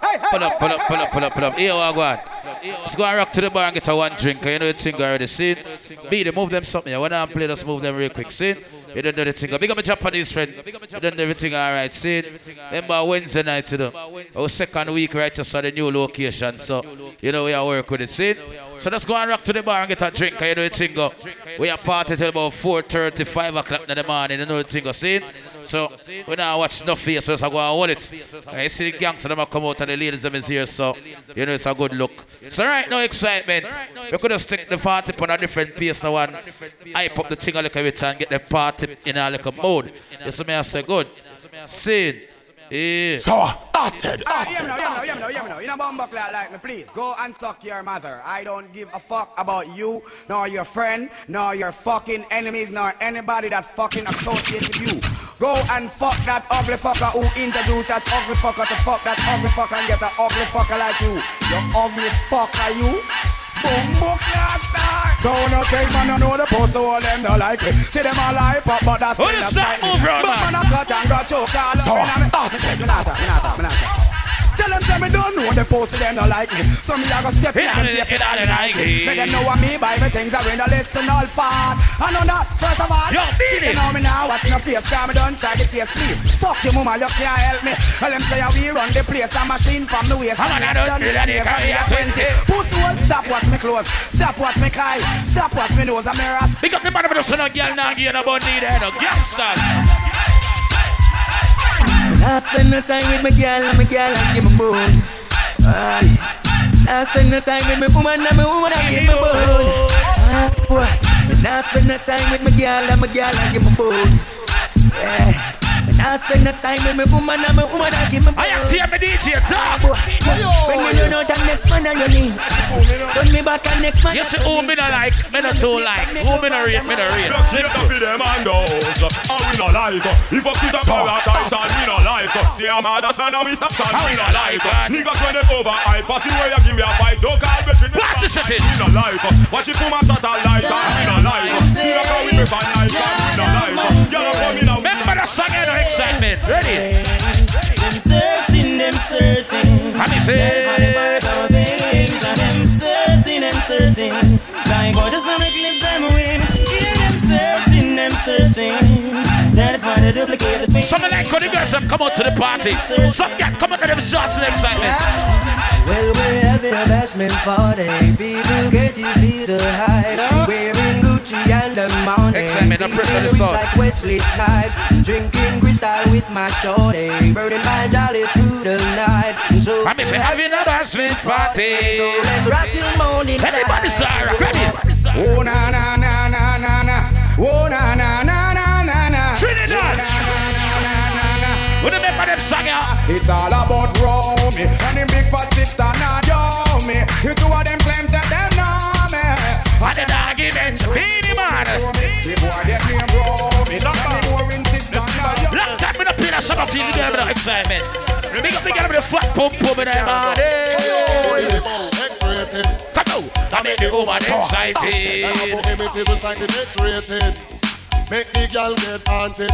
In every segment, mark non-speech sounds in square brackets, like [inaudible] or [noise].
Pull up, pull up, pull up, pull up, pull up. Here we go on. Let's go and rock to the bar and get a one drink. You know the thing already seen. Beat them, move them something. When I play, just move them real quick. See? You don't know the thing. Big up my Japanese friend. You don't know everything all right. See? Remember Wednesday night to them. Our second week right just for the new location. So, you know we are work with it. See? So let's go and rock to the bar and get a drink. You know the thing. We are party till about 4.30, 5 o'clock in the morning. You know the thing. See? So we now watch no face, so I go hold it. I see the gangster them come out and the ladies them is here, so you know it's a good look. So right now excitement. We could have stick the party on a different pace now and hype up the thing a little bit and get the party in a little mode. You see me I say good. Sin. Yeah. So, hearted, yeah, hearted, me know, yeah, me know, yeah, me know, hearted. yeah, me know. You know, bumbo clock like me, please. Go and suck your mother. I don't give a fuck about you, nor your friend, nor your fucking enemies, nor anybody that fucking associate with you. Go and fuck that ugly fucker who introduced that ugly fucker to fuck that ugly fucker and get an ugly fucker like you. You ugly fucker, you. Bumbo clock star. So no take man, you know the post, so all them don't like it. See them all hype up, but that's start move round, But man? I cut and got choke all So, up in a- Tell them say me don't know the post them don't like me. So me a go step in and face it ain't like it. Make them know what me buy me things I win the listen all fat. I know that first of all. Yo, beat it. You know me now watch no face, cause me don't try the case, please. Fuck your mama, you can't help me. Tell them say we run the place, a machine from the waist. I'm that Done don't do that, it you from carry year a 20. Pussy won't stop watch me close, stop watch me cry, stop watch me nose, I'm a ras. Pick up the man of the son of girl now, give you no bunny there, no gangsters. I spend no time with my girl and my girl and give my bone. Aye. I spend no time with my woman and my woman and give me bone. Ah, boy. And I spend no time with my girl and my girl and give me bone. Yeah. And I spend no time with my woman and my woman and give me. I am here, my DJ, dog. Boy. When you run out and next man on your knee. Turn me back and next man. You see who me no like, me no too like. Who me no rate, me no rate. Straight up for them and those uh, And we no like uh, Hypocrite and parasite and we no like See I'm understand and we stop stand we no like uh, Niggas when they over hype Pass the way you give me a fight Don't call me treat me Watch the setting. We no like Watch it put my satellite and we no like See the how we make fun like and we no like You know come in and we Remember the song, know, excitement. Ready? Them searching, them searching. Let me say. Some things and them searching, them searching. Like God doesn't clip them win. Hear them searching, them searching. That is why they duplicate the. Some of like the girls have come out to the party. Some get come out to them shots and excitement. Well, we're having a bashment party. People get you feel the hype. Wearing Gucci and the morning. Excitement, the press of the Feeling song. like Wesley Snipes. Drinking Cristal with my shorty. Burning my dollars through the night. So Let me say, having a basement party. So let's rock till morning. Everybody light. ready? Oh na na na na na na. Oh na na na na na na. Trinidad. Remember them song, yeah? It's all about Romy and them big fat sister Naomi. You two of them claims that them know me. And the argument, Beenie Man. The boy get name Romy. And the more in sister Naomi. Long time we don't play that song of you, girl, with the excitement. Big up, big up, the fat pump pump in body. X-rated. Eh? Come on, I make the woman ah. excited. Recited X-rated. Make the girl get haunted.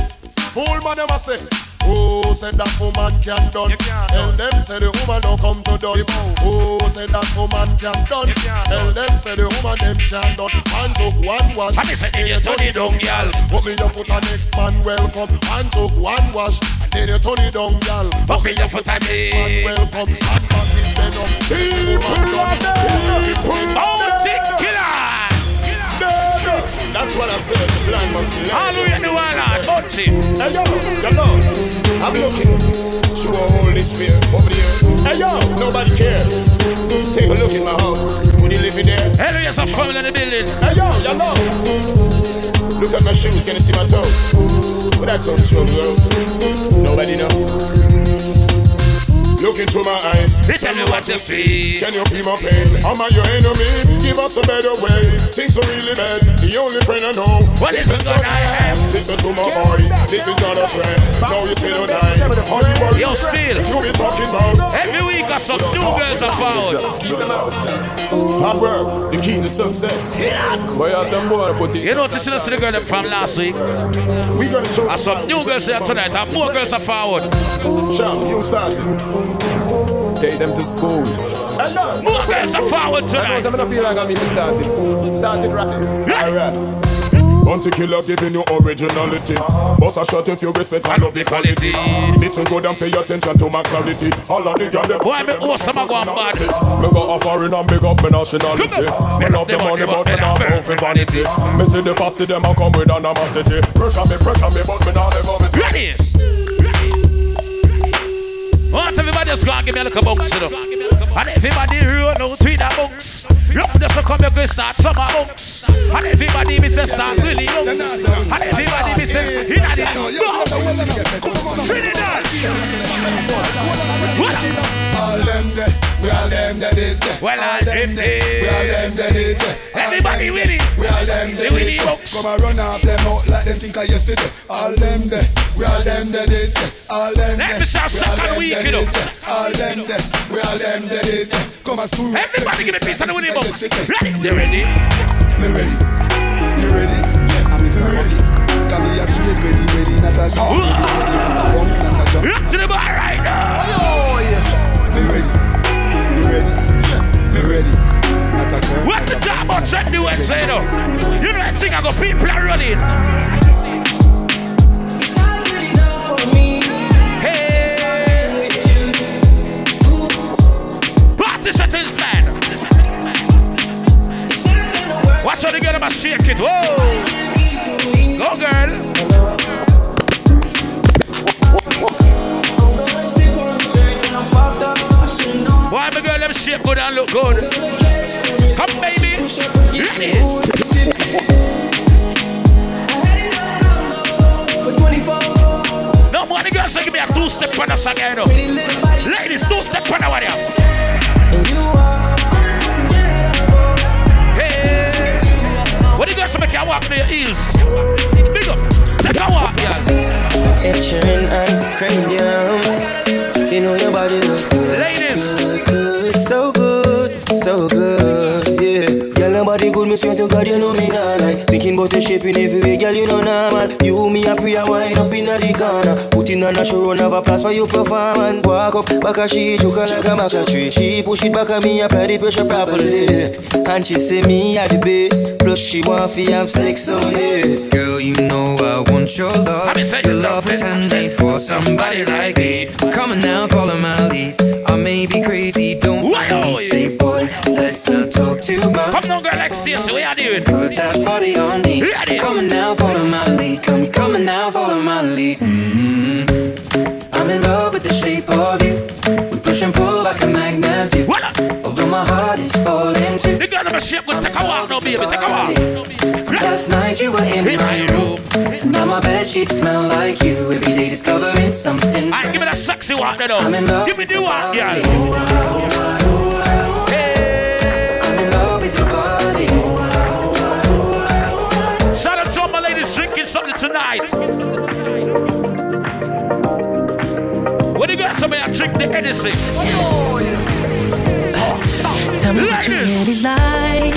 Fool man never say. Who said that woman can done? Tell them say the woman don't come to done. Who said that woman can done? Tell them say the woman them can done. And took one wash. And then you turn it down, girl. Put me your foot on next man welcome. And took one wash. And then you turn it down, girl. Put me your foot on next man welcome. It then up. People Bounty killer. That's what I'm saying The blind must be All we do all that, Bounty. Hey yo, you know, I'm looking through a Holy Spirit over there. Hey yo, nobody care. Take a look in my house. Would you live in there? Hello, yes, a family in the building. Hey yo, you know. Look at my shoes, can you see my toes? But that's on strong girl. Nobody knows. Look into my eyes. They tell me what you see. Can you feel my pain? Am I your enemy? Give us a better way. Things are really bad. The only friend I know. What is this that I have? Listen to my voice. This is not a trend. Now you say no die. How you worry? Yo, still. You be talking about Every week I some new girls are found. hard work. The key to success. Boy, I some boy put it. You notice you see the girl them from last week. We gonna show. And some new girls here tonight and more girls are forward. Sham, you started. Take them to school. More girls are forward I know tonight. some of them feel like I mean to start it. Start right. Alright. Bounty killer giving you originality. Boss a shot if you respect and love the quality. Listen good and pay attention to my clarity. All of the girls they Boy, me awesome, I go on bad. Me go a foreign and big up my nationality. Me love the money but me not go for vanity. Me see the fussy them a come with animosity. Pressure me, pressure me, but me not ever miss. Ready? Want everybody just go and give me a little bounce, you know. And everybody roll out with a bounce. Look, just to come, you go start summer bounce. And everybody be say start really bounce. And everybody be say, in a. Trinidad. What? All them there, we all them that did there. Well, all them there. We all them that did there. Everybody with it. We all them The that Willy did Come and run off them out like them think I yesterday. All them there, we all them that did there. All them Let there, me we all second them week, you know. All them there, we all them that did there. Come screw. Everybody give me a piece of the Willy box. Ready? You ready? Me ready. You ready? Yeah, I'm ready. Straight, ready, ready, not. Look to the bar right now. Oh yeah. Me ready. You ready? Yeah, me ready. Not a curve. What the job do and say no? You know that thing I go people are running. Party settings man. Watch how the girl about shake it. Whoa, go girl. Why my girl them shape good and look good? Come baby, ready? No more the girls say give me a two step on the song, you know. Ladies, two step on the one. The girls make you walk your heels? Big up, take a walk, yeah. Ed Sheeran and Cranium. You know your body look Ladies, good, so good, so good, me swear to God, you know me not like Thinking about the shape in every way, girl, you know normal. You, me, a prayer, wind up in the corner. Putting on a show, run have a place for you performance. Walk up, back a she, choke her like a matcha tree. She push it back at me, apply the pressure properly. And she say me at the base Plus she want fi have sex, so yes. Girl, you know I want your love. Let me say Your love love was handmade for somebody like me. Come on now, follow my lead. I may be crazy, don't too much. come on, girl, like Stacey, what you doing? Put that body on me. Ready. Come on now, follow my lead. Come, come on now, follow my lead. Mm-hmm. I'm in love with the shape of you. We push and pull like a magnet do. What? Although my heart is falling too. The girl them shape good, take a walk now, baby, take a walk. Last night you were in In my room. Now my bed sheets smell like you. Every day discovering something. Alright, give me that sexy walk there, I'm in love Give me the walk, yeah. Hey. Tonight. When you got somebody that drink the Edison. Tell me what you really like.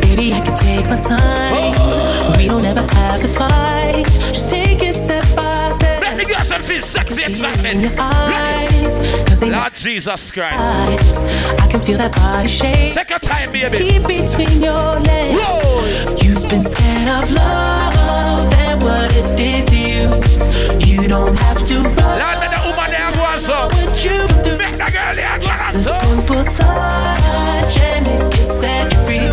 Baby, I can take my time. We don't ever have to fight. Just take it step by step. Let me girls and feel sexy, excitement. your eyes, cause they Lord Jesus Christ. I can feel that body shake. Take your time, baby. Deep between your legs. Whoa. You've been scared of love what it did to you. You don't have to run. Lord, let the woman there go on so. What you do. Make the girl there go on so. simple touch and it can set you free.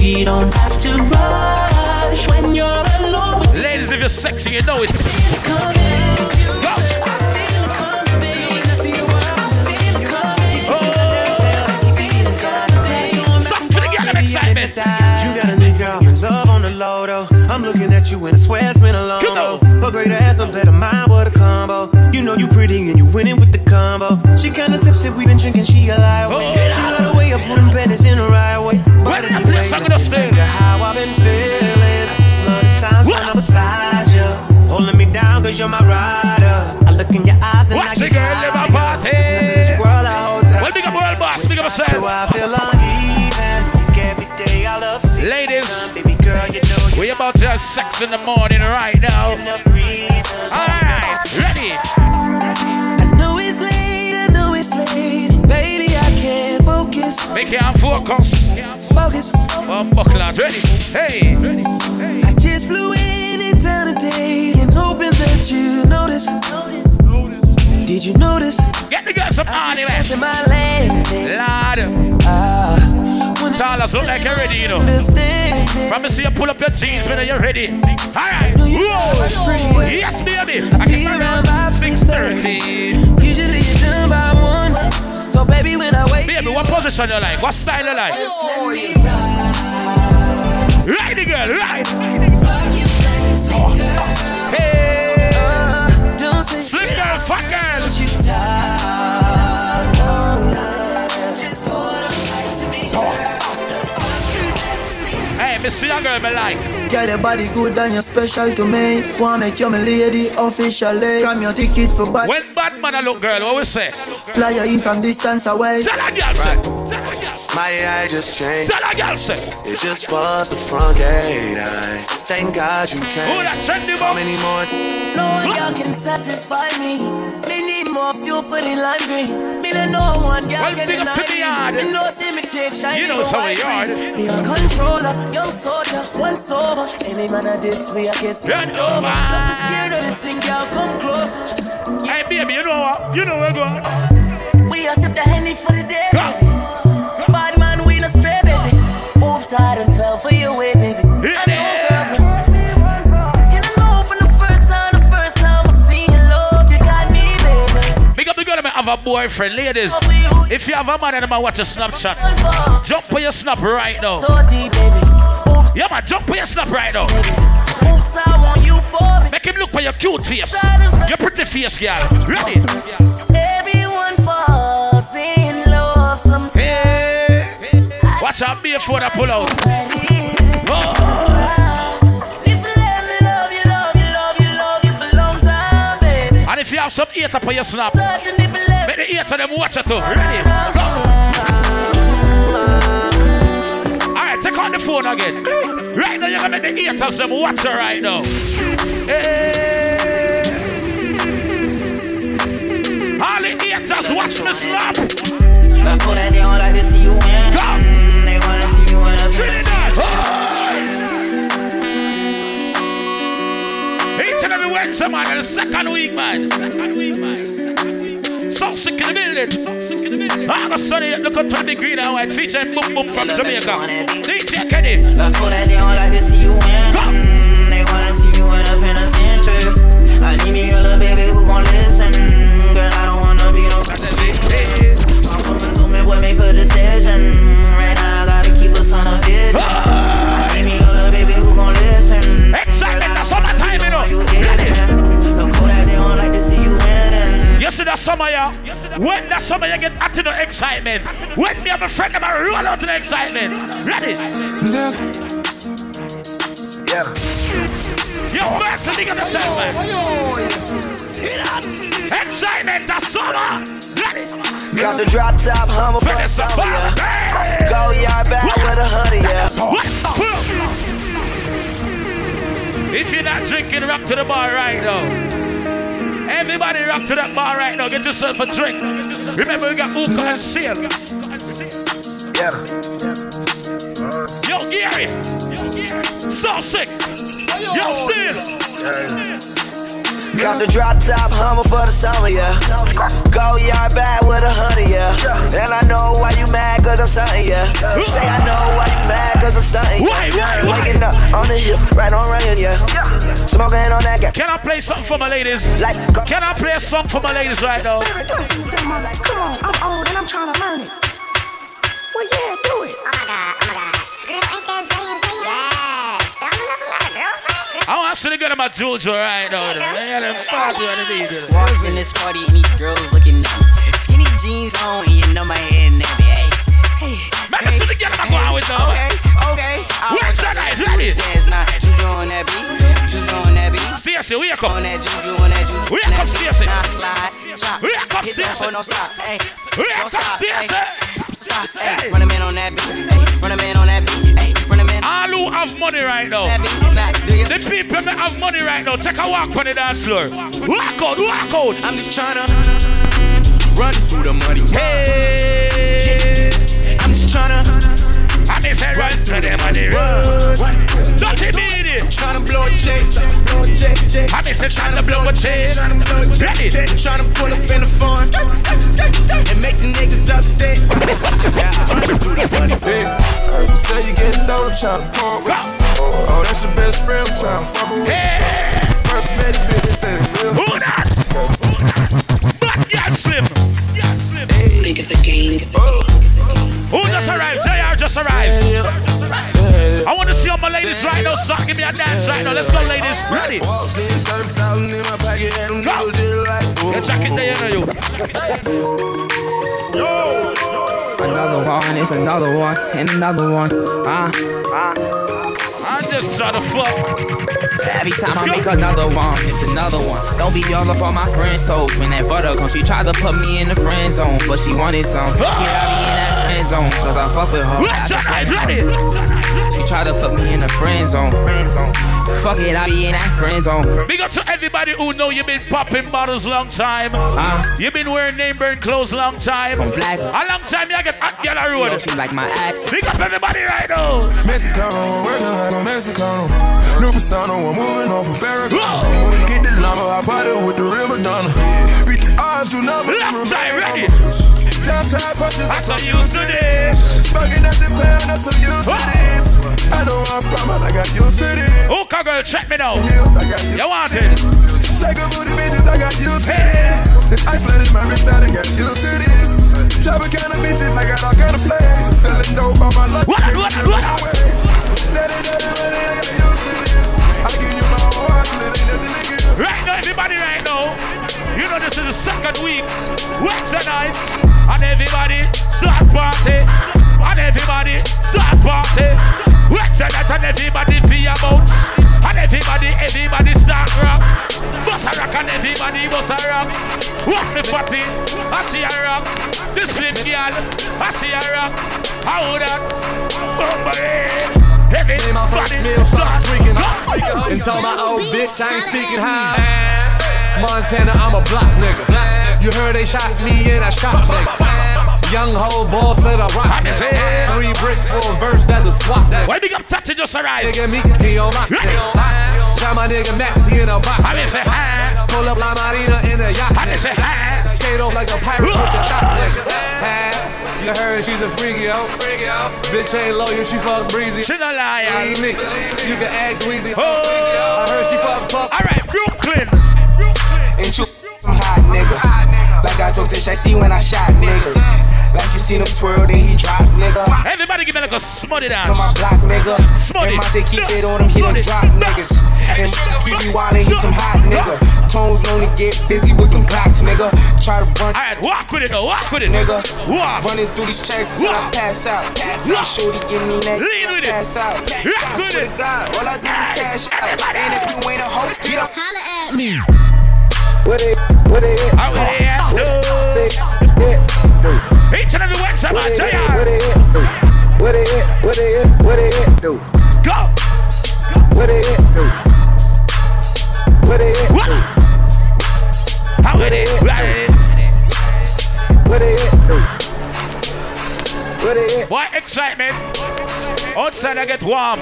We don't have to rush when you're alone with Ladies, if you're sexy, you know it. me coming. Go. I feel it coming, baby. I feel it coming. I feel it coming. Something for the girl excitement. You got a nigga, I'm in love on the low though. I'm looking at you and I swear it's been a long Come though. on. A great ass, a better mind, what a combo. You know you pretty and you winning with the combo. She kinda tipsy, we been drinking, she a lightweight. Oh. She the way I put them pennies in the right way. Why did I play song with us let's then? get back to how I've been feeling. I the times when I'm beside you. Holding me down cause you're my rider. I look in your eyes and I Watch get the girl live a party. There's nothing in this world I hold tight. Well, big up world boss, big up So yourself. I feel uneven. Every day I love Ladies. We about to have sex in the morning right now. Alright, ready? I know it's late, I know it's late. Baby, I can't focus, Make your focus. focus. One buckler, ready? Hey. I just flew in in town today and hoping that you notice. Did you notice? Get the girls some honey, man. passed in my lane. Lord. Ah, Dollars look like you're ready, you know. understand it. Promise you pull up your jeans when you're ready. Alright. know you was. Yes, baby. I'll I be can around by 6.30. Usually you're done by one. So baby, when I wake Baby, what position you like? What style you like? just let ride. Right the girl, right. Fuck you back to see, girl. Hey. Uh, don't say Slim girl, fuck girl. Hey, me a girl me like. Girl, your body good and you're special to me. Wanna make you my lady officially. From your ticket for bad. When bad man a look girl, what we say? fly you in from distance away. Tell a girl say. Tell. My eye just changed. Tell a girl say. It just was the front gate. I thank God you Who came. that trendy How boy? many more? No one girl can satisfy me. Me need more fuel for the lime green. Me don't one girl Well, can big up deny to the me. yard. Me know see me change shine. You know me some of white yard. green. Me a controller, young soldier, one sober. Any man of this way I guess Run over. Just be scared of the thing, girl, come close. Hey, baby, you know what? You know where we're going. We a sip the henny for the day. Come. Boyfriend. Ladies, if you have a man and I watch a Snapchat, jump on your snap right now. Yeah, man, jump on your snap right now. oops, I want you for me. Make him look for your cute face. Your pretty face, girl. Ready? Everyone falls in love sometimes. Hey. Watch out, be before I pull out. Oh. If you let me love you, love you, love you, love you for a long time, baby. And if you have some ear up on your snap, Ear to them watch it too. Alright, take out the phone again. Right now, you're gonna make the ear to them watch it right now. Hey. All the haters watch me down like to in. Each and every man, the second week, man. Second week, man. So sick in the building. So sick in the building. August 28th, look up to the green and white featuring Boom Boom from Jamaica. DJ Kenny. Winning. You see summer, yeah? When that summer, you get out to the excitement. When me have a friend, I'm roll out to the excitement. Ready? Yeah. You must think of the same, man. Oh, excitement, that summer. Ready? Got the drop top hummer for the summer, yeah. Go yard back with a honey, yeah. If you're not drinking, rock to the bar right now. Everybody rock to that bar right now. Get yourself a drink. Remember, we got hookah and seal. Yeah. Yo, Gary. So sick. Yo, still. Got the drop top hummer for the summer, yeah. Go yard back with a honey, yeah. And I know why you mad, cause I'm something, yeah. Say I know why you mad, cause I'm something, Why, why, why? Waking up on the hips, right on running, yeah. Smoking on that gas. Can I play something for my ladies? Like, Can I play a song for my ladies right now? Come on, I'm old and I'm trying to learn it. Well, yeah, do it. Oh my god, oh my god. Girl, ain't that saying thing? Yes. Don't you know a girlfriend? I want to see the girl in my Jojo right now. though. Yeah, them party on the beat. Walked in this party and these girls looking at me. Skinny jeans on and you know my head nappy. Hey, hey, Make us see the girl I'm going with now. okay, okay. I Where's want that to night? Ready? Dance now. Juju on that beat. Stacy, wake up. On that juju, on that juju. Wake on that up. Stacy. Now slide, chop. Wake up, Stacy. hoe, no stop. Hey, Wake up. Stacy. Hey, run a man on that beat. Hey, run a man on that beat. Hey, run a man All who have money right now. that beat. Now, do you? The people that have money right now, take a walk on the dance floor. Walk out, walk out. I'm just tryna run through the money. Hey. I'm this and run to them on the road. Dirty beady. Tryna blow a check. I be still tryna blow a check. Ready. Tryna pull up in the farm. And make the niggas upset. [laughs] Hey, you say you getting old, I'm tryna part with you. Oh, that's your best friend, I'm tryna fuck with you. First met the bitch, said it real. Who that? Black Gat Slim. Hey. Think it's a game. Think it's a game. Who just arrived? JR just arrived. I want to see all my ladies right now. So give me a dance right now. Let's go, ladies. Ready? Go. Get jacket there, you know you. Another one, it's another one, and another one. Ah. I'm just trying to fuck. Every time I make another one, it's another one. Don't be all up on my friend's toes. When that butter comes, she tried to put me in the friend zone, but she wanted some. I be in that friend zone, cause I fuck with her. Let's try, ready? She tried to put me in the friend zone. Fuck it, I be in that friend zone. Big up to everybody who know you been popping bottles long time. Uh, you been wearing name brand clothes long time. From black. A long time you get hot girl a road. Yo, she like my accent. Big up everybody right now. Mexicano, working like a Mexicano. New persona, I'm moving off of Ferragamo. Get the llama, I party with the real Madonna. Beat the odds, do not Left side ready. Downtown punches, I'm so used to this. Bugging at the plan, I'm so used to this. I know where I'm from, but I got used to this. Hookah girl, check me now. You want it? Take a booty bitches, I got used to this. This Iceland is my wrist, I got used to this. Chopping kind of bitches, I got all kind of flags. Selling dope on my luck. What? What? What? I give you my whole heart, so it ain't nothing to. Right now, everybody right now, you know this is the second week, Wednesday night, and everybody start party, and everybody start party. Wednesday night and everybody feel bounce, and everybody, everybody start rock. Bust a rock and everybody bust a rock. Walk me fatty, I see a rock. This slim girl, I see a rock. How that? Bumble Everybody start tweaking. And told my old bitch I ain't speaking high. Montana, I'm a block nigga. You heard they shot me and I shot nigga. Young hoe ball said I rock nigga. Three bricks for a verse, that's a swap nigga. Why big up touch just arrived? Nigga me, he on my nigga. Try my nigga Max, he in a box. I say hi. Pull up La Marina in a yacht. I say hi. Skate off like a pirate with your thought nigga. You heard she's a freaky yo. Freaky yo. Bitch ain't loyal, she fuck breezy. She not lying. Believe me, you can ask Weezy. Oh. I heard she fuck fuck. All right, Brooklyn. And you some hot nigga. Like I told Tish, I see when I shot niggas. Like you seen him twirl, then he drop, nigga. Everybody give me like a smutty dance. On my block, nigga. Smutty. And Monte keep it on him, he don't drop niggas. And keep you wildin', he some hot nigga. Tones only get busy with them clocks, nigga. Try to run. Alright, walk with it though, walk with it. Nigga. Walk. Running through these checks till I pass out. Pass out. Shorty give me that. Lean with it. Pass out. Rock I with swear it. to God, all I do is cash out. And if you ain't a hoe, get up. Holla at me. What it, what it, How it at, Each and every Wednesday, man, JR. What it, what it, what it, what it, do? Go. What it, do? What it, What? How it is? Right. What it, do? What it, What excitement? Outside I get warm.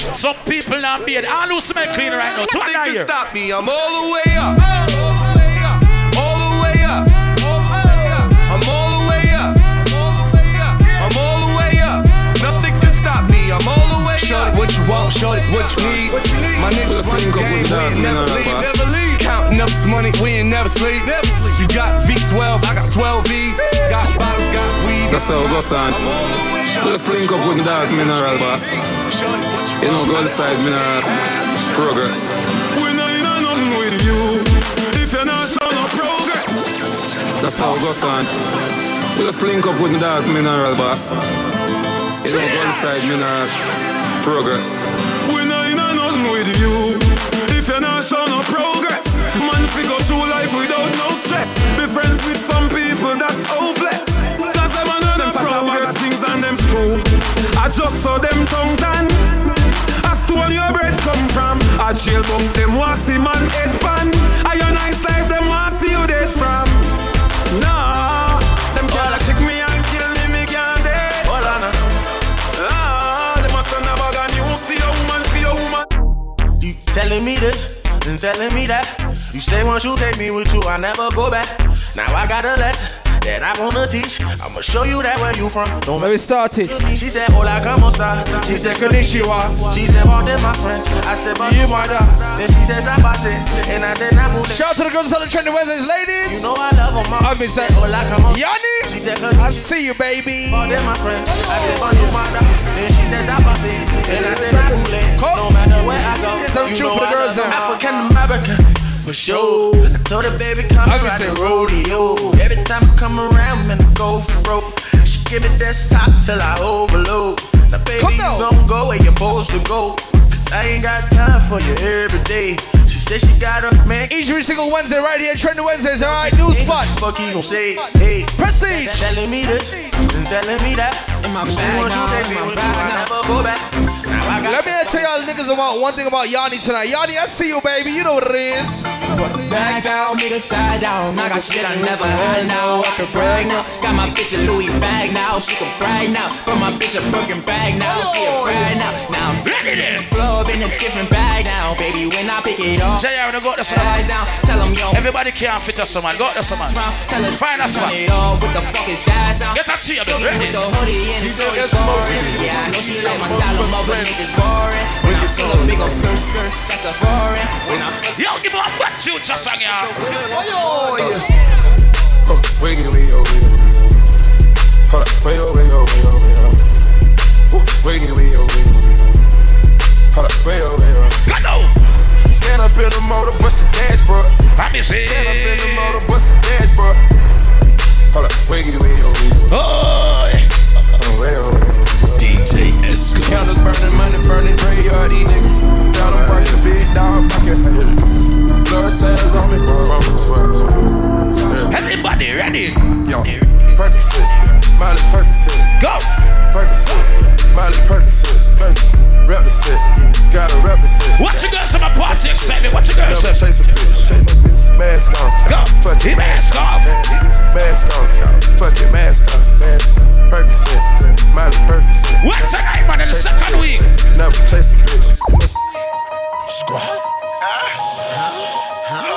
Some people not beard. All who smell clean right now. Nothing can here. stop me. I'm all the way up. All the way up. I'm all the way up. I'm all the way up. Nothing can stop me. I'm all the way up. Shorty, what you want? Shorty, what you need? My niggas run the game. We ain't never leave. Counting up this money, we ain't never sleep. Never sleep. You got V12, I got 12 That's how it goes link up with Dark Mineral Boss. You know, go inside Mineral Progress. We know you know nothing with you. If you're not showing no progress. That's how it goes on. Let's link up with Dark Mineral Boss. You know, go inside Mineral Progress. We know you know nothing with you. If you're not showing no progress. Man, fi go through life without no stress. Be friends with some people that's hopeless. Know them progress things and them screw. I just saw them tongue tan. I stole your bread come from. I jail bunk them want see man head pan. I your nice life them want see you dead from. Nah, them a check me and kill me, me can't dead. Hold on. Ah, them a send a bag of news to your woman for your woman. You telling me this? and telling me that you say once you take me with you, I never go back. Now I gotta lesson that I wanna teach. I'ma show you that where you from. Don't Let me start it. She said, Hola, como esta? She said, Konnichiwa. She said, Pardon my French. I said, But you mother. Then she says, I bought Sabase. And I said, Namule. Shout out to the girls on the Trendy Wednesdays, ladies. You know I love them, mom. I've been saying, Hola, como Yanni, She said, I see you, baby. Pardon my French. I said, But you mother. Then she says, I bought Sabase. And I said, Namule. No matter where I go. Some you know for the girls love them. now. African American. For sure. I told her, baby, come I've been ride the saying- rodeo. Every time I come around, man, I go for broke. She give me desktop till I overload. Now, baby, Come you gon' go where you're supposed to go. Cause I ain't got time for you every day. She said she got a man. Each every single Wednesday, right here, Trendy Wednesdays. All right, new spot. Fuck you gon' say, hey. Proceed. Telling me this telling me that. In my bag, you take me with you, I never go back. Now got Let me tell y'all niggas about one thing about Yanni tonight. Yanni, I see you, baby. You know what it is. Back down, nigga, side down. I got shit I never had now. I can brag now. Got my bitch a Louis bag now. She can brag now. Put my bitch a Birkin bag now. She a brag now. Now I'm sitting in the club in a different bag now. Baby, when I pick it up, Jay, I go to some eyes down. Tell them, yo, Everybody can't fit us, man. Go to some man. Tell her, Find us one. it. What the fuck is that sound? Get a cheer, ready. with the hoodie and so it's. Yeah, I know she like my style of mother niggas boring. When I pull a big ol' skirt skirt, that's a foreign. When I Yo, give me a butt you just song, yeah. Wiggy, wiggy, wiggy. Hold up, wiggy, wiggy, wiggy, wiggy. Wiggy, wiggy, wiggy. Hold up, wiggy, wiggy. Got no. Stand up in the motor, bust the dashboard. Let me see. Stand up in the motor, bust the dashboard. Hold up, wiggy, wiggy, wiggy. Oh, DJ Esco. Candles burning, money burning, graveyard, these niggas. Down on pocket, big dog pocket. Blood tails on me, bro. Swear, swear. Everybody ready? Yo, Percocet, Miley Percocet. Go. Percocet, Miley Percocet. Percocet, represent, gotta represent. What you girls in my party excited? What you girls Never say? chase a bitch, chase my bitch. Mask on, Go. fuck it, mask off. mask on, fuck it, mask on, mask on. Percocet, Miley Percocet. What's tonight, man? In the second week. Never chase a bitch. Squad.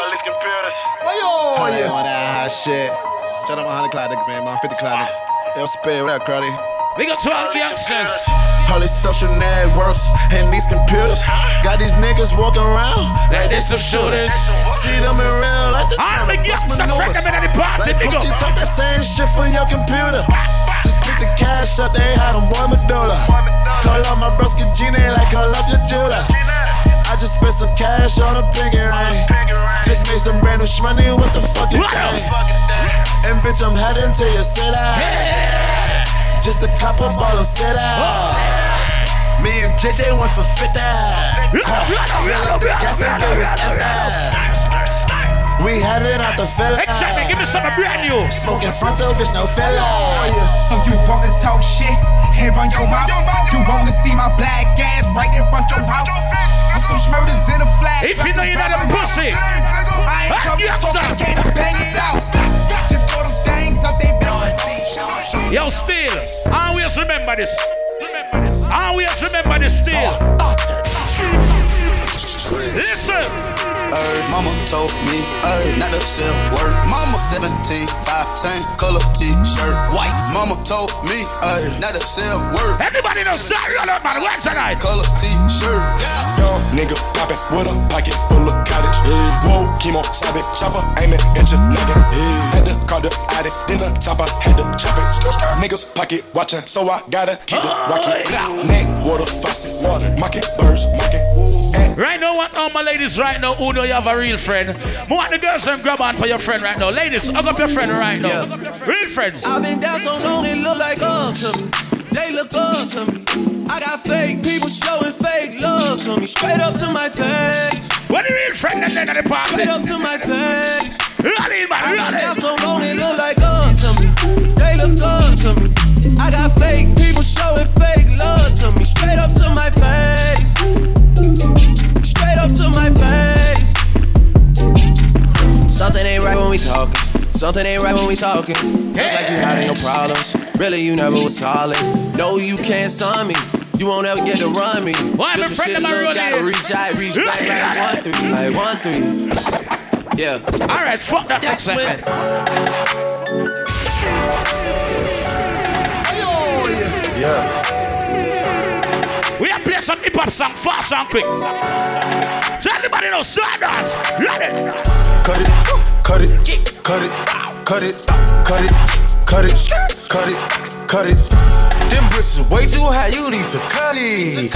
Let's compare this. Oh, yeah. all that hot shit. Shout out my 100 cloud niggas, man. My 50 cloud niggas. They'll spare. What up, Crowdy? We got 12 youngsters. All these social networks and these computers got these niggas walking around Like they some shooters. See them in real life. All the youngsters maneuvers. recommend at the party, Like pussy up. talk that same shit from your computer. Just pick the cash up, they had them boy Medulla. Call up my broski Gina like call up your jeweler. I just spent some cash on a pinky ring. Just made some brand new shmoney, what the fuck is that? And bitch, I'm heading to your city. Just a couple ball of city. Me and JJ went for 50. Fill up the gas and give us empty. We had it out the fella. Exactly. Give me something brand new. Smoking frontal, bitch, no fella. So you wanna talk shit and run your mouth? You wanna see my black ass right in front of your house? With some schmurders in a flag. If you know you're not a pussy. I ain't come here yes, can't bang it out. Just call them things up they been. Yo, still. I always remember this. Remember this. Always remember this still. Listen. Err, mama told me, err, not to sell word. Mama 17, 5, same color t-shirt, white. Mama told me, err, not to sell word. Everybody knows sorry, all up, man. What's tonight? Color t-shirt. Young nigga poppin' with a pocket full of cottage. Yeah. Whoa, chemo, stop it, chopper, aim it, inch it, nugget. Yeah. Had to call the addict, then the topper, had to chop it. Skr, skr. Niggas pocket watchin', so I gotta keep it rocket. Neck, water, faucet, water, mocking, birds, mocking. Right now, what all my ladies right now who know you have a real friend. I want the girls and grab on for your friend right now. Ladies, hug up your friend right now. Real friends. I've been down so long, it look like up to me. They look up to me. I got fake people showing fake love to me. Straight up to my face. What the real friend and at the party? Straight up to my face. Really, man, I've been really. so long, it look like up to me. They look up to me. I got fake people showing fake love to me. Straight up to my face. Straight up to my face. Something ain't right when we talking. Something ain't right when we talking. Look like you hiding your problems. Really, you never was solid. No, you can't sign me. You won't ever get to run me. Why my Just a friend of my look, gotta reach out, reach back like one three, like one three. Yeah. All right, fuck that next segment. Yeah. We have play some hip hop song fast and quick. So everybody know slow dance. Let it. Cut it, cut it, cut it, cut it, cut it, cut it, cut it, cut it. Them bricks is way too high, you need to cut it.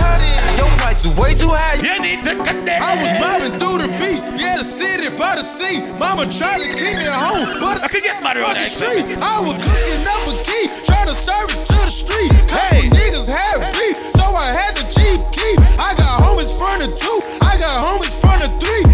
Your price is way too high. You need to cut that. I was mobbing through the beach, yeah, the city by the sea. Mama tried to keep me at home, but I could get on that street. I was cooking up a key, trying to serve it to the street. Couple niggas had beef, so I had to cheap keep. I got homies front of two, I got homies front of three.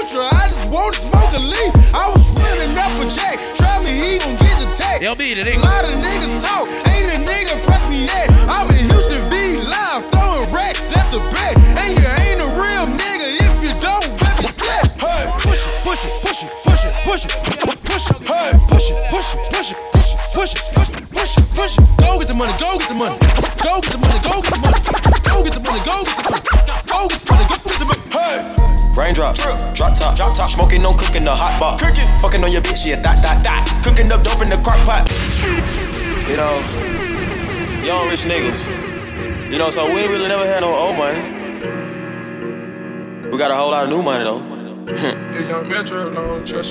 I keep everything neutral, I just want to smoke a leaf. I was running up a jack, try me, he gon' get the tag. Yo, beat it, A lot of niggas talk, ain't a nigga press me yet. I'm in Houston V live, throwing racks, that's a bet. And you ain't a real nigga if you don't rep your tech. Hey, push it, push it, push it, push it, push it, push it. Hey, push it, push it, push it, push it, push it, push it, push it, push it. Go get the money, go get the money, go get the money, go get the money, go get the money, go get the money, go get the money, go get the money. Hey. Raindrops, drop top, drop top, smoking on cooking the hot pot, cooking, fucking on your bitch, yeah, that, that, that, cooking up dope in the crock pot. You know, young rich niggas. You know, so we ain't really never had no old money. We got a whole lot of new money though.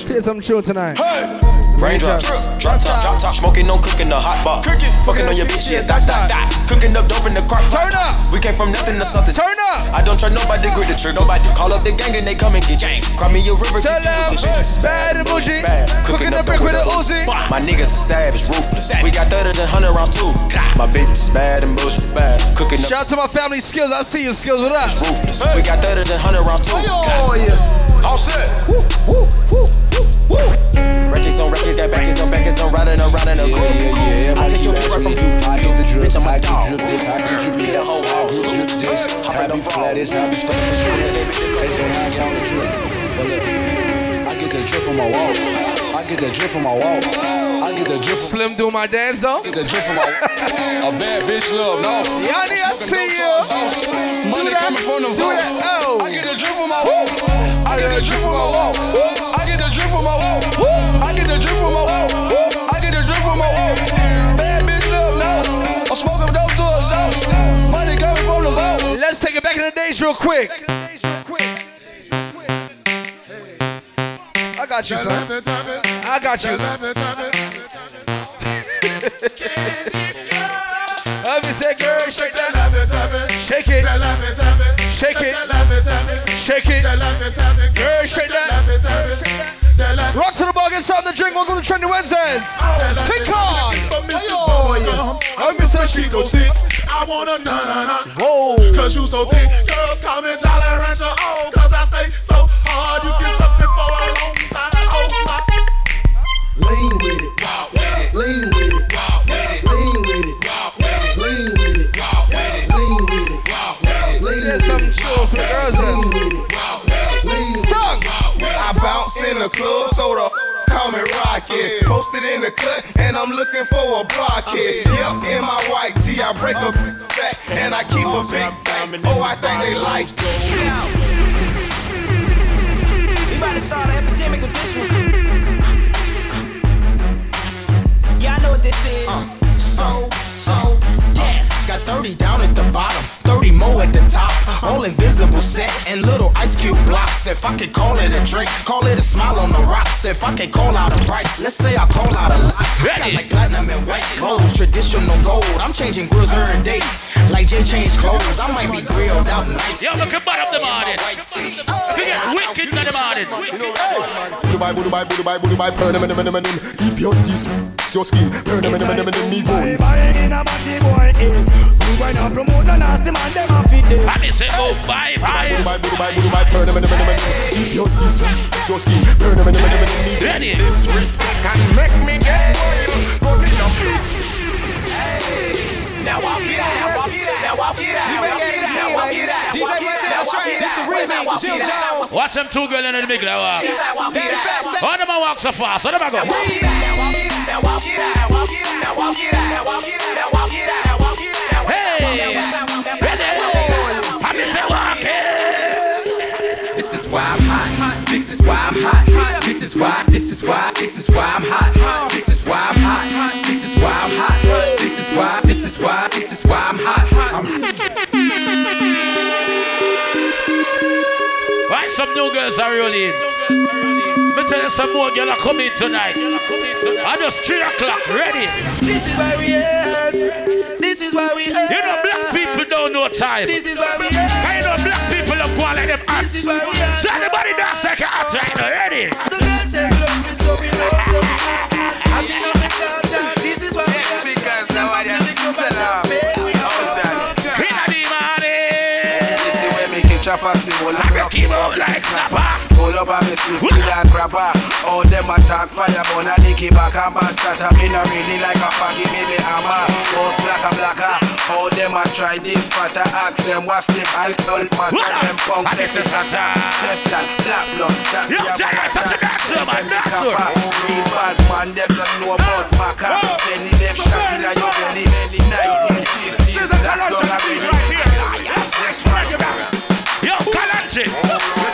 Play some tune tonight. Raindrops, drop top, drop top, smoking no cooking the hot pot, cooking, fucking on your bitch, yeah, that, that, that, cooking up dope in the crock pot. Turn up. We came from nothing to something. Turn up. I don't trust nobody, grip the trick, nobody. Call up the gang and they come and get gang. Cry me a river. Tell them, bad and bougie, cooking the brick with a Uzi. My niggas are savage, ruthless. We got 30s and 100 rounds too. My bitch is bad and bougie, bad. Cooking up Shout out to my family skills. I see you skills. What up? ruthless. We got 30s and 100 rounds too. Oh yeah. All set. Woo, woo, woo, woo, woo. Records on records, got backers on backers, I'm riding around in a coupe. yeah, yeah, I take your bitch right from you. I get the drip, Bitch, I'm I a dog. drip this, I get drip Get a whole house. drip this. Hop I out the be flat this, I be stuck. Hey, so now I get on the drip. But look, I get the drip from my wall. I get the drip from my wall. I get the drip Slim do my dance though. Get the drip from my A bad bitch love off. Yanni, I see you. Money Do that. coming from the Do vault. that. Oh. I get the drip from my wall. I get the drip from my wall. I get the drip from my wall. I get the drip from my wall. I get the drip from my wall. Bad bitch love no. I'm smoking dope to a sauce. Money coming from the vault. Let's take it back in the days real quick. I got you, son. I got you. Let me say, girl, shake that. Shake it. Shake it. Shake it. Girl, shake that. Rock to the bar, get something to drink. Welcome to Trendy Wednesdays. Take on. I'm Mr. She go thick. I wanna na na na. Whoa. Cause you so thick. Girls call me Jolly Rancher. Oh, cause I stay so hard. You get something for a long time. Oh my. Lean with it, walk with it, lean with it, walk with it, lean with it, walk with it, lean with it, walk with it, lean with it, walk with it, lean There's some chill for the girls then. Song. In the club, so the call me Rocket. Posted in the cut, and I'm looking for a blockhead. Yep, in my white tee, I break a back, and I keep a big bang. Oh, I think they like We about to start an epidemic with this one. Yeah, I know what this is. Uh, so, so, yeah. Got 30 down at the bottom, 30 more at the top. All invisible set and little ice cube blocks. If I could call it a drink, call it a smile on the rocks. If I could call out a price, let's say I call out a lot. I got like platinum and white clothes, traditional gold. I'm changing grills every day. Like Jay changed clothes, I might be grilled out nice. Yo, look at bottom the morning. Look at wicked in the morning. Dubai, Dubai. If you're this, it's your skin, burn them, them, them, them, me go. We wine and promote the nasty man, them a fit them. And they say, oh, bye, bye. Bye, bye, bye, bye, bye, turn them in the middle, middle. Yo, listen, so ski, turn them in the middle, middle. Ready? Disrespect and make me get boiled. Go to jump. Now I'll be there, I'll be Watch them two girls in the big walk. All them walk so fast, all them go. Now walk it out, walk. Hey. I'm just walking. This is why this is why, I'm hot. this is why This is why. This is why I'm hot. This is why I'm hot. This is why I'm hot. This is why, this is why, this is why I'm hot. I'm Why some new girls are rolling? Me tell you some more girls are coming tonight. I just three o'clock, ready. This is why we at. This is why we at. You know black people don't know time. This is why we at. Go on like them acts. This is why we at. So anybody dance like an act right now, ready? The girls say love me so we know so we at. I think I'm a cha-cha. This is why we at. Because now I just sell out. Inna the morning. You see me catch a fussy, hold up your like snapper. Hold up on me feel like grabber All them attack fire, but I dicky back and back. Chatter Me not really like a faggy, me hammer. Post black and blacker ah. All them a try this fatter Ask them what's the alcohol matter. Them punk let the shatter Left black blood that Yo, Jay, matter. touch the dance floor, man, dance floor. Real bad man, them don't know about maca. Belly them shot in a your belly Belly 1950s That done a Yes, right, Yo, Kalanji. You see the lion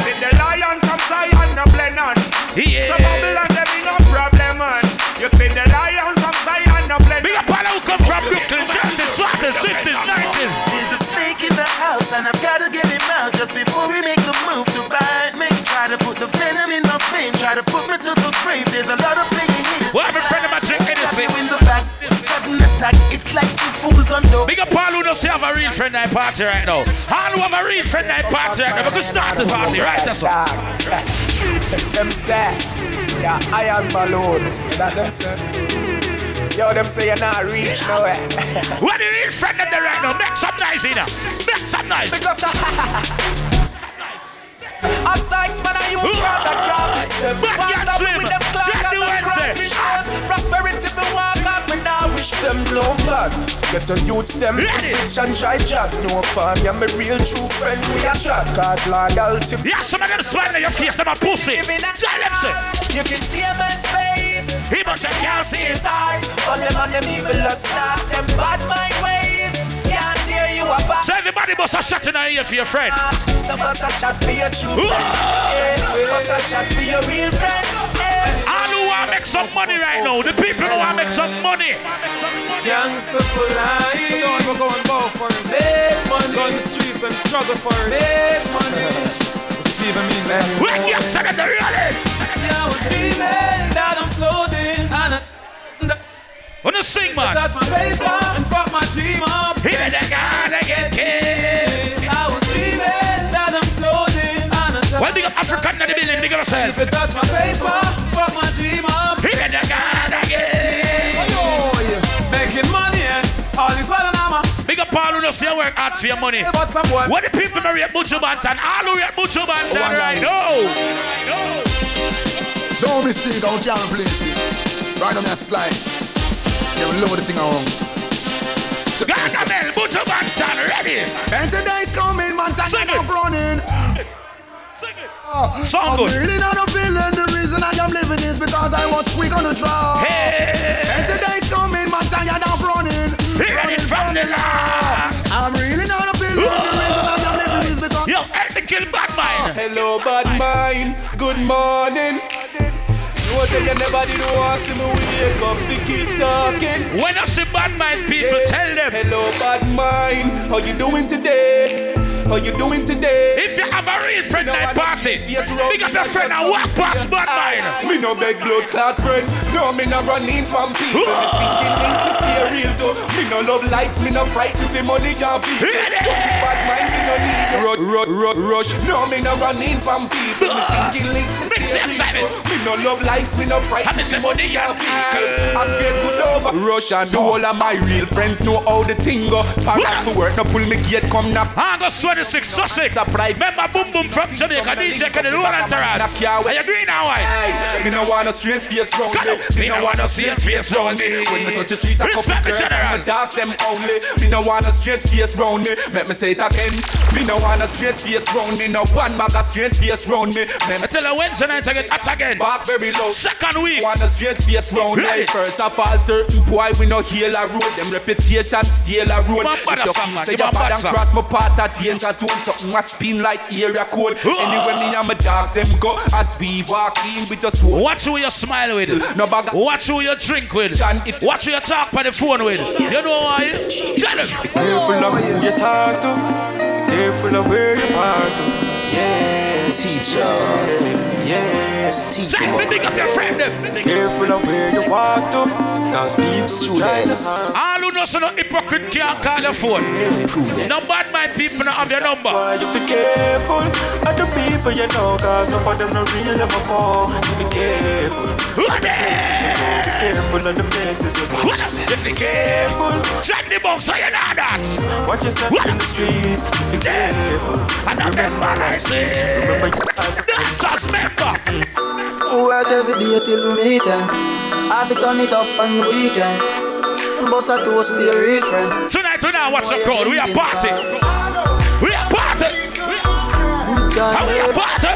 Yeah. So Babylon, them be no problem, man. You see the lion from Zion, no blend Big up all who come from Brooklyn, Jersey, Swatters, 50s, 90s. There's a snake in the house and I've gotta get him out just before we make the move to bite me. Try to put the venom in my vein, try to put me to the grave. There's a lot of playing here. What have a friend of my drink anything? in the back, sudden attack. It's like two fools on dope. Big up all who don't have a real friend night party right now. All who have a real friend night party right now. We can start the party, right? That's all. Them sass. Yeah, I am balloon. That them say. Yo, them say you're not reach nowhere. What the real friend of the right now? Make some noise in. Make some noise. Because [laughs] I Sykes, man, I use cars and graphics them. Back One stop swim. with them the and crawfish them. Prosperity me want cause me now wish them no blood. Get your youths them rich and try chat. No fun, yeah, me real true friend we a chat. Cause loyalty. Yeah, some of them smile in your face, them a pussy. Tell them say. You can see a man's face. He must have can't see his heart. All them and them evil stars, them bad mind ways. Can't tear. So everybody must have shot in the ear for your friend. Some bust a shot for your true friend. Yeah, bust a shot for your real friend. All who want to make some money right now, the people who want to make some money. Gangsta for life. You know we're going both for it. Make money. Go on the streets and struggle for it. Make money. Which even means anyway. When you said it, the really. See, I was dreaming that I'm floating and I. Wanna sing, man? That's my paper and fuck my dream up. Up African in the building, big up yourself. If it does my paper, fuck my dream up. Here they gotta get Making money, eh? All is well and I'm a. Big up all who don't say work hard for your money. But someone. What the people marry at Buju Banton? All who at Buju Banton right now. Don't mistake, I can't place it. Right on that slide. Yeah, we load the thing around. Gargamel, Buju Banton, ready? And today's coming, man, time Sing off running. Sound I'm good. really not a feeling. The reason I am living is because I was quick on the draw. Hey. And today's coming, man, tired of running. Hear it from the law. I'm really not a feeling. The reason I am living is because. Yo, help me kill bad mind. Hello, bad mind. Good morning. You say you never did want to me wake up to keep talking. When I see bad mind people, tell them. Hello, bad mind. How you doing today? How you doing today? If you have a real friend night party, big up your friend and walk past bad ah, mind. Me no beg blood clot friend. No, me no running from people. Me speaking link, me real though. Me no love likes, me no frightened for money and people. Bad mind, me no need rush, rush, rush, rush. No, me no running from people. Me ah. speaking link, me see a real though. Me no love likes, me no frightened for money and people. As get good over. Rush and do all of my real friends know how the thing go. Pack up for work, no pull me gate, come knock. August 26, Sussex. Remember Boom Boom from Jamaica, DJ Kenny, the whole entourage. Are you agree now, why? Aye, me no want no strange face round me. Me no want no strange face round me. When me touch the streets, I couple Respect the girls general. and me dogs them only. Me no want no strange face round me. Let me say it again. Me no want no strange face round me. No one bag of strange face round me. I tell you Wednesday night again, at again. talk very low. Second week. Want a straight face round Ready. like first of all, certain boy we no heal a road. Them reputation steal a road. Man, bad If you song, feel man. say Give you man bad bad and song. cross my path at danger zone, something a spin like area code. Anyway, me and my dogs them go as we walk in with us. Watch who you smile with. No bag. Watch who you drink with. Watch who you talk on the phone with. You know why? Tell him. Careful of who you talk to. Careful of where you park to. Yeah, teacher. Yes, teacher. Time to pick up your friend. them. Careful of where you walk to. Cause people try to harm. All who know so no hypocrite can't call your phone. No bad mind people don't have your number. Why you be careful. Of the people you know Cause some of them not real never fall. You be careful. What Be careful of the faces you watch You be careful. Shut the box so you know that. Watch yourself in the street. You be careful. And I remember I say Dancers member Work every day till we meet ends. I have to turn it up on the weekends. Bust a toast to your real friend. Tonight, tonight, watch the crowd. We are party. We are party. And we are party.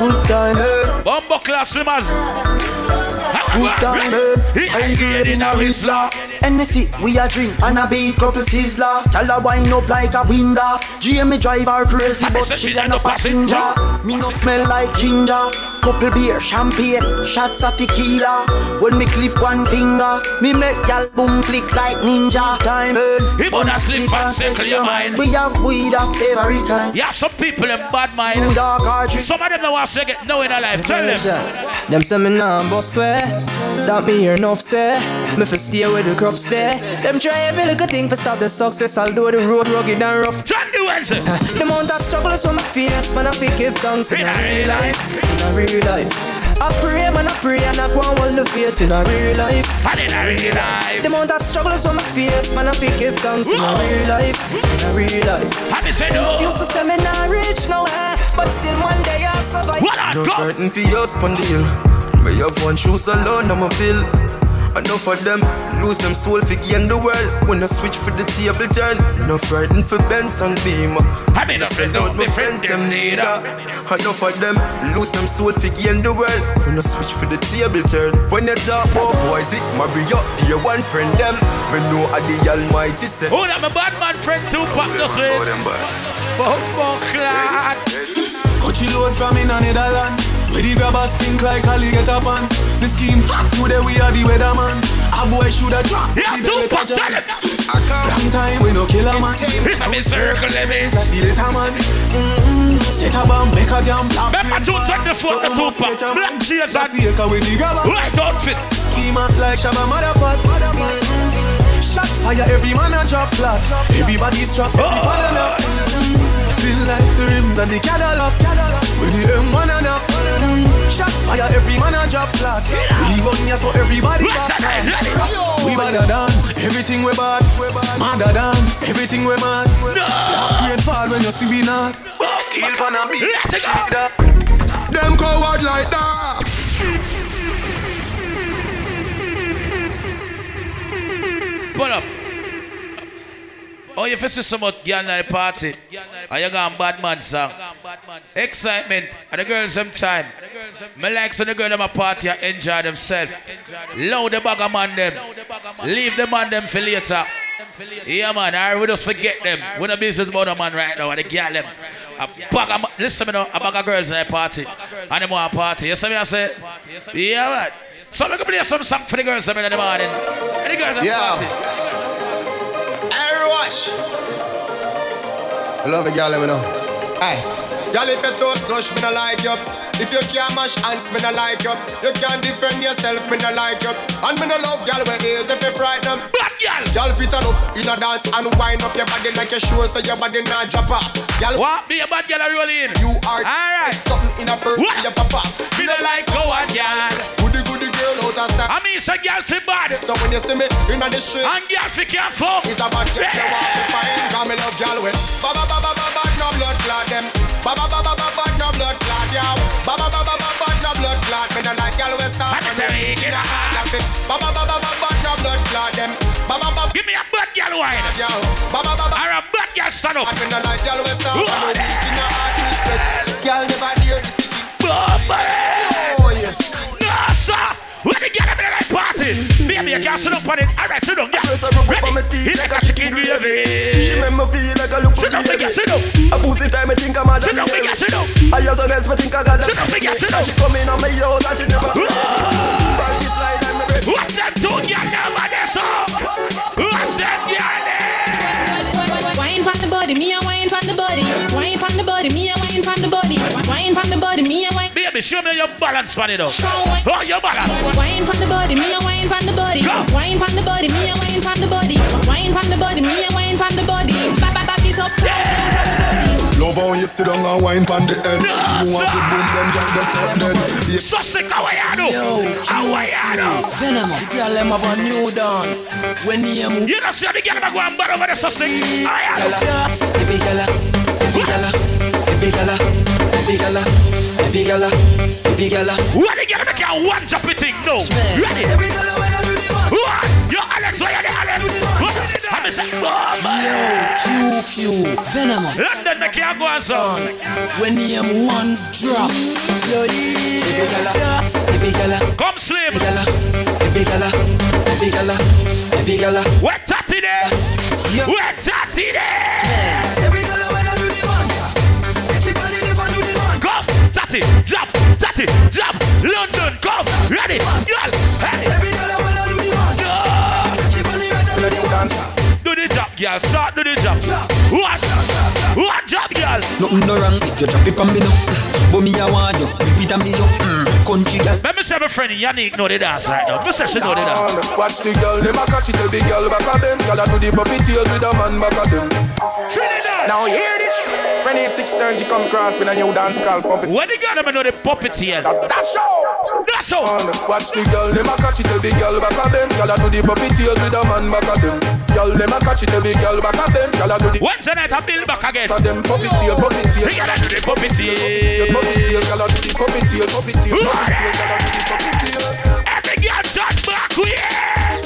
Good time? Bumbo class swimmers. Good time, eh? I grade in a Whistler. Hennessy, we a drink and a big couple sizzler. Tell her wind up like a window. Jamie drive her crazy, but she a no passenger. Me no smell like ginger. Couple beer, champagne, shots of tequila. When me clip one finger, me make y'all boom flick like ninja. Time burn. He wanna slip and circle your mind. We have weed of every kind. Yeah, some people in bad mind. Some of them don't want to get no in their life. Tell them. Them say me nah bust swear That me hear enough say Me fi stay where the crop stay. Them try every little thing for stop the success Although the road rugged and rough. John the Wednesday [laughs] The amount of struggle is on my face Man I fi give thanks in a real life. In a real life. I pray man I pray and I go and hold the faith in a real life. And in a real life. The amount of struggle is on my face Man I fi give thanks in a real life. In a real life. And they say no oh. Used to say me nah reach nowhere But still one day I'll survive. No certain for your spondyle You have one shoes alone, I'm a bill Enough of them lose them soul for gain the world. When I switch for the table turn No frightened for Benz and Beamer. I mean, send out my friends them neither. Enough of them lose them soul for gain the world. When I switch for the table turn When you oh, talk about boys it marry up Dear one friend them. We know I the almighty said Hold up, my bad man friend Tupac just say. Bumbo clad. Coachy load from me none in a Netherland Where the grabbers stink like Ali get up on The scheme hot today we are the weatherman. A boy shoulda drop Yeah, Tupac, tell him Long time we no kill a man. This a me. Circle limit Like the little man. Mm-mm. Set a bomb make a damn black Remember June 24th, the Tupac Black shades and Saka with the grabber White outfit Scheme hot like Shabba Motherpot mm-hmm. Shot fire every man a drop flat. Everybody's trapped every Oh. man a Feel like the rims and the Cadillac When the M1 and up Shot fire every man a drop flat. We gun ya so everybody back We badder than everything we bad Madder than everything we mad. Black rain fall when you see we not. Steel pan and beat Them coward like that. Oh, you feel so much girl at the party. And you got bad man song. Excitement. And the girls them time. Me like so the girl them a party and enjoy themselves. Load the bag of man them. Leave the man them for later. Yeah man, I we just forget them. We no business about the man right now and the girl them. A bag of, listen me now, a bag of girls in the party. And them want party. You see me I say? Yeah man. So we can play some song for the girls them in the morning. And the girls them Yeah. party. Watch. I love the girl, let me know. Hey. Girl, if you toast touch, me no like you. If you can't mash hands, me no like you. You can't defend yourself, me no like you. And me no love girl where is if you frighten them. Bad girl. Girl, fit on up in a dance and wind up your body like you sure so your body not drop off. Girl, what? Be a bad girl roll in. You are alright. Something in a purse, What? you pop off. Me no like go on, girl. Goody goody girl out of step. I mean, say girl fi bad. So when you see me in the street, And girl fi can't fuck. It's a bad girl, you want to find Cause me love girl with ba ba ba ba ba no blood clot them Ba ba ba ba ba ba no blood clot yo Ba ba ba ba ba ba no blood clot Me no like start And when it's a in a the heart it Ba ba ba ba ba ba no blood clot them Ba ba ba Give me a bad girl wine. Ba ba ba ba Or a bad girl stand up. Me no like girl with start when you weak in a heart respect Girl never dare this city Bumble. Oh yes When the girl in the party, baby, you can't sit up on it. Alright, sit down, yeah. Ready? Hit like a chicken gravy. She make me feel like a look Sit down, big girl, sit down. A pussy time, I think I'm a Sit down, big girl, sit down. I just a guess, me think I got a Sit down, big girl, sit down. She come in on my house and she never Bank it like that, me ready What's them two girl now on this song? What's them girl? Wine from the body, me a wine from the body. Wine from the body, me a wine from the body. Wine from the body, me a wine. Baby, show me your balance for it up. Oh, your balance. Wine from the body, me a wine from the body. Wine from the body, me a wine from the body. Wine from the body, me a wine from the body. Back back back it up. Yeah. Love how you sit down and wine pon the head. You want to boom them down the top dead. Yeah. So sick, how are you? How are you? Venomous Girl, them have a new dance When you You don't see the girl that go and borrow over the so sick. How are you? Every gala, every gala, every gala, every gala, every gala, uh, every gala. What the girl make you one drop it thing? No. Ready? What? Yo, Alex, where you there, Alex? I'm a say, oh, man. Q, Q, venomous. London make you go and so. When you one drop, yo, every gala, uh, every gala, uh. Come slim. every gala, every gala, every gala. We're tatty there. We're tatty there. Come, drop, tatty, drop. London, come, ready, y'all. Hey. Every when I do the one, she body right and do the one. Do the job, girl. Start do the job. What? What job, girl? Nothing no wrong if you drop it on me now. But me I want you, repeat and me you. Mm, country girl. Let me say my friend Yannick know the dance right now. Me say she know the dance. Watch the girl, them a catch it, the girl back of them. Girl a do the puppy tail with a man back of them. Now hear this. When it's six turns, you come across with a new dance called puppet. When the girl them know the puppeteer. That's all. That's all. Watch the girl, them a catch it, the girl back of them. Girl a do the puppy tail with a man back of them. Girl, them a catch it, the girl back of them. Girl a do the Wednesday night I build back again. of them puppy tail, puppy tail. Girl a do the puppeteer. Puppy tail, girl a do the puppy tail, puppy tail, the. Every girl just back with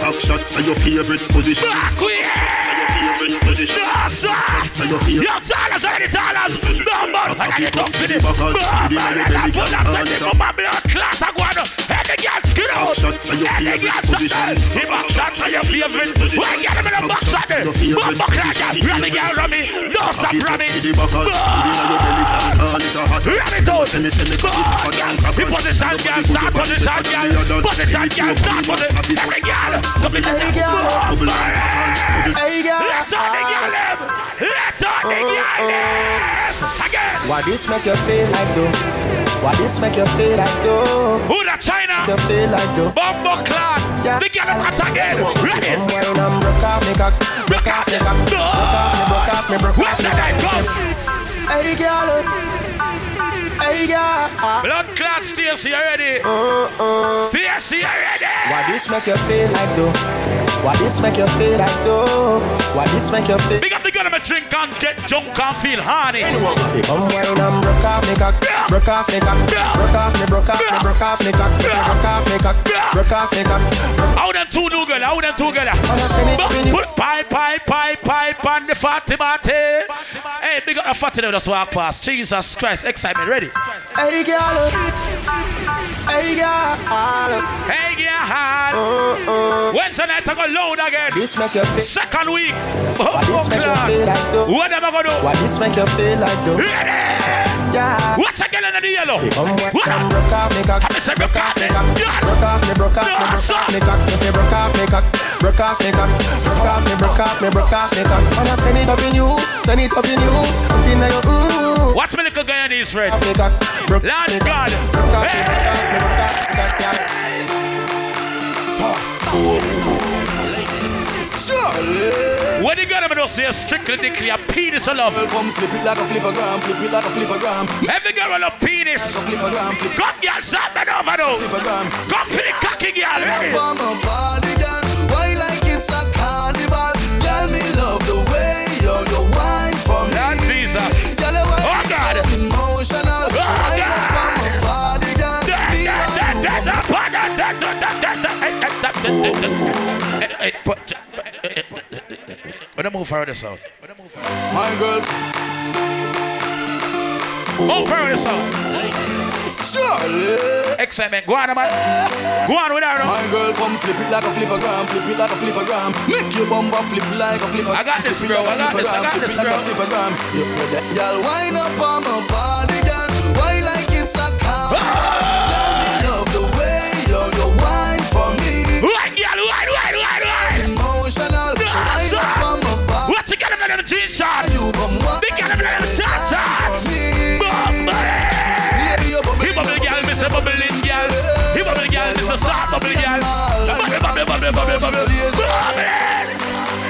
Back shot are your favorite position. Back with Favorite position. Yes, sir. Are your favorite Yo, Talas, already Talas. No, man, I got it up for the your I up the hand it up. of my blood clot. I go on. Every girl skin out. Back shot are your Every favorite girl shot position. there. The back shot are your favorite. Why get him in the back shot there? Your favorite Back back like that. position. Run me, girl, run me. Don't stop, Cock it run up me. to the backers. Within your belly can hand it a hot. Run it out. Send me, send me, cock it up for down The crackers. position, girl, start position, girl. Position, girl, start position. Every girl, come in the Hey girl, Let on the girl, them. Let on the oh, girl, oh. them. Again. Why this make you feel like though? Why this make you feel like though? Who that China? Make You feel like though? Bumbo clan. The girl hot again. Ready? Come wine and broke off me cock, broke off me cock, broke off me, broke off me, broke off me. the guy come? Hey girl, girl. Blood clot Stacy, you ready? Uh, uh. Stacy, you ready? Why this make you feel like though? Why this make you feel like though? Why this make you feel? Big up the girl them a drink and get drunk and feel horny. Come wine and broke off me cock, broke off me cock, broke off me, broke off me, broke off me cock, broke off me cock, broke off me cock. How them two new girl? How them two girl? Put pipe, pipe, pipe, pipe on the fatty body. Hey, big up the fatty them just walk past. Jesus Christ, excitement, ready? Hey girl, hey girl. Hey, girl. Wednesday night I go load again. This make you feel. Second week. Why this make you feel like though? What am I gonna do? Why this make you feel like though? Yeah. What's a girl in the yellow? What? and broke off me cock, I say broke off me. broke off me, broke off me, broke off me cock, broke off me cock, broke off me cock, broke off me, broke off me, broke off me cock. And I send it up in you, send it up in you, up in your mm. What's my little Guyanese friend? Me Lord God. me, me, me yeah. When you got him enough, say strictly declare penis of love. Come flip it like a flippergram, flip it like a flippergram. Every girl love penis. Flippergram, flip Come, girl, it over now. flippergram. Come for the cocky girl. Body, girl, When I move further south. My girl, Move further south. Surely. Excitement, go on, man. Go on with her. My girl, come flip it like a flippergram, flip it like a flippergram. Make your bumper flip like a flipper. I got this, bro. I got this. I got this, bro. Flippergram. You put that. Girl, wind up on my body, bubble, bubble, bubble, bubble.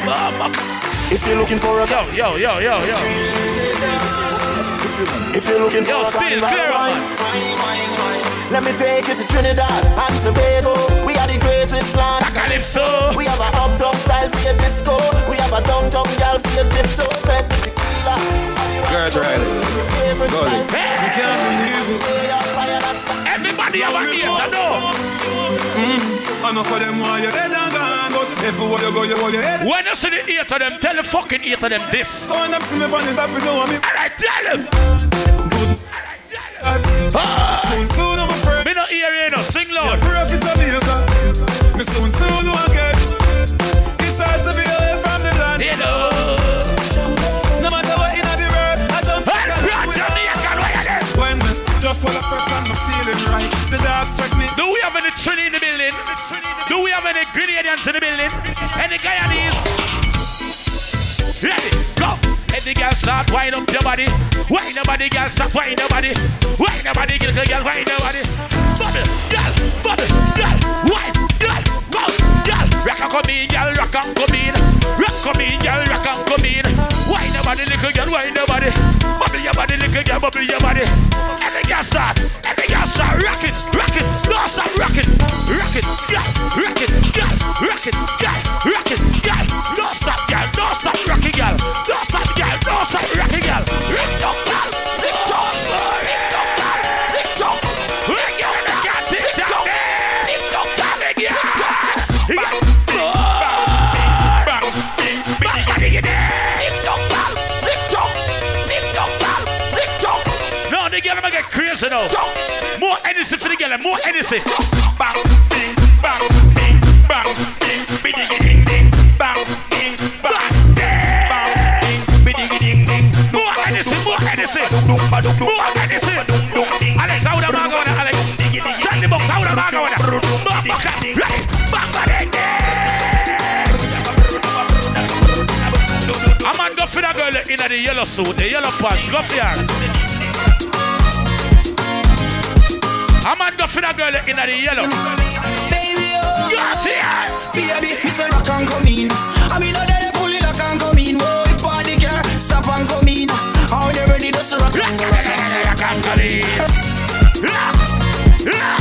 Bubbling. If you're looking for a Yo, yo, yo, yo, yo. If you're looking for Yo, a still clear on, man. Let me take you to Trinidad and Tobago. We are the greatest land. Calypso. We have a uptown style for your disco. We have a downtown girl for your tiptoe. Set the tequila. Girls right. Go You can't believe it. Everybody have a ear to know. Mm. Enough of them want you dead and gone, but if you go, you hold your head. When you see the ear to them, tell the fucking ear to them this. So when them see me on the top, you know what I mean. Tell them. Ah. Soon, soon, I'm afraid. Me no hear you, no. Sing loud. Yeah, pray for Jamaica. Me soon, soon, will get. It's hard to be away from the land. You know. No matter what in the world, I jump and Hey, Jamaican, where you? When just for the first time, I'm feeling right. The dark struck me. Do we have any any in the building? Any Guyanese? Ready, go. Every girl start wind up your body. Wind your body, girl, start wind your body. Wind your body, girl, girl, wind body. Bubble, girl, bubble, girl, wine, girl, girl. Rock and come in, girl, rock and come in. Rock come in, girl, rock and come in. Wind your body, little girl, wind your body. Bubble your body, little girl, bubble your body. Every girl start, every girl start, rock it, rock it, don't stop, rock it, rock it, girl, rock it, girl, rock it, girl, rock I'ma get crazy now. More energy for the girl, more energy. Bang, ding, bang, ding, bang, ding, biddy, ding, ding, bang, ding, bang, ding, biddy, ding, ding. More energy, more energy, more energy. Alex, how the bag on Alex? Send the box, how the bag on Right, bang, bang, ding. A man go for the girl in the yellow suit, the yellow pants. Go for her. A man go for girl in the yellow. Baby, oh. Yeah, see her. Baby, me say rock and come in. I mean, no, they pull it rock and come in. Whoa, the party girl, stop and come in. How they ready to rock and rock and rock and come in. Each and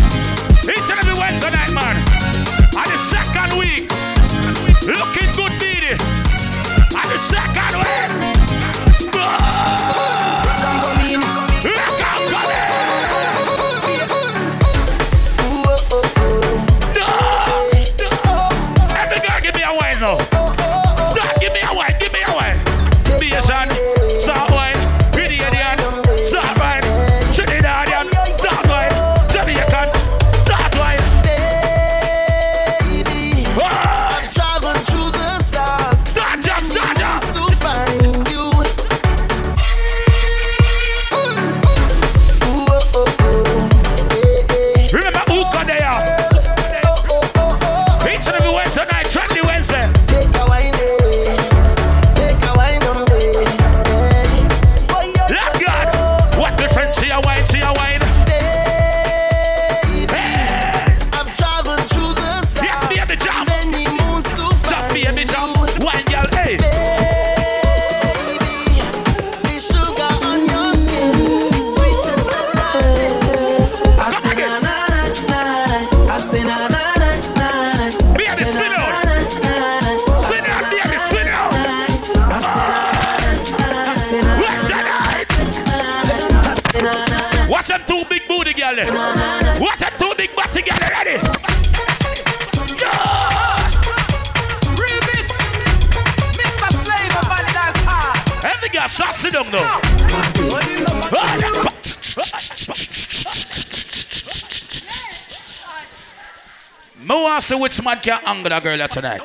want to see which man can angle that girl tonight.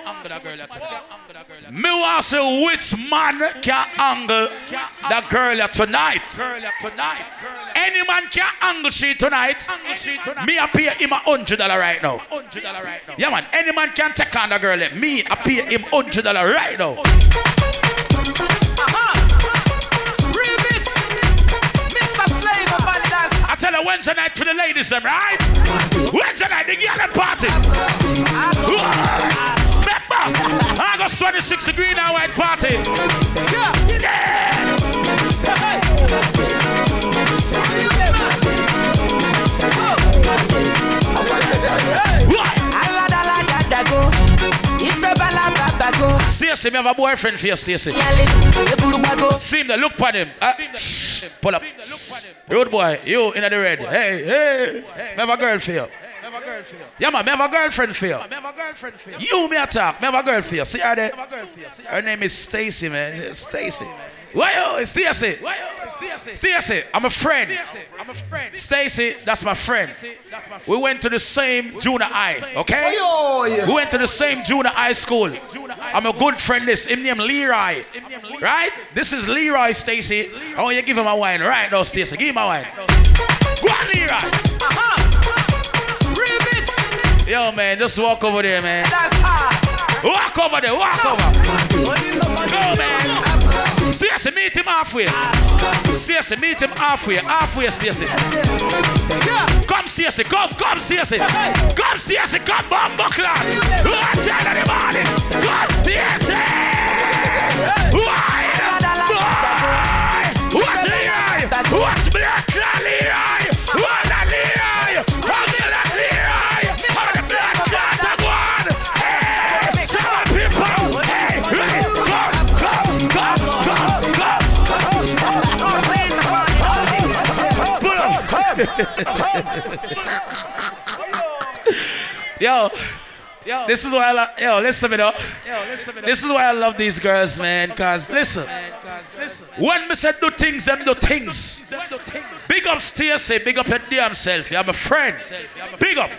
Me want to see which man can angle that girl tonight. Any man can angle she tonight. Me pay him a hundred dollar right now. Yeah man, any man can take on the girl. Me pay him hundred dollar right now. Wednesday night for the ladies, them right? Wednesday night, the girl party. Remember, August 26 degree now white party. Yeah. Stacy, me have a boyfriend for you, Stacy. See him there, look for him. Uh, shh, pull up. Road boy, you in the red. Hey, hey. Me have a girl for you. Yeah, man, me have a girlfriend for you. You me attack. Me have a girl for you. See her there? Her name is Stacy, man. Stacy. Why yo, it's Stacy. Stacy, I'm a friend. I'm a friend. Stacy, that's my friend. We went to the same junior high, okay? Oh, we went to the same junior high school. I'm a good friend. This him name Leroy, right? This is Leroy Stacy. I want you to give him a wine right now, Stacy. Give him a wine. Go on, Leroy. Yo, man, just walk over there, man. Walk over there, walk over. Go, man. Stacy, meet him halfway. Stacy, meet him halfway. Halfway, Stacy. Come, Stacy, come, come, Stacy. Come, Stacy, come, bomb buckland. Watch of the morning. Come, Stacy. Yo, yo, this is why I love. Yo, listen me though. Yo, listen me This is why I love these girls, man. Cause listen, when me say do things, them do things. Big up Stacy, big up your damn self. You're my friend. Big up.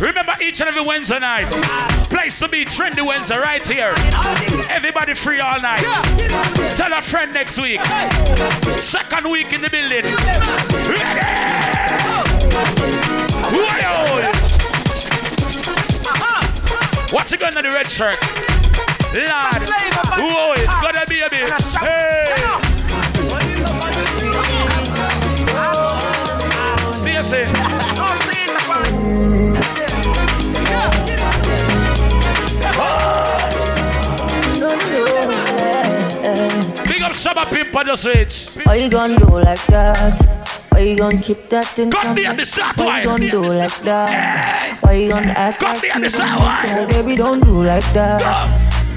Remember each and every Wednesday night. Place to be trendy Wednesday right here. Everybody free all night. Tell a friend next week. Second week in the building. Ready? Whoa! Oh, What's it going on the red shirt? Lord. Whoa, gotta be a bit. Hey. Stacy. Shabba Pimp on the switch. Why you gonna do like that? Why you gonna keep that in Come from me? Mr. Why you gonna do like that? Why you gonna act Come like you don't. Baby, don't do like that.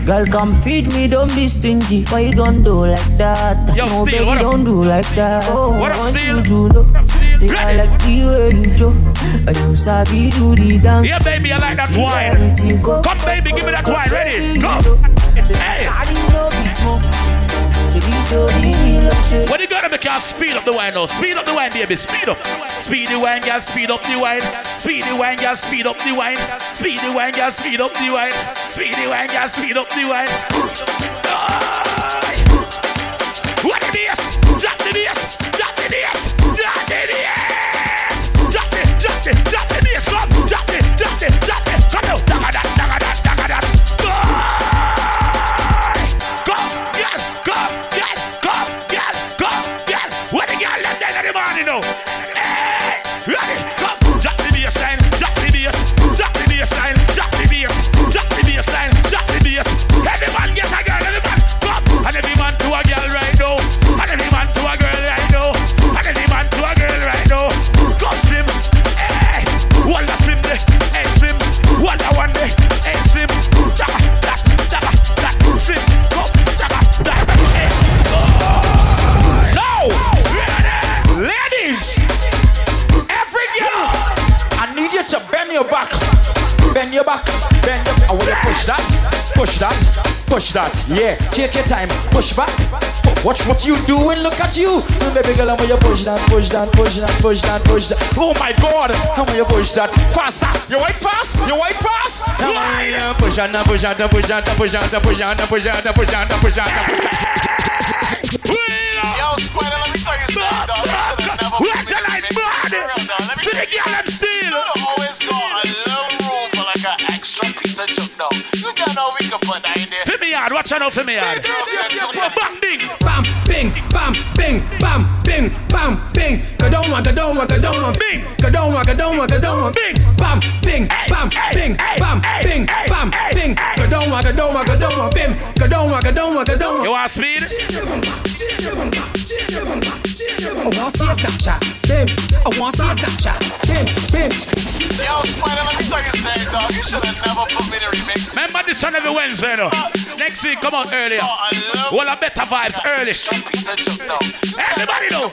Girl, come feed me, don't be stingy. Why you gonna do like that? Yo, no, Steel, baby, don't do like that. Oh, What I up, Steel? you know. See, I Ready? like the way you do. And you sabi do the dance. Yeah, baby, I like that wine. Come, baby, give me that wine. Ready? Go. Hey. What you gotta make you speed up the wine now? Speed up the wine, baby. Speed up. Speed the wine, girl. Speed up the wine. Speed the wine, girl. Speed up the wine. Speed the wine, girl. Speed up the wine. Speed the wine, girl. Speed up the wine. Push that, yeah. Take your time, push back. Watch what you do and look at you. Baby girl, I'm you push that, push that, push that, push that, push that. Oh my God, how you push that? Faster. You wait fast, you wait fast. Yeah, push that, push that, push that, push that, push that, push that, push that, push that. Yo, Spider, let me tell you something, dog. You should've never Wait till I been burn For real, dog. Let me To the girl them steal. You should've always got a little room for like an extra piece of junk, dog. You got no we can put yard. Watch out for me yard. Bam, bing. Bam, bing, bam, bing, bam, bing, bam, bing. Kadoma, kadoma, kadoma, bing. Kadoma, kadoma, kadoma, bing. Bam, bing, bam, bing, bam, bing, bam, bing. Kadoma, kadoma, kadoma, bing. Kadoma, kadoma, kadoma. You want speed? I want some Snapchat, bim. I want some Snapchat, bim, bim. Yo, Spider, let me tell you something, dog. You should have never this on every Wednesday, no? Next week, come out earlier. Well, a better vibes early. Everybody know.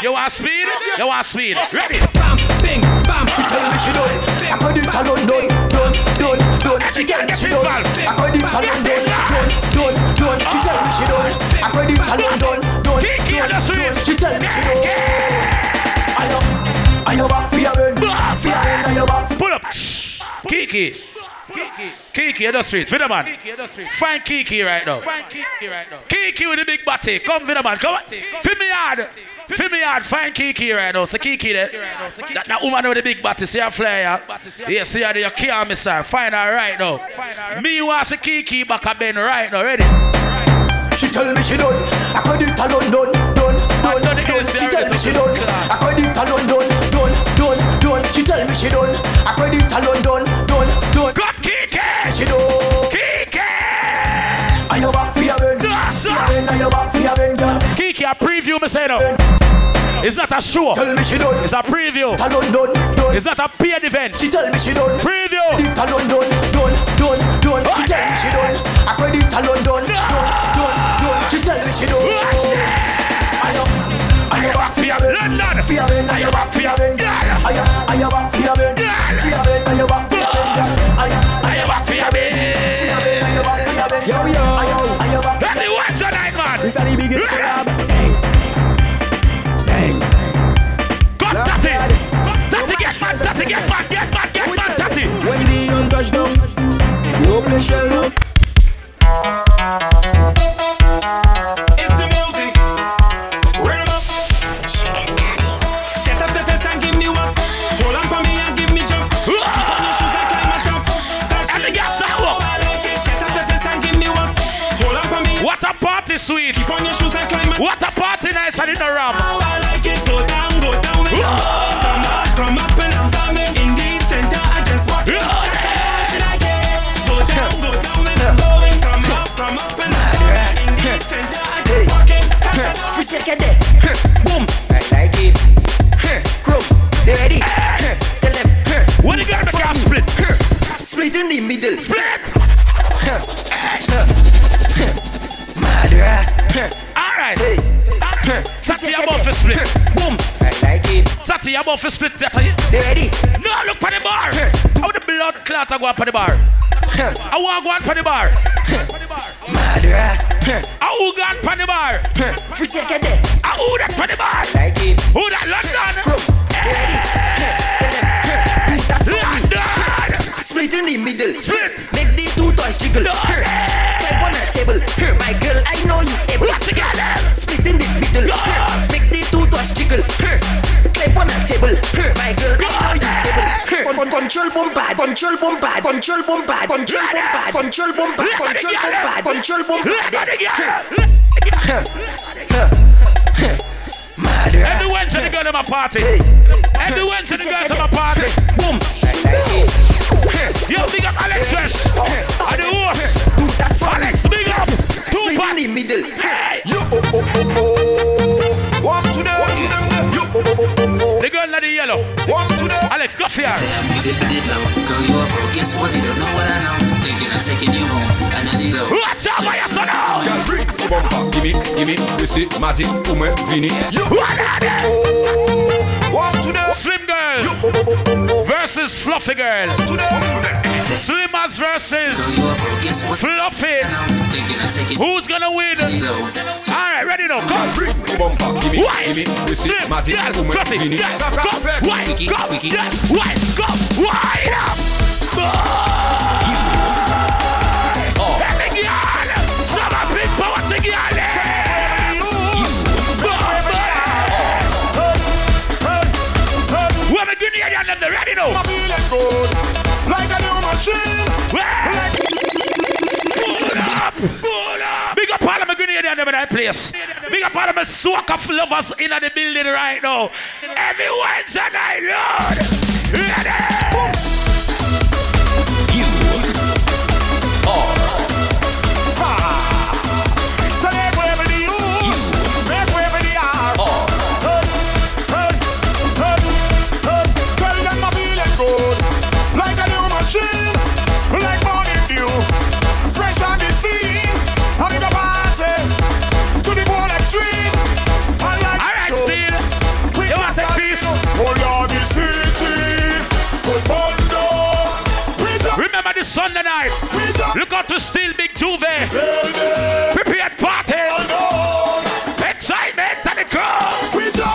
You want speed? You want speed? Ready? Bam, bing, bam. She tell me she done. I could it alone, done, done, done, done. She tell me she done. I could it alone, done, done, done, done. She tell me she done. I could it alone, done, done, done. She tell me she done. Ayo, ayo back for your run, for your run, ayo back for. Pull up. Kiki. Kiki in the street, with the man. Find Kiki right now. Find Kiki right now. Kiki with the big body. Come with man. Come on. Fill me hard. Fill me hard. Find Kiki right now. So Kiki there. That, that woman with the big body. See her flyer. Yeah, see her there. You can't miss her. Find her right now. Me want to Kiki back a bend right now. Ready? She tell me she done. I could it alone, done, done, done, done. She tell me she done. I could it alone, done, done, done, done. She tell me she done. I could it alone, done, done, done. Your back for your rent. Kiki, a preview, me say no. It's not a show. Tell me she done. It's a preview. Alone, done, done. It's not a paid event. She tell me she done. Preview. It alone, done, done, done, done. She tell me she done. I could it alone, done, done, done, done. She tell me she done. Are you, back for your? London. For your are you back for your? Are you, back for your run? For your run, are you back pressure low You split. that. Ready? No, look for the bar. How the blood clot I go up on the bar? I want to go up on the bar. Control boom bad. Control boom bad. Control boom bad. Control boom bad. Control boom bad. Control boom bad. Madras. Every Wednesday, the girl in my party. Every Wednesday, the girls in my party. Boom. Yo, big up Alex Fresh. And the host. Do that for. Alex, big up. Split in Tupac. the middle. You oh oh oh oh. Walk to them. You oh oh oh oh oh. The girl in the yellow. Walk to them. Alex, go for her. You dip it low, girl, you a pro. Guess what? You don't know what I know. Thinking I'm taking you home, and I need a. Watch out, my son. now. Girl, bring the bumper. Gimme, gimme. You see, Matty, Ume, Vini. You What are they? oh. Walk to them. Slim girl Oh oh oh oh oh. versus fluffy girl. To them. Slimmers versus Fluffy. Who's gonna win? Alright, ready now. Go. Why? Slim, yeah, Fluffy, yeah, go. Why? Go. Yeah, why? Go. Why? Every girl, some a big power to girl. Where me grenade and them, they ready now? Like a Big up all of my them in that place. Big up all of my soca lovers in the building right now. Every Wednesday night, Lord. Ready? Sunday night. Look out to steal Big Juve. Prepared party. Excitement to the crowd.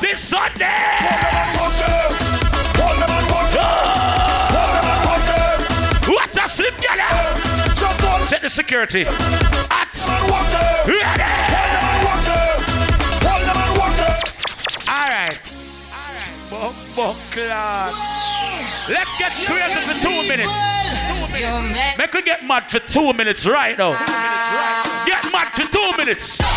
This Sunday. And and. What's a slip? Just Check the security. At and ready. And and walk them. All right. Let's get crazy for two minutes. Make we get mad for two minutes right now. Get mad for two minutes.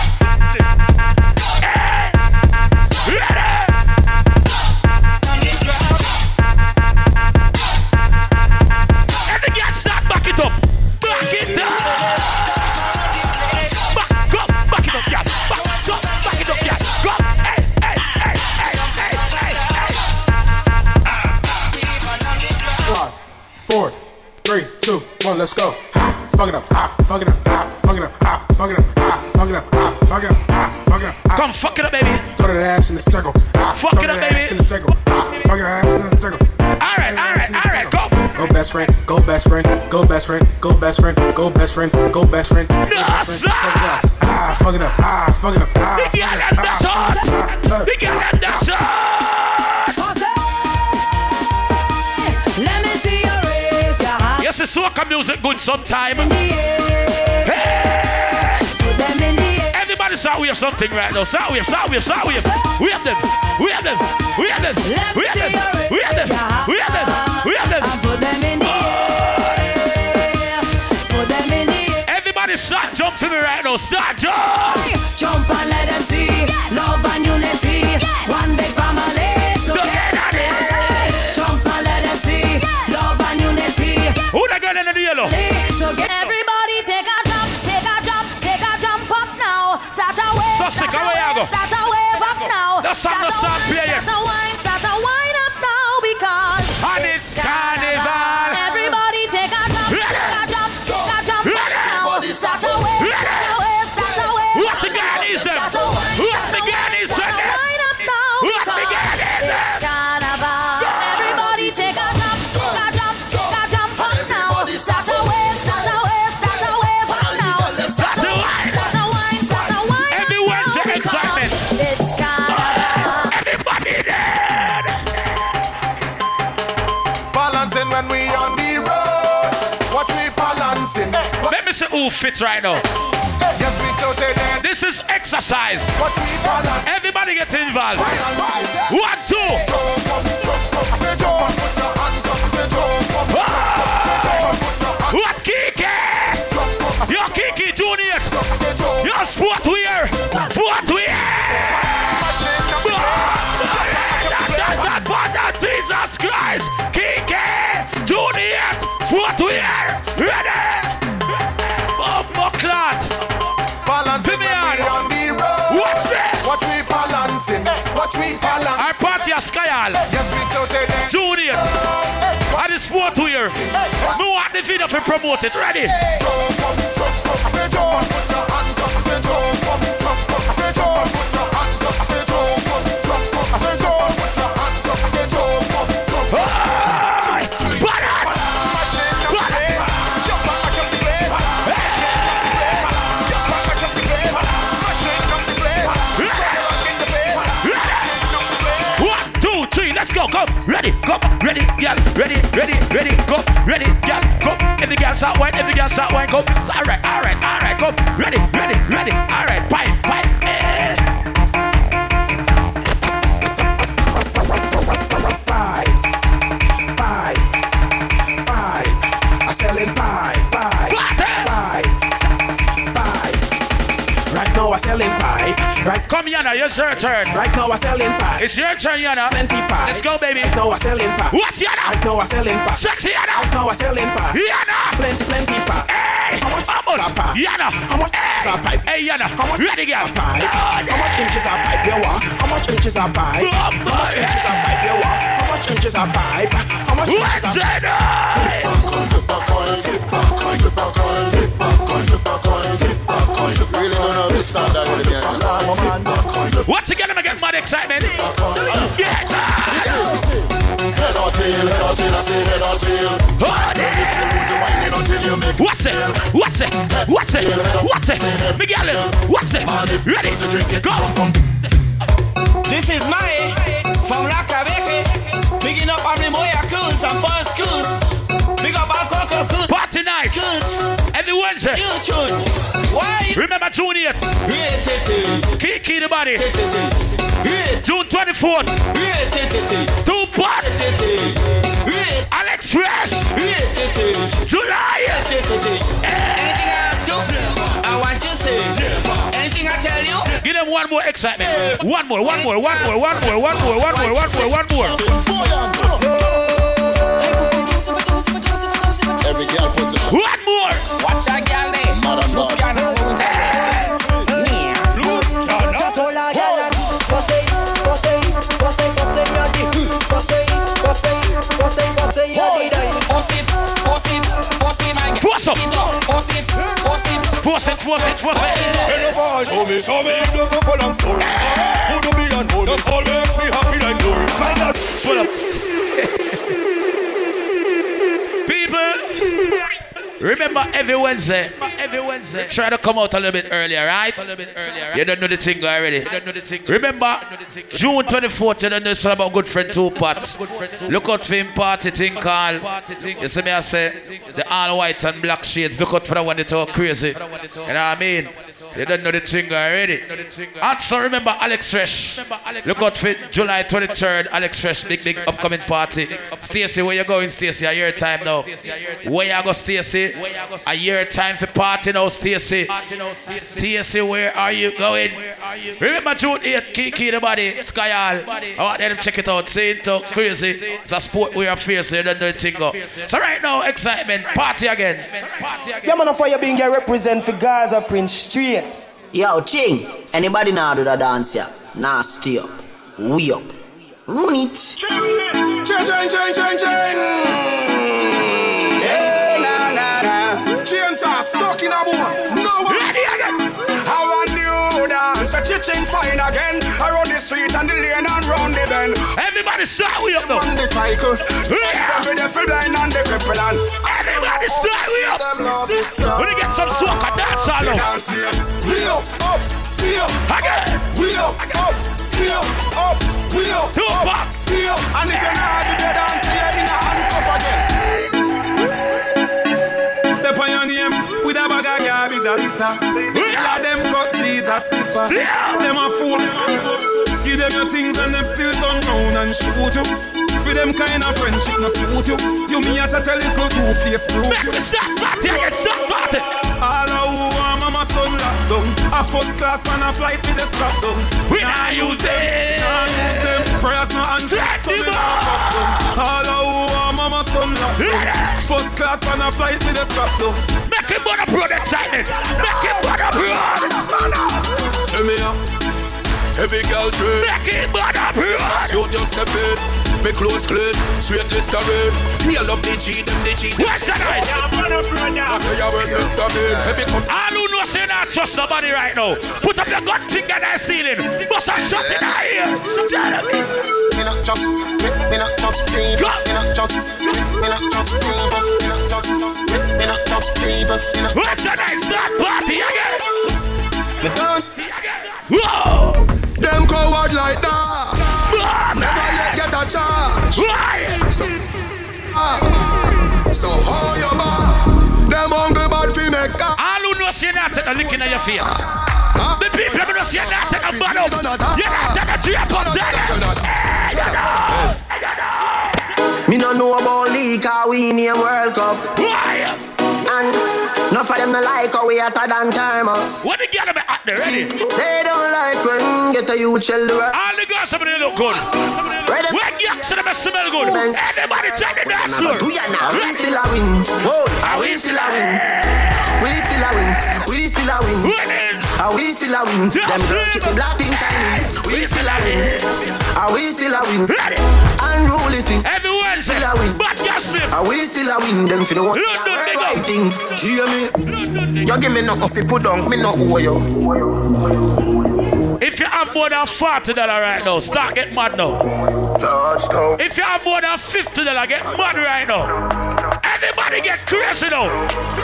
Let's go. Ha, fuck it up, ha, fuck it up, ha, fuck it up, ha, fuck it up, ha, fuck it up, ha, fuck it up, ha, fuck it up. ha. Come fuck it up, baby. Throw that ass in the circle. Ha, Fuck throw it up, that baby. ass in the circle. Ha, fuck it up, ass in the circle. All right, all right, all right, go. Go best friend, go best friend, go best friend, go best friend, go best friend, go best friend. go No, best friend. sir. Fuck it up, ah, fuck it up, ah, fuck it up, ah, The fuck it girl up, them ah, dash on. fuck it up, ah, The girl them dash on. Soca music good sometime. Hey! Everybody start wave something right now. Start wave, start wave, start wave. We have them. We have them. We have them. We have them. We have them. We have them. We have them. Everybody start jump for me right now. Start jump. Jump and let them see love and unity. One big Who the girl in the yellow? Together. Everybody take a jump, take a jump, take a jump up now. Start a wave, start a away wave, start a wave up now. The song don't a start wine, playing. Start a wine, Me fits right now. This is exercise. Everybody get involved. One, two. Party is Skyal. Yes, we totally dead. Junior. And the sport wear. Me want the video for promote it. Ready? Girl start wine, every girl start wine, come. All right, all right, all right, come, ready, ready, ready, all right, pipe, pipe, eh. Pie, pie, pie. I selling pie, pie, pie, pie. Right now I selling pie. Right, Come, Yana, it's your turn. right now I selling pie. It's your turn, Yana. Plenty pie. Let's go, baby. Right now I selling pie. What's Yana? Right now I selling pie. Sexy Yana. Right now I selling pie. Yana. Plenty, plenty pie. Hey, how much? How pie? Yana. How much Hey, pipe? hey, Yana. How much Ready, girl. a pipe? How much inches a pipe you want? How much inches a pipe? How much inches a pipe you want? How much inches a pipe? How much inches a What's pipe? it? Really gonna be start that with me. Once again, I'm gonna get mad excitement. Yeah. Head or tail, head or tail, I say head or tail. Oh, If you lose your mind until you make What's it? What's it? What's it? What's it? Miguel, what's it? Ready? Go. This is my from La Cabeque. Bigging up on the Moya Coons and Buzz Coons. Big up on Coco Coons. Party night. Every Wednesday. Why? Remember June 8th. Kiki the body. June 24th. Two pot. Alex Fresh. July. Anything I ask you, I want you say. Anything I tell you, Give them one more excitement. One more, one more, one more, one more, one more, one more, one more, one more. Every girl position. One more. watch a girl there. Madam Loose Lord. cannon. Loose cannon. Just hold on, girl, and you you die. Force it, force it, force it, my girl. Force up. Force it, force it. Force it, force it, force it. Show me, show me, don't go for long story. Who do me and who does all make me happy like glory? Pull up. [laughs] People, remember every Wednesday, every Wednesday, try to come out a little bit earlier, right? A little bit earlier. You don't know the thing already. You don't know the thing. Remember, June 24th, you don't know something about good friend two parts. Look out for him party thing called. You see me, I say, the all white and black shades. Look out for the one that talk crazy. You know what I mean? You don't know the thing already. Also remember Alex Fresh. Look out for July 23rd, Alex Fresh, big, big upcoming party. Stacy, where you going, Stacy? A year time now. Where you go, Stacy? A year time for party now, Stacy. Stacy, where are you going? Remember June 8th, Kiki the body, Sky All. I want them check it out. See talk crazy. It's a sport we are fierce, you don't know the thing. So right now, excitement, party again. Party again. Yeah, man, for you being here represent for Gaza Prince Street. Yo, Ching, anybody now do the dance here? Nah, stay up. We up. Run it. Chain, chain, chain, chain, chain. Hey, na, na, na. Chainsaw stuck in a boom. No one. Ready again. How a new dance, a chicken fine again. Around the street and the lane and round the bend. Everybody start we up now. On the cycle. Yeah. With the full blind and the cripple and Everybody start we up. Them love it so. Get some swagger dance all now. We up, up, stay up. Again. We up, up, stay up, up. We up, Two up, box. stay up. And if you're not do the dance, you're in a handcuff again. Step on your name with a bag of garbage a litter. All of them cut cheese a slipper. Them a fool. Give them your things and them still turn round and shoot you. With them kind of friendship no suit you. You me as a tell you two face proof Make you. me stop party again, stop party. All of who want mama son locked down. A first class man a flight with the strap down. We not use them. Nah use them. Prayers no answer. Stress So me nah fuck them. All of who want mama son locked down. First class man a flight with the strap down. Make him burn up road excitement. Make him burn up road. Send me up. Heavy girl train. Make him burn up road. You just step in. Me clothes clean. Straight Listerine. Heal up the G, them the G. What's that right? I say I will Listerine. Heavy come. All who know say not trust nobody right now. Put up your gun finger in the ceiling. Bust a shot in the ear. Tell me. Me not just, me, me not just people. Me not just, me, me not just people. Me not just, me, me not just people. What's the next start party again? Me don't. Whoa! Them coward like that. Never yet get a charge. So, uh, so hold your bar. Them hungry bad fi make that. All who know see that, take a lick in your face. The people who know see that in a bottle. You got to drip on that. Me no know about league, we name World Cup. Why? And no for them no like how we hotter than thermos. What the girl them out there ready? They don't like when get a the work. All the girls some of them look good. When girls them smell good. Everybody try the dance floor. Do ya now? We still a win. Whoa, are we still a win? We still a win. We still a win. Are we still a win? Them girls keep the black thing shining. We still a win. Are we still a win? Unruly thing. Everyone still a win. But gas me. Are we still a win? Them for the one. Right thing. Hear me? You give me nothing fi put down, me not owe you. If you have more than forty dollar right now, start get mad now. Touchdown. If you have more than fifty dollar, get mad right now. Everybody get crazy now.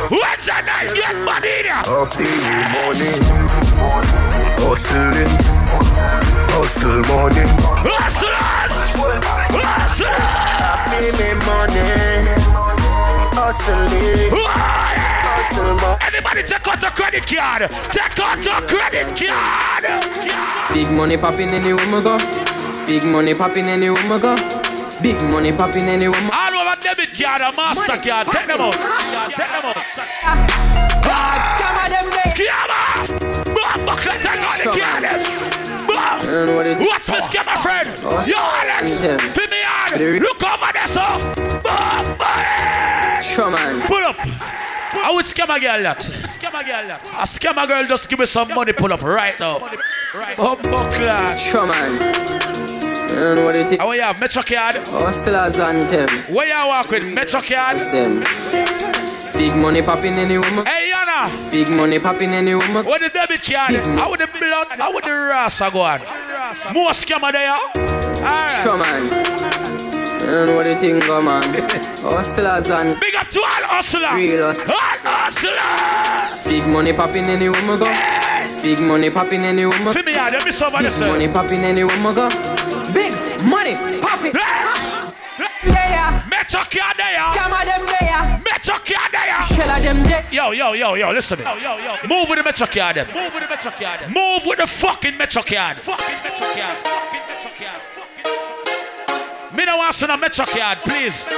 What's a night? Get mad in here. Feel money, hustling, hustle money. Hustlers, hustlers. I feel me money, hustling, hustle. Everybody take out a credit card. Take out a credit card. Big money popping anywhere we go. Big money popping anywhere we go. Big money popping anywhere we All over debit card and master card. Take them out. Take them out. Scammer them there. Scammer. Boom, buckle, take out the card. Boom. What's this my friend? Yo, Alex. Fill me on. Look over there, so. Boom, boom. Sure, man. Pull up. I would scam a girl that. Scam a girl that. A scam a girl just give me some money. Pull up right now. Right. Oh, buckler. Sure, man. I don't know what it is. How you have Metro card? Oh, Hustlers and them. Where you walk with Metro card? Them. Big money popping anywhere we Hey, Yana. Big money popping anywhere we What the debit card? How would the blood? How would the rasa go on? More scammer there. Alright. Sure, man. I don't know what you think, go, man. [laughs] Hustlers and Big up to all hustlers. real hustlers. All hustlers. Big money popping anywhere we go. Big money popping anywhere we go. Me out. Let me somebody Big say. money popping anywhere we go. Big money popping. There. Metro card there. Scammer them there. Metro card there. Shell of them there. Yo, yo, yo, yo, listen. Yo, yo, yo. Move with the Metro card. Them. Move with the Metro card. Them. Move with the fucking Metro card. Fucking Metro card. Fucking Metro card. Me no want to no Metro card, please.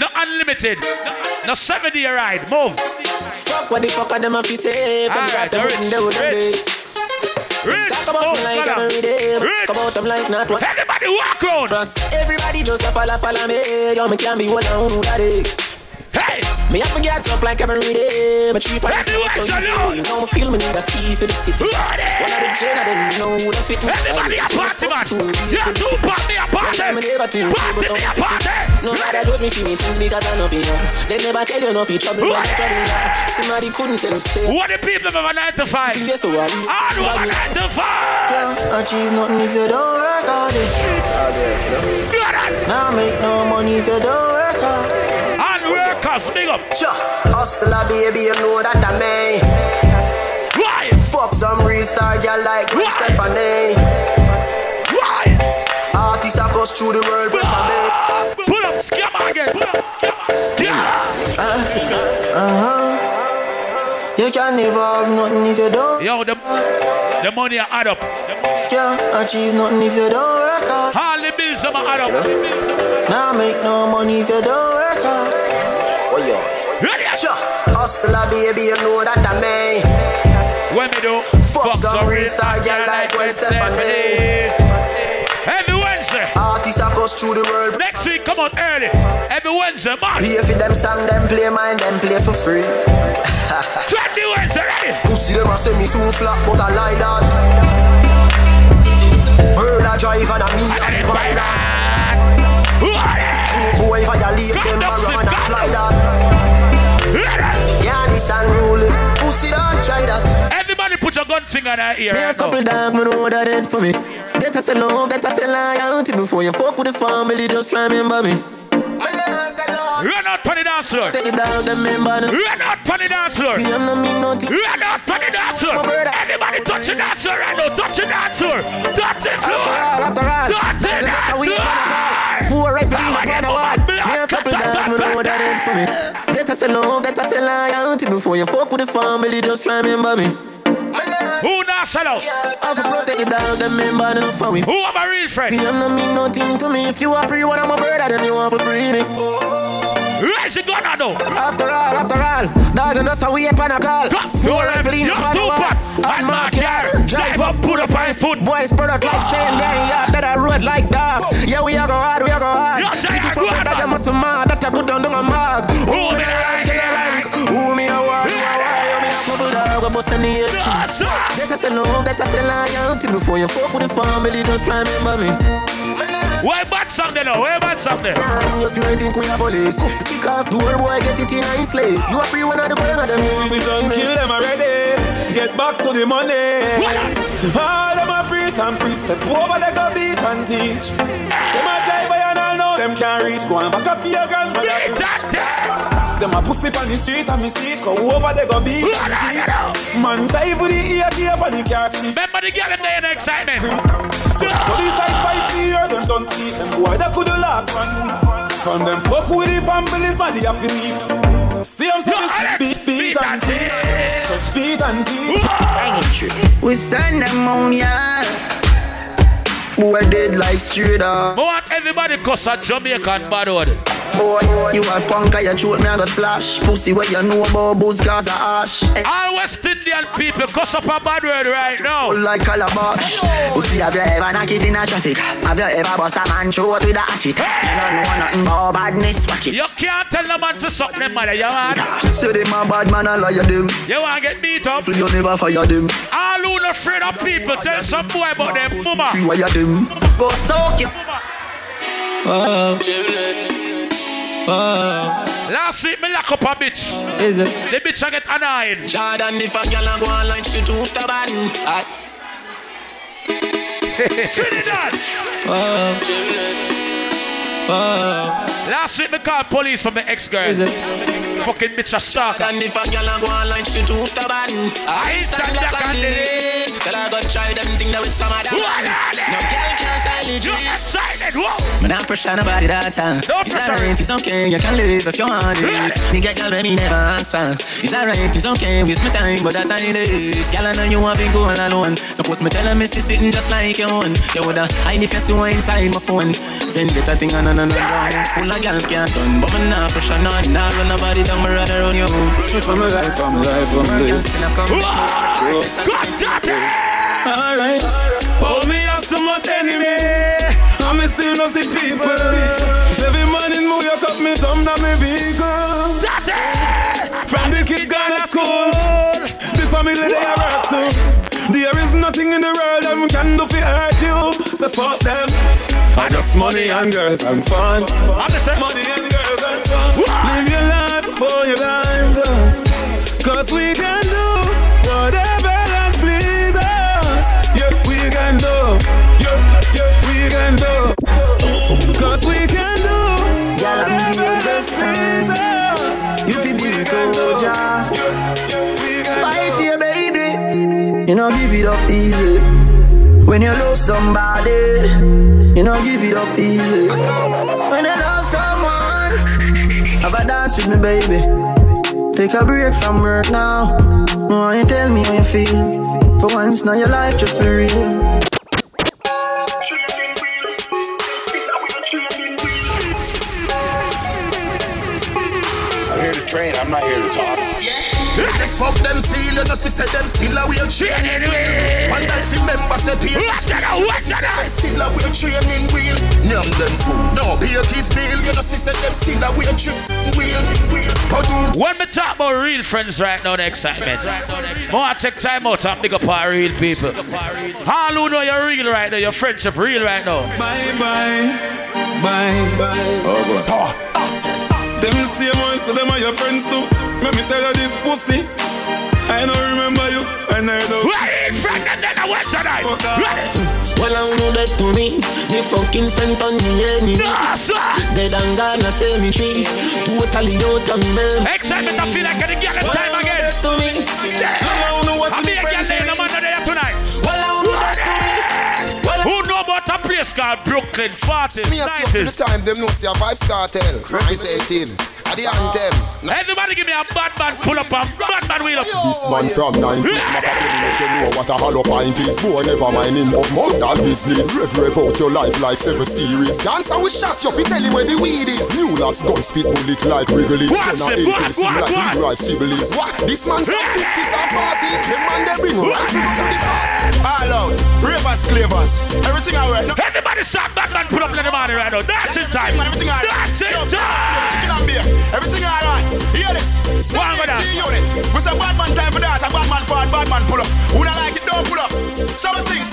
No unlimited. No, no seven ride. Move. Fuck what the fuck are them a fi say From Alright, that them rich, wouldn't do them day Rich. Talk about oh, me like brother. every day Rich. Talk about them like not one Everybody walk. Trust Everybody just a follow follow me Yo me can be one on who that is Hey. Me have to get up like every day eh? My tree for Every so easy. You know me feel me need a key for the city Ready. One of the gen of them you know who the fit me Everybody a party man. Yeah, do party a party. One time never Party me a party. No matter do me feel me things because I know for you They never tell you no for trouble but Ready. trouble now Somebody couldn't tell you say What the people a 9 to 5? Yes, so I All over 9 to 5. Can't achieve nothing if you don't work hard. Now make no money if you don't work hard. Workers, big up. Sure. Hustler, baby, you know that I may. Why? Fuck some real star girl like Why? Stefani. Why? Artists across through the world, but for me. Pull up, scammer again. Put up, scammer. Scammer. Uh-huh. You can never have nothing if you don't. Yo, the, the money add up. Can't achieve nothing if you don't work hard. All the bills them add up. Now make no money if you don't work hard. Yeah. Ready? Sure. Hustler, baby, you know that I may. When me do? Fuck some real star girl like Gwen Stefani. Every Wednesday. Artists across through the world. Next week, come on early. Every Wednesday, man. Pay for them song, them play mine, them play for free. [laughs] Twenty Wednesday, ready? Pussy them a say me too flat, but I lie that. Girl a drive and a me a the pilot. Boy violate them a run and fly that. Yeah, this unruly. Pussy don't try that. Everybody put your gun finger in our ear. Me a couple dog, me know that it for me. That I say love, that I say loyalty. Before you fuck with the family, just try remember me. Run out on the dance floor. Take the dog, them remember me. Run out on the dance floor. Free them no mean nothing. Run out on the dance floor. Everybody touch the dance floor right now. Touch the dance floor. Touch the floor. After all, Touch the that's how we dance the floor. Four rifle in the pan of wall. Me a couple dog, me know that it for me. That I say love, that I say loyalty. Before you fuck with the family, just remember me. Who not sell out? I for protect the dog, them member them for me. Who am a real friend? Them no mean nothing to me. If you are free, one of my brother, then you want free me. Where's it gonna do? After all, after all, dog and us a wait pan a call. Four rifle in the wall. And my car, drive up, put up on foot. Boys out like ah. saying gang, yeah, that I road like dog. Yeah, we a go hard, we a go hard. You say I go fuck that, you must mad. That a good down, down a mag. Who me a rank, me a rank. Who me a war, who a war. You me a dog, a bust any head. That I say love, that I say loyalty. Before you fuck with the family, just remember me. Where bad song there now? Where bad song there? Just you ain't think we are police. Kick off door, boy, get it in a slave. You a free one of the boy, of them. If we don't kill them already, get back to the money. All them a preach and preach, step over they go beat and teach. Them a jive and all know them can't reach. Go and back a fear grandmother. Them a pussy on the street and me see it. Go over they go beat and teach. Man jive with the ear gear on the car seat. Remember the girl in there in excitement. Police like five years, them don't see them boy. That could the last one week. From them fuck with the families, man, they have to meet. See them say beat, beat beat and teach. So beat and teach. We send them on, yeah. Boy, dead like straight up. I want everybody cuss a Jamaican bad word. Boy, you a punk, I throat me a go slash. Pussy, what you know about booze, cause of ash. All West Indian people cuss up a bad word right now. Like calabash. Pussy, have you ever knocked it in a traffic? Have you ever bust a man throat with a hatchet? You don't know nothing about badness, watch it. You can't tell the man to suck them mother, you want? Say them a bad man, I liar them. You want to get beat up? So you never fire them. All who not afraid of people tell some boy about them mama. You wire them. Go soak you. Oh, oh. Last week me lock up a bitch. Is it? The bitch I get annoying. Jordan, if a girl a go online, she too stubborn. I- Trinidad. Oh, oh. Last week me called police from the ex-girl. Is it? Fucking bitch a stalker. Jordan, if a girl a go online, she too stubborn. I stand black and delay. Tell her go try them thing that with some other man. No girl can silent You it. excited, whoa! Man, I pressure nobody that time. Don't it's pressure alright, it's okay, you can live if you want it. Nigga, girl, baby, never answer. It's alright, it's okay, waste my time, but that time it is. Girl, I know you want been going alone. Suppose me tell her, me see sitting just like your own. You woulda hide the person inside my phone. Vendetta thing, no, no, no, no, no. Full of girl can't done, but me nah pressure none. Nah run nobody down, me rather run your hood. For my life, for my life, for my life. Still I come Alright, but me have so much enemy, and me still no see people. Every morning, me wake up, me jump down me vehicle. From the kids gone to school, the family they are work too. There is nothing in the world that we can do for hurt you. So fuck them. I just money and girls and fun. Eh? Money and girls and fun. Live your life for your life. Cause we can do whatever that please us. Yeah, we can do. Yeah, yeah, we can do. Cause we can do Girl, I'm whatever the that best please man. us. You fi be the soldier. Fight for your baby. You know, give it up easy. When you love somebody, you know, give it up easy. When you love someone, have a dance with me, baby. Take a break from work now. Why you tell me how you feel. For once, now your life just be real. I'm here to train, I'm not here to talk. The fuck them seal, you know, she said them still a wheel training wheel. And I see members say pay. Them Still a wheel training wheel. Nyam them fool. No, pay kids meal, you know, she said them still a wheel training wheel. How do When we talk about real friends right now, the excitement. More take time out and big up our real people. All who know you're real right now, your friendship real right now. Bye bye, bye bye. Oh, go on. So, them same ones, so them are your friends too. Let me tell you this pussy. I don't remember you, and I don't. Where is friend and then I watch tonight? Well, I know that to me. Me fucking friend on the enemy. Dead and gone, I say me tree. Totally out of me. Excitement, I feel like getting girl in time again. to me. I'll place called Brooklyn, 40s, Me a up to the time, them know see a Vybz Kartel representing At the anthem. Everybody give me a bad man pull up and bad man wheel up. This man from 90s, Machiavelli make you know what a hollow pint is. Boy, never mind him of murder business. Rev, rev out your life like seven series. Dancer we shot you, fi tell him where the weed is. New lads gun spit bullet like Wrigley. Watch Son of them, eight, watch, sing like watch. Leroy Sibbles. What? This man from 50s and 40s. The man they bring rifles to the car. All out. Ravers, clavers. Everything I wear. Everybody shot bad man pull up in the morning right now. That's in time. Everything I That's in time. Chicken and beer. Everything I right. Hear this. One with that. unit. We say bad man time for dance. A bad man forward, bad man pull up. Who don't like it, don't pull up. Some things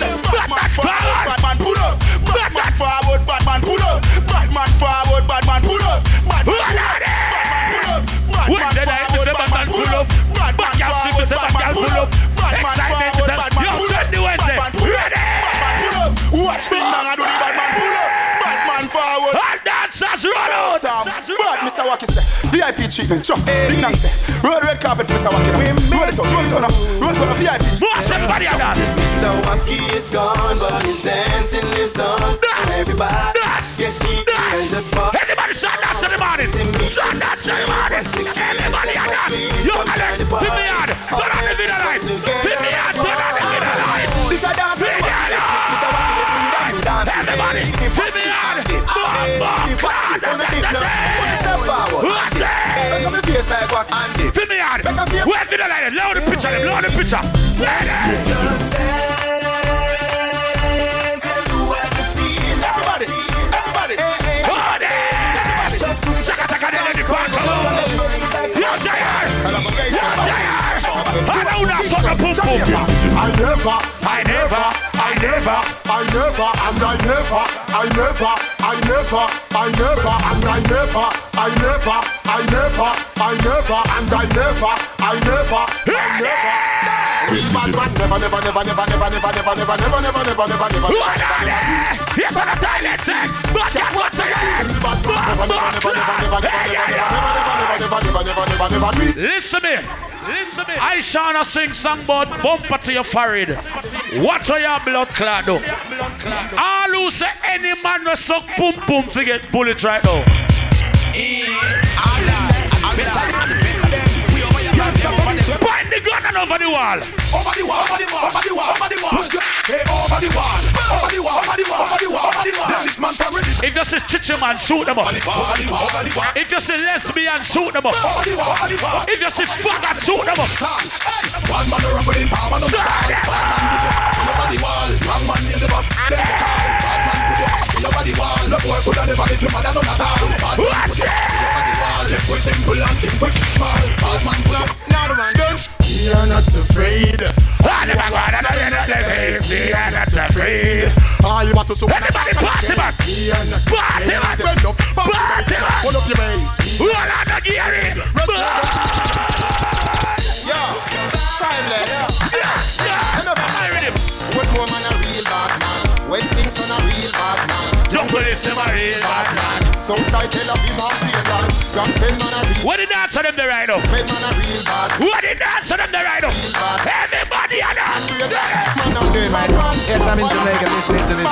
Wacky say VIP treatment. Chop. Ding dong say. Roll red carpet for Mr. Wacky. Roll it out. Roll it out. Roll it out. VIP. Boss, everybody on that. Mr. Wacky is gone, but his dancing lives on. And everybody gets deep in the spot. Everybody shot dance in the morning. Shot dance in the morning. Everybody on that. Yo, Alex, put me it up like. Load the picture, them. Load the picture. Everybody, everybody, party. Chaka chaka, they let the party go. Yo, Jair. Yo, Jair. I know that's what the pump pump never. I never, and I never, I never, I never, I never, and I never, I never, I never, I never, and I never, I never, I never. Real bad man, never, never, never, never, never, never, never, never, never, never, never, never, never. What are they? Yes, on the toilet sex. But that once again. Boom, boom, clap. Hey, yeah, yeah. Listen me. Listen me. I shall not sing song about bumper to your forehead. What are your blood clot do? All who say any man will suck pum pum to get bullet right now. Point the gun and over the wall. Over the wall, over the wall, over the wall, over the wall. Hey, over the wall, over the wall, over the wall, over the wall, over the wall. This man from. If you say chicha man, shoot them up. Over the wall, over the wall, over the wall. If you say lesbian, shoot them up. Over the wall, over the wall. If you say faggot, shoot them up. One man run with him, palm on the wall. Bad man put your hand over the wall. Wrong man in the buff. Then the call. Bad man put hand over the wall. No boy could have never lift your mother at all. Bad man put hand over the wall all If we simple and think we small Bad man flat, not one done. We are not afraid. All of our and all in the face We are not afraid. All of us so Everybody party bus We are not afraid. Party bus party bus Hold up your waist. All out of gear in Yo, timeless Yeah, yeah, Enough, I read him West woman a real bad man. West Kingston a real bad man. Jump with this, them a real bad man. Southside Tel Aviv have real land. From Spedman a What did that answer them the right now? Spedman a real bad. What did that answer them the right now? Everybody a dance. Yes, I'm in Jamaica listening to this.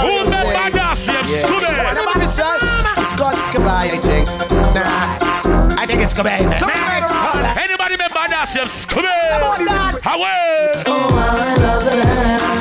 Who's the bad ass? Yes, good day. Scotch Skabay, I think. Nah, I think it's Skabay. Nah, it's Skabay. Anybody remember that? Skabay. Away. Oh, I love the.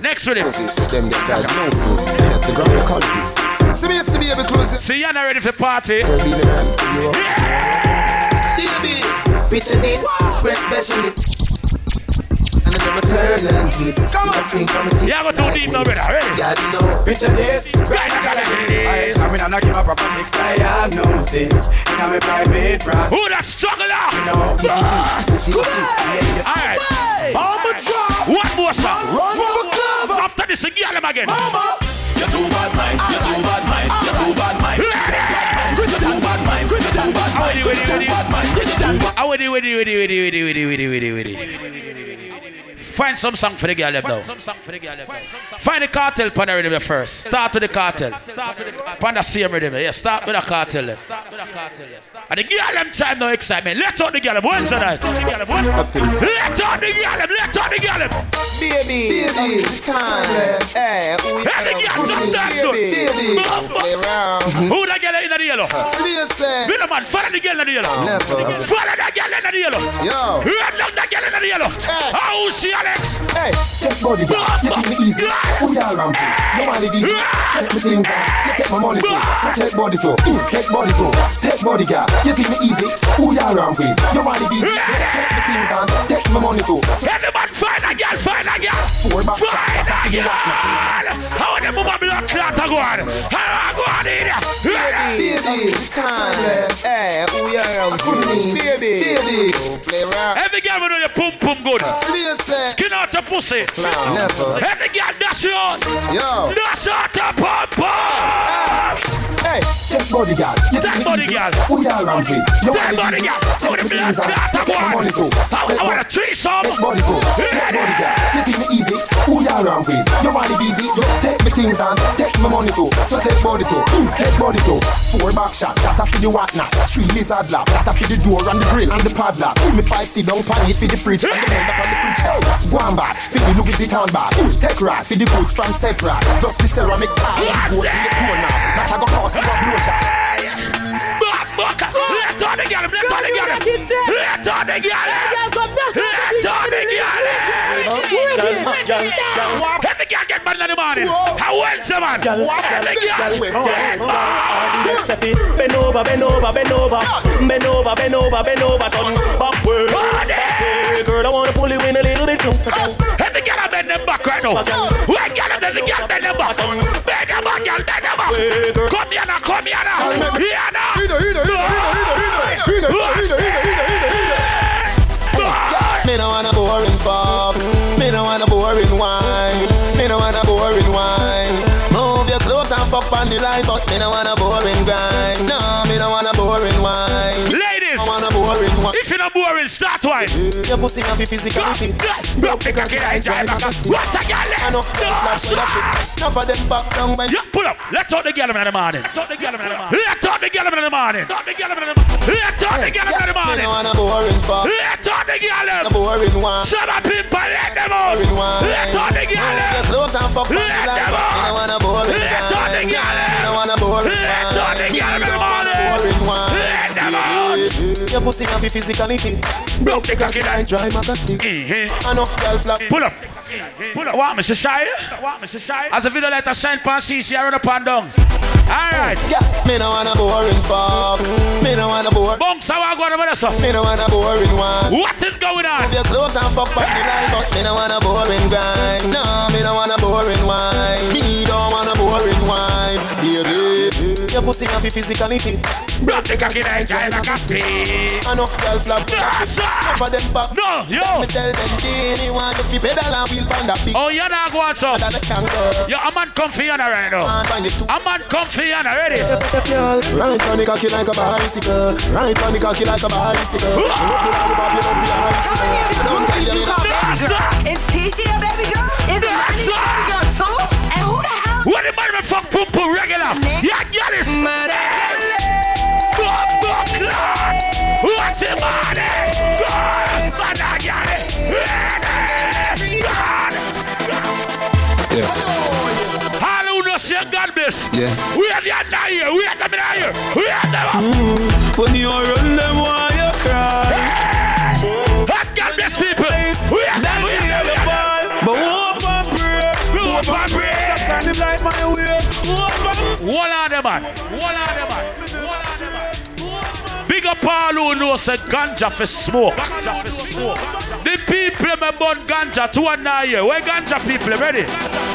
Next with him. Them get diagnosis. Yes, the ground qualities. See me, see me, every close. See, you're not ready for party. Tell me the man. You Baby, picture this, we're specialists. And then I'm a turn and twist. Come on, swing from it. Yeah, go too deep now, brother. Ready? Yeah, you know. Picture this, Right, I got it. I mean, I'm not give a proper fix diagnosis. In my private practice. Who that struggler? No. Alright. I'm a drop. One more song. Run for cover. After this, again, them again. Mama, you You too bad mind. You too bad mind. You too bad mind. You too bad mind. You too bad mind. You too bad mind. You too bad I would it, would it, would it, would it, would it, would it, would it, would it, would it. Find some song for the girl left now. Find the cartel pan the rhythm first. Start with the cartel. Start with the cartel. Pan the same rhythm. Yeah, start with the cartel. left. And the girl them time no excitement. Let out the girl them. When's the night? Let out the girl them. Let out the girl them. Baby, baby, timeless. Hey, eh, who Let the girl jump dance. to it. Baby, Move, move. play around. [laughs] Who the girl in the yellow? Seriously. Villain man, follow the girl in the yellow. Never. Follow the girl in the yellow. Yo. Run down the girl in the yellow. Eh. How she Alex? Hey, Take body, girl. You think me easy? Who you all around eh. me? You want it easy? Take me things on. You take my money too. So take body too. Mm, Take body too. Take body, girl. You see me easy, who you around with? You wanna be, get the things on, my money too. So Everyone find a girl, find a girl. Four back. Find a girl. How the mama blood clot a go on? How I go on in here? Baby, timeless. Hey, who you me? Baby, baby, play around. Every girl will know your pum pum good. Seriously. Skin out your pussy. Never. Every girl dash you out. Yo. Dash out your pum pum. Hey, take body, girl. You Take body, girl. Who you around? Take body, girl. How me the blood things on. clot a go my money too. on? So I take I want body- a threesome. Take body too. Take body, girl. You think me easy? Who you all around me? You want it easy? Take me things on. Take my money too. So take body too. Mm, Take body too. Four back shot. That a for the what now? Three lizard lap. That a for the door and the grill and the padlock. Mm, Me five sit down pan it for the fridge and the member from the fridge. Hey, Go on back. For the Louis Vuitton bag. Mm, Take right. For the goods from Sephora. Plus the ceramic tile. and Go to the corner. That a go cost you a blow shot. Back, back. Let out the girl. Let out the girl. Let out the girl. The girl. Every girl get mad in the morning. How the man? Every girl. Bend over, bend over, bend over, bend over, bend over, bend over, turn backward. Girl, I wanna pull you in a little bit closer. Every girl I bend them back right now. When girl I bend them back. Bend them back, girl, bend them back. Come here now, come here now. Here now. Want a boring fuck. Me no want a boring wine. Me no want a boring wine. Move your clothes and fuck on the line, but me no want a boring grind. No, me no want a a boring wine. if you're not boring, start wine. Your pussy can be physically fit. Broke the cocky like drive back. What a girl left. Enough girls like for your fit. Enough of them ah, back down when Yeah, pull up. Let's talk the girl in the morning. Let's talk the girl in the morning. Let's talk the girl in the morning. Talk the girl in the morning. Let's talk the girl in the Me morning. no want a boring fuck. Let's talk the girl A in. boring one. Shut up, people. Let them out. Boring one. Let's talk the girl Move your in. clothes and fuck on Let line, them but me no out. want a boring Let's talk the girl in. want a boring Let's talk the wine. girl in Me the Your pussy can be physically fit. Broke the cocky like Dry maca stick. Mhm. Enough girl flap. Pull up. Pull up. What, Mr. Shy? What, Mr. Shy? As a video light a shine pan CC, I run up and down. Alright. Yeah, me no want a boring fuck. Me no want a boring. Bunks, how I go over there, sir? Me no want a boring one. What is going on? Move your clothes and fuck on the line, but me no want a boring grind. No, me no want a boring wine. Me don't want a boring wine, baby pussy and be physically fit. Bro, like a stick. Enough girl flap. Cover them back. No, yo. Let me tell them they want to fi pedal and wheel pan that big. Oh, you're not going to. Yo, a man come for you right now. A man come for you already. Right on the cocky like a bicycle. Right on the cocky like a bicycle. Ah! It's Tisha, baby girl. It's Tisha, baby girl. What the man fuck pum pum regular? Yeah, get it. Fuck, fuck, Lord. What's the money? God, man, I get it. God. Hallelujah, say God bless. Yeah. We your now here. We have them in here. We have them up. Mm, when you run them, why you cry? Hey, God bless people. We have them. We have them. We have them. But hope and pray. Hope and pray. back. One up all who know ganja for smoke. Ganja for smoke. The people me burn ganja two and nine year. Where ganja people ready?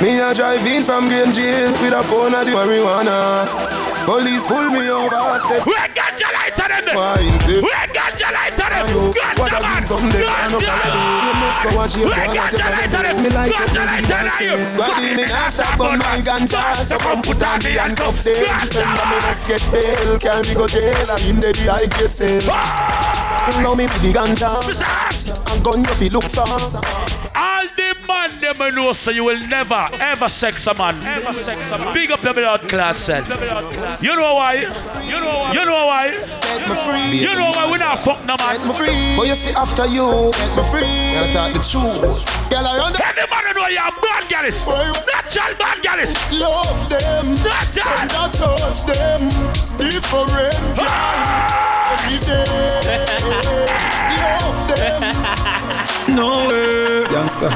Me a drive in from Green Jail with a pound of the marijuana. Police pull me over, step. We got your light on them. Wine zip. We got your light on them. Ganja man. big someday, I know Ganja. You must go watch your We boy, got what light on them. Me like Got it your light the on dance you. Squaddy, me not stop on my ganja, so come put on the handcuff them. Remember me must get bail, carry me go jail, and in the I sale. Now me with the ganja, and gun you fi look for. All the man them I know so you will never ever sex a man. Ever sex a man. Big up your blood class self. You know why? You know why? You know why? Set me free. You know why we not fuck no man. Set me free. But you see after you, set me free. You talk the truth. Girl around the Every man know you're bad gallis. Natural bad gallis. love them. Natural. Don't touch them. Different. Ah! Every day. No way, youngster.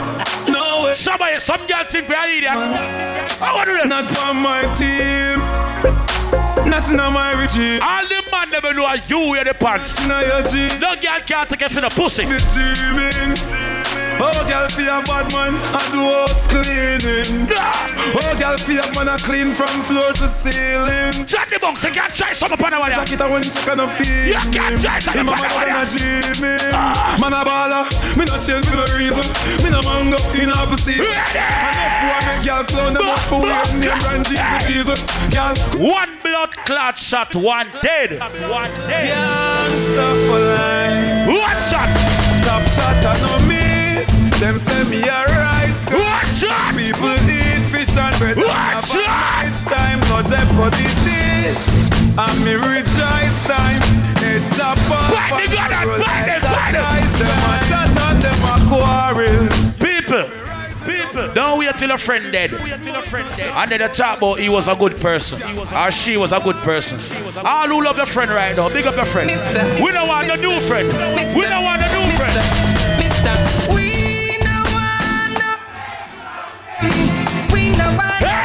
No way. Somebody, some girl think we are idiot. I want to Not on my team. Nothing on my regime. All the man never know are you wear the pants. Now your G. No girl can't take it for the pussy. The dreaming. Oh, girl, feel a bad man. I do house cleaning. Ah! Oh, girl, feel a man. I clean from floor to ceiling. Jack the bunks, you can't try some upon a wire. Jacket, I want check on a feel. You can't try some a upon a mother than a wire. dreaming. Man a baller. Me not change for no reason. Me no mango in a pussy. Enough boy make girl clown them up for weird name brand Jesus Jesus. Girl, One blood clot shot, one dead. One dead. Gangsta for life. One shot. Top shot I no miss. Them send me a rice. Watch out! People eat fish and bread. One Have a shot. nice time, no jeopardy this. And me rejoice time. Head chop up Fight the gun and roll fight like it, fight it. guys. Them a chat and them a quarrel. People, people, don't wait till a friend dead. And then they talk about he was a good person. Or she was a good person. All who love your friend right now, big up your friend. Mister. We don't want a new friend. Mister. We don't want a new friend. We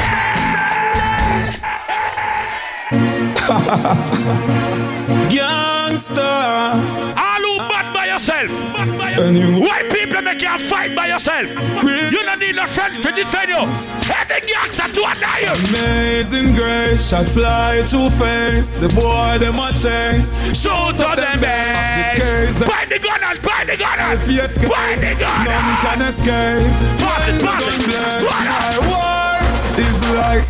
Gangsta. All who bad by yourself. Why people make you fight by yourself? You don't need a friend to defend you. Every gangster to you. Amazing grace, shot fly to face. The boy them a chase. Shoot to them base. Buy the gun and buy the gun and If you escape, buy the gun. none can escape. Pass it, pass it. War is like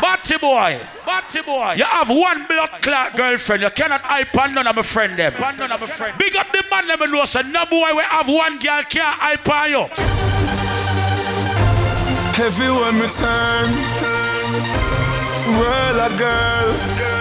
Batty boy, Batty boy. You have one blood clot girlfriend. You cannot hype on none of my friend them. On none of my friend. Big up the man let me know. So no boy we have one girl can't hype on you. heavy when me turn. Roll a girl.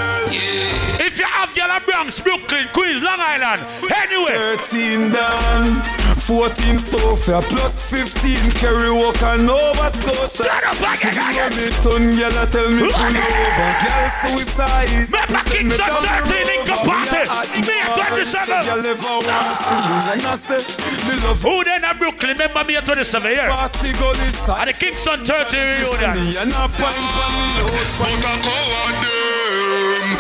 If you have girl at Bronx, Brooklyn, Queens, Long Island, anyway. 13 down, 14 Sophia, plus 15 Kerry Walker, Nova Scotia. Get up back If you again. me turn, girl, I tell me pull over. Girl, suicide. Me back Let in some the 13 in rover. Kapate. We Me at 27. Girl, if I want to see you, and I say, me love Who then at Brooklyn? Remember me at 27 years. Party go this. At the Kingston 30 reunion. Me and a pint pan me house. So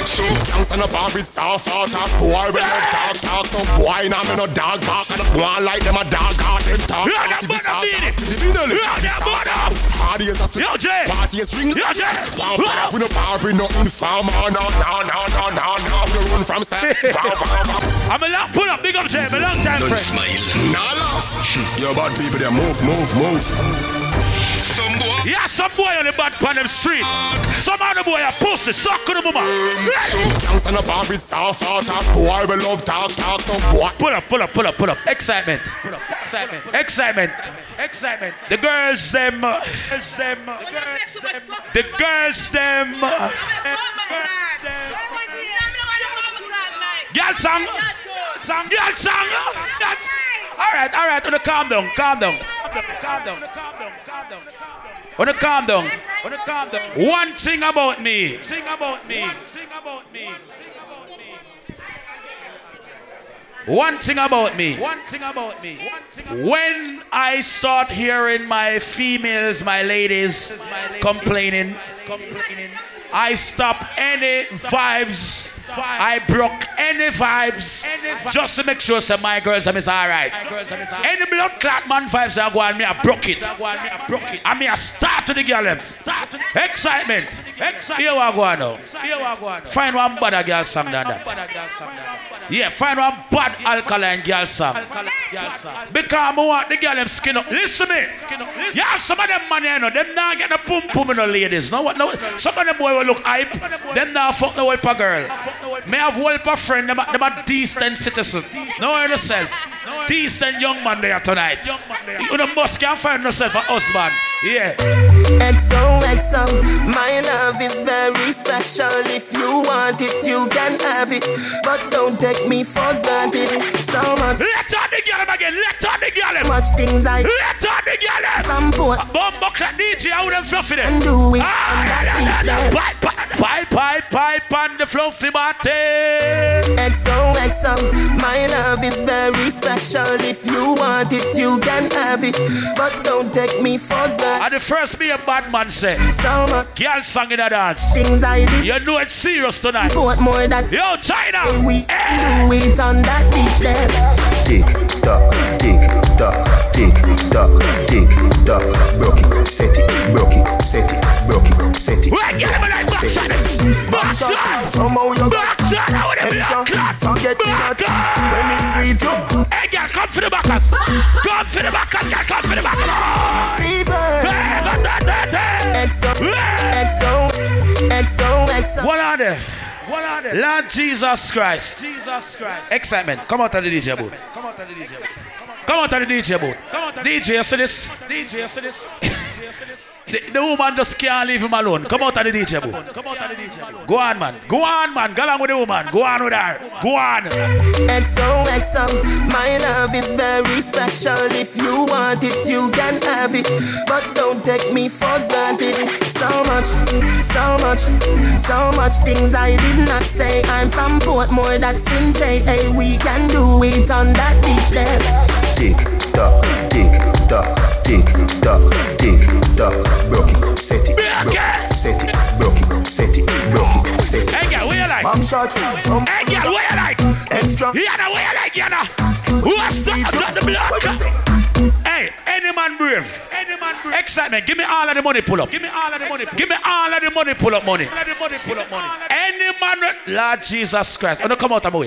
can't stand up and with soft out talk. Boy when you talk talk. Some boy now me no dog bark. And one like them a dog out them talk Yeah, and that see this mother all beat chance it. to the middle Yeah, that mother. party is a stick Yo, Jay. party is ring Yo, Jay. Pow, pow, we no party no informer oh, no no no no no no. We run from side [laughs] Pow, pow, pow. I'm a long pull up, big up Jay, my long time friend. Nah laugh. Yo bad people they move move move Yeah, some boy on the bad pan them street. Some other boy a pussy, suck on the mama. Can't stand up and with soft talk boy we love talk talk some boy Pull up, pull up, pull up, pull up. Excitement. Pull up. Excitement. Excitement. Excitement. The girls them. uh, Girls them. uh, The girls them. uh, Girl song. Song. Girl song. That's. All right, all right. Wanna calm down, calm down, calm down, calm down, calm down. Wanna calm down. Wanna calm down. One thing about me. Sing about me. Sing about me. Sing about me. One thing about me. One thing about me. When I start hearing my females, my ladies complaining, complaining, I stop any vibes I broke any vibes just to make sure say my girls are alright. Any blood clot man vibes that go on me, I broke it. I mean, I start to the girl them. Excitement. Here we go now. Find one bad girl song than that. Yeah, find one bad alkaline girl song. Because I want the girl them skin up. Listen to me. You have some of them money, you know, them not get the pum pum in the ladies. No, what? No, some of them boy will look hype. Them not fuck the wiper girl. May have wiper friend. Them, a- them a decent citizen. Know yourself. [laughs] No decent young man there tonight. You know, must can't find yourself a husband. Yeah. XOXO, my love is very special. If you want it, you can have it. But don't take me for granted. So much. Let on the girl again. Let on the girl. Much things I. Let on the girl. From port. Bumbo clap DJ, how them fluffy there? And do it Ah, on that yeah, beach yeah, yeah. there. Pipe, pipe, pipe, pipe, pipe on the fluffy body. XOXO, my love is very special. If you want it, you can have it. But don't take me for granted. And the first me a bad man say, So much girl song in a dance. things I did. You know it's serious tonight. Portmore that Yo, China. we eh! do it on that beach there. Tick tock, tick tock, tick tock, tick tock. Broke it, set it, broke it, set it, broke it, set it. Wait, get him like back shot. Back shot. Somehow you Back shot. How would it be a clot? Forget me Back not up. when it's sweet you. Hey, girl, come for the backers. Come for the backers, girl. Come for the backers. XO, XO, XO. What are they? What are they? Lord Jesus Christ. Jesus Christ. Excitement. Come out of the DJ booth. Come out of the DJ booth. Come out of the DJ booth. Come out DJ, you see this? DJ, see this? [laughs] The, the woman just can't leave him alone. Come out of the DJ booth. Come out of the DJ booth. Go on, man. Go on, man. Go along with the woman. Go on with her. Go on. XOXO, my love is very special. If you want it, you can have it. But don't take me for granted. So much, so much, so much things I did not say. I'm from Portmore, that's in JA. We can do it on that beach there. Tick tock, tick tock, tick tock, tick tock. Broke it, set it, broke it, set it, broke it, set it, broke it, set it. Hey, girl, what you like? Bomb shot, some Hey, girl, what you like? extra. Now what you like, you know? What's that? I got the blood. Hey, any man brave. Any man brave. Excitement. Give me all of the money pull up. Give me all of the money. Give me all of the money pull up money. All of the money pull up money. Any man, Lord Jesus Christ. I don't come out of my.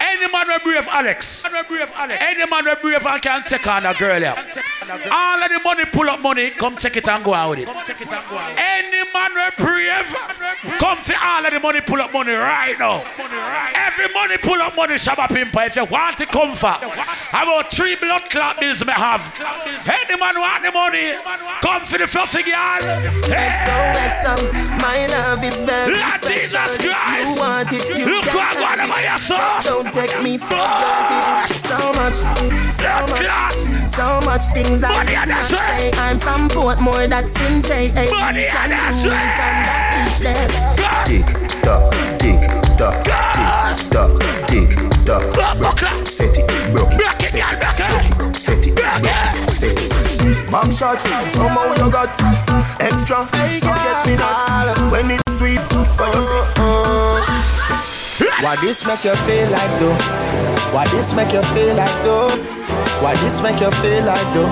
Any man brave Alex. Any man will brave and can take on a girl yeah. All of the money pull up money. Come check it and go out with it. And go out. Any man brave. Come for all of the money pull up money right now. Every money pull up money Shabba Pimpa if you want to come for. About three blood clot bills may have. Any man want the money. Come for the fluffy girl. Hey. XOXO, my love is very Lord special. Jesus Christ. you want it, you Look what God have am I it. Don't take me for granted. So much, so Blood much, so much things I Money did and not that's say. I'm from Portmore, that's in JA. Money can and that's do it right. on that beach there. Tick tock, tick tock, tick tock, tick tock. Bumbo clap. Set it, broke it, Break it, girl, break it. set it, broke it, set it. Bomb shot, somehow you got extra. Forget me not when it's sweet. What you say? Why this make you feel like though? Why this make you feel like though? Why this make you feel like though?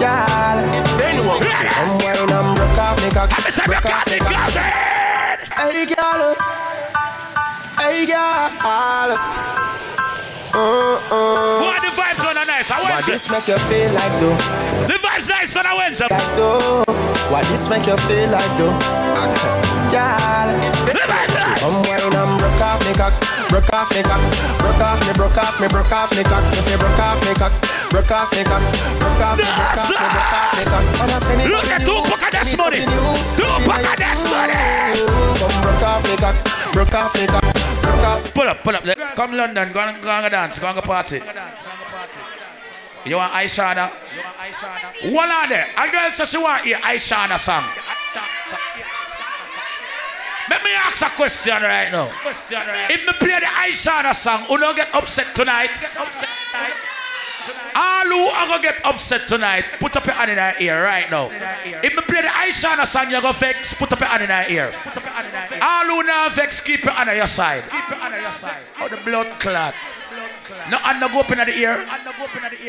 Girl, anyone I'm wine and broke off me cock, I'm a broke break off out me the closet. Hey girl, oh. Girl. Uh, uh. Why the vibes on a nice? I went this make you feel like though? The vibes nice when I went up. Like though? Why this make you feel like though? Girl, The vibes nice. I'm wine and broke off me cock, broke off me cock, broke off me, broke off me, broke off me cock, if you broke off me cock, broke off me cock, broke off me, broke off me, broke off me cock. Wanna send it Look at two pack of this money. up in you. Two pack of this money. Come broke off me cock, broke off me cock. Pull up, pull up. Come London, go and go and dance, go and go party. You want Ishawna? One of them. A girl says she want hear Ishawna song. Let me ask a question right now. If me play the Ishawna song, who don't get upset tonight? All who are gonna get upset tonight, put up your hand in our ear right now. If me play the Ishawna song, you go vex, put up your hand in our ear. All who now vex, keep your hand on your side. Keep your hand on your side. Oh, the blood clot. No hand no go up in the ear.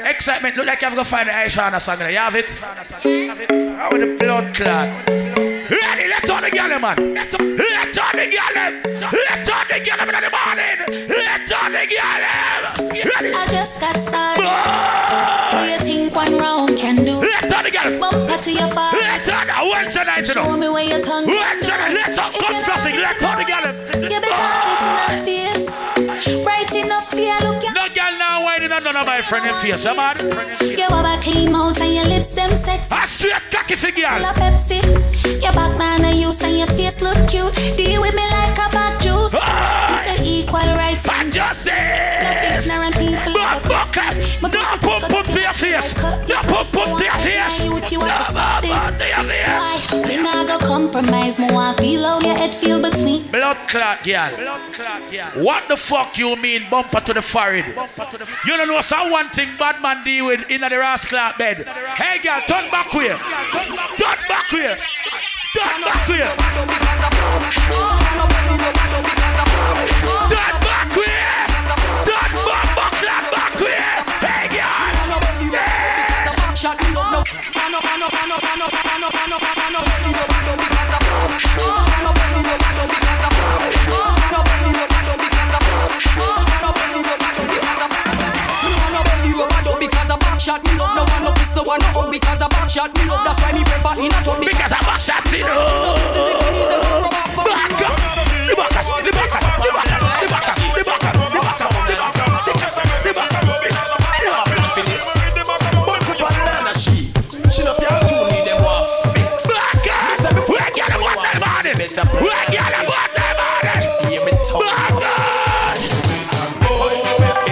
Excitement look like you have to find the Ishawna song. You have it? How with the blood clot? Ready, let's on the girl, man. Let's on, the girl. Let's on the girl in the morning. Let's on the girl. Ready? I just got started. Do you think one round can do? Let's on the girl. Bumper to your father. Let's on the one tonight, you know. Show me where your tongue on the let's on come trusting. Let's on the girl. You better it in a face. Right in a fear, look ya. No girl now whining on none of my friend in face, yeah, man. You have a clean mouth and your lips them sexy. I see a straight cocky for girl. Full of Pepsi. Your back man and you and your face look cute. Deal with me like a bag juice. Ah! Say equal rights. Bad justice. No ignorant people. Back bucket. No pump pump to your face. No pump pump to your face. No pump pump to your face. Why? Me nah go compromise. Me want feel how your head feel between. Blood clot, girl. Blood clot, girl. What the fuck you mean bumper to the forehead? You don't know some one thing bad man deal with in the rascal bed. Hey girl, turn back here. Turn back here. Turn back here. Shot me love, no one no piss, no one no hug because a back shot me love. That's why me prefer in a Because a back shot me love. Back up. The back up. The back up. Day morning. We get a day morning. Hear me talk.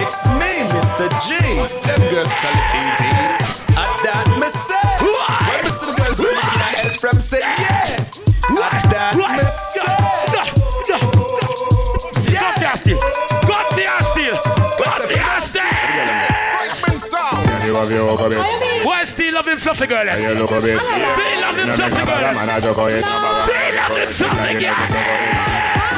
It's me, Mr. G. Them girls call it TV. At that me say. When me see the girls speaking, I help from say yeah. At that me say. Got of you over it. Why still love him fluffy girl? Still love him fluffy girl. Still love him fluffy girl.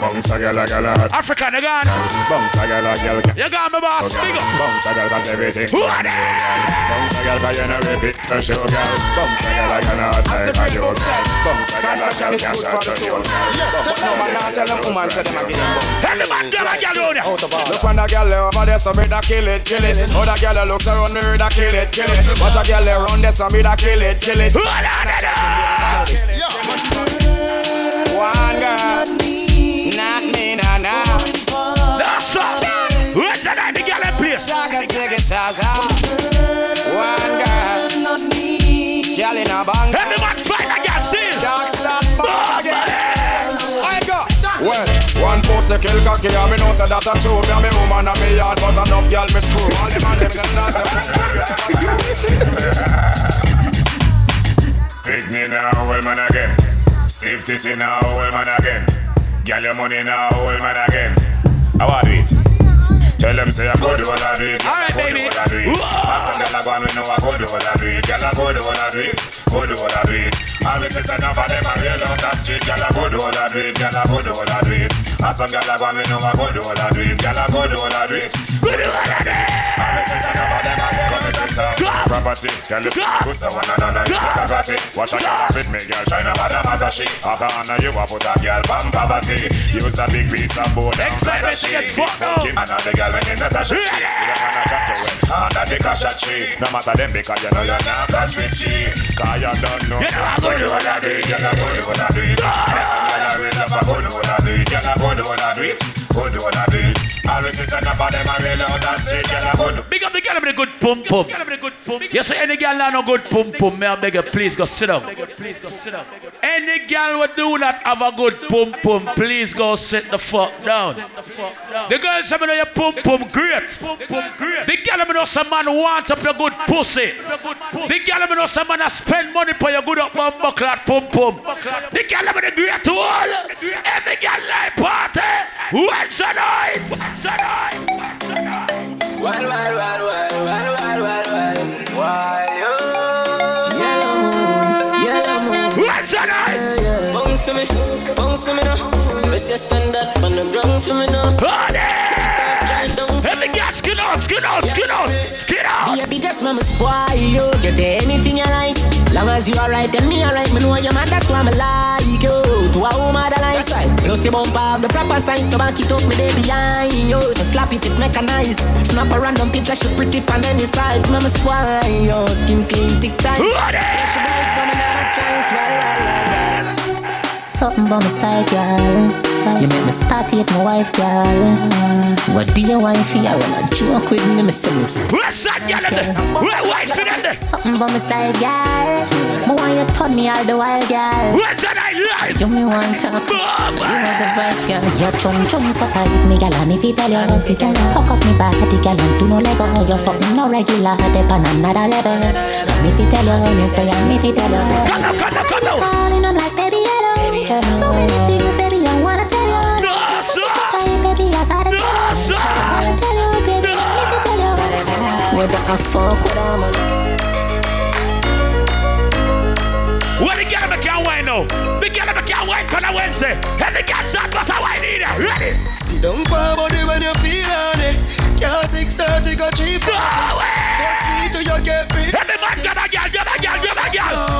Bounce a girl, a girl, a African again. Bounce a girl, a girl. You got me boss. Big up. Bounce a girl, cause everything. Who are they? Bounce a girl, cause you know repeat the show, girl. Bounce a girl, a girl, a time a joke, girl. Bounce a girl, a girl, can't shut the show, girl. No man not tell them woman say them a get them Every man girl a girl round here. Look when the girl over there, so me da kill it, kill it. Other girl that looks around me, da kill it, kill it. Watch a girl around there, so me da kill it, kill it. One girl, ziggy, zaza. One girl, not me. Girl in a bang. Every man try to get still. Dark stop, bang again. I got. Well, one pussy kill cocky, and me know say that a true. Me and me woman and me yard, but enough girl me screw. All the man them can dance. Pick me now, old man again. Stiff titty now, old man again. Girl your money now, old man again. How are do it? Tell them say I go do what I do. Alright, baby. I. Pass some girl a go and we know I go do what I do. Girl I go do what I do. Go do what I do. All this is enough of them a real out the street. Girl I go do what I do. Girl I go do what I do. Pass some girl a go and we know I go do what I do. Girl I go do what I do. Go do what I do. All this is enough of them a come Property, girl, you see me good, so na na na, you a. Watch a girl fit me, girl, China bada bada she. After Anna, you a put a girl from poverty. Use a big piece of board and flatter she. It's funky, and the girl when in the. See the man chat to him, the cash a tree. No matter them, because you know you're not catch with she. Cause you don't know. You know what gonna do, what you wanna do. You know what you to do, what you wanna do. Do. Always is enough for them, I really understand. Big up the girl with a good pump pump pum pum. You say any girl now no good pum pum, may I beg you please go sit down. Please go sit down. Any girl who do not have a good pum pum, please go sit the fuck down. The girl say me know your pum pum great. The girl me know some man want up your good pussy. The girl me know some man a spend money for your good up bumper clot pum pum. The girl me the great all. Every girl like party. A night? A night? A night? Wild, wild, wild, wild, wild, wild, wild, wild. Wild, Yellow moon, yellow moon. What's that Yeah, yeah. Bounce to me, bounce to me now. Rest your stand up on the ground for me now. Every girl skin out, skin out, skin out, skin out. Baby, just mama spoil you. Get anything you like. Long as you alright, then me alright. Me know you're man, that's why me like you. To a woman that likes right. Plus the bumper have the proper sign, so back it up me day behind you. To slap it, it mechanized. Snap a random picture, she pretty on any side. Mama spoil you. Skin clean, tick tight. Something by my side, girl. You make me start hate my wife, girl. What do you want for you? When I joke with me, me say me. What's that, girl? Where wife in there? Something by my side, girl. Me want you turn me all the while, girl. What's that I like? You me want talk. You want the vibes, girl. Your chum chum so tight, me girl. Me fi tell you, fi tell you. Hook up me body, girl, and do no lego. You fucking no regular, dep on another level. Me fi tell you, me say, me fi tell you. Cut out, cut out, cut out. Calling on like baby yellow. So many things, baby, I wanna tell you. No, sir. Time, baby, I gotta tell you. sir. I wanna tell you, baby, let me tell you. Whether I fuck with her, man. What the girl make you wine now? The girl make you wine on a Wednesday. Every girl start bust a wine in there. Ready? Sit down for body when you feel on it. Yeah, 630 go cheap. Go away. Touch me till you get free. Every man grab a girl, grab a girl, grab a girl.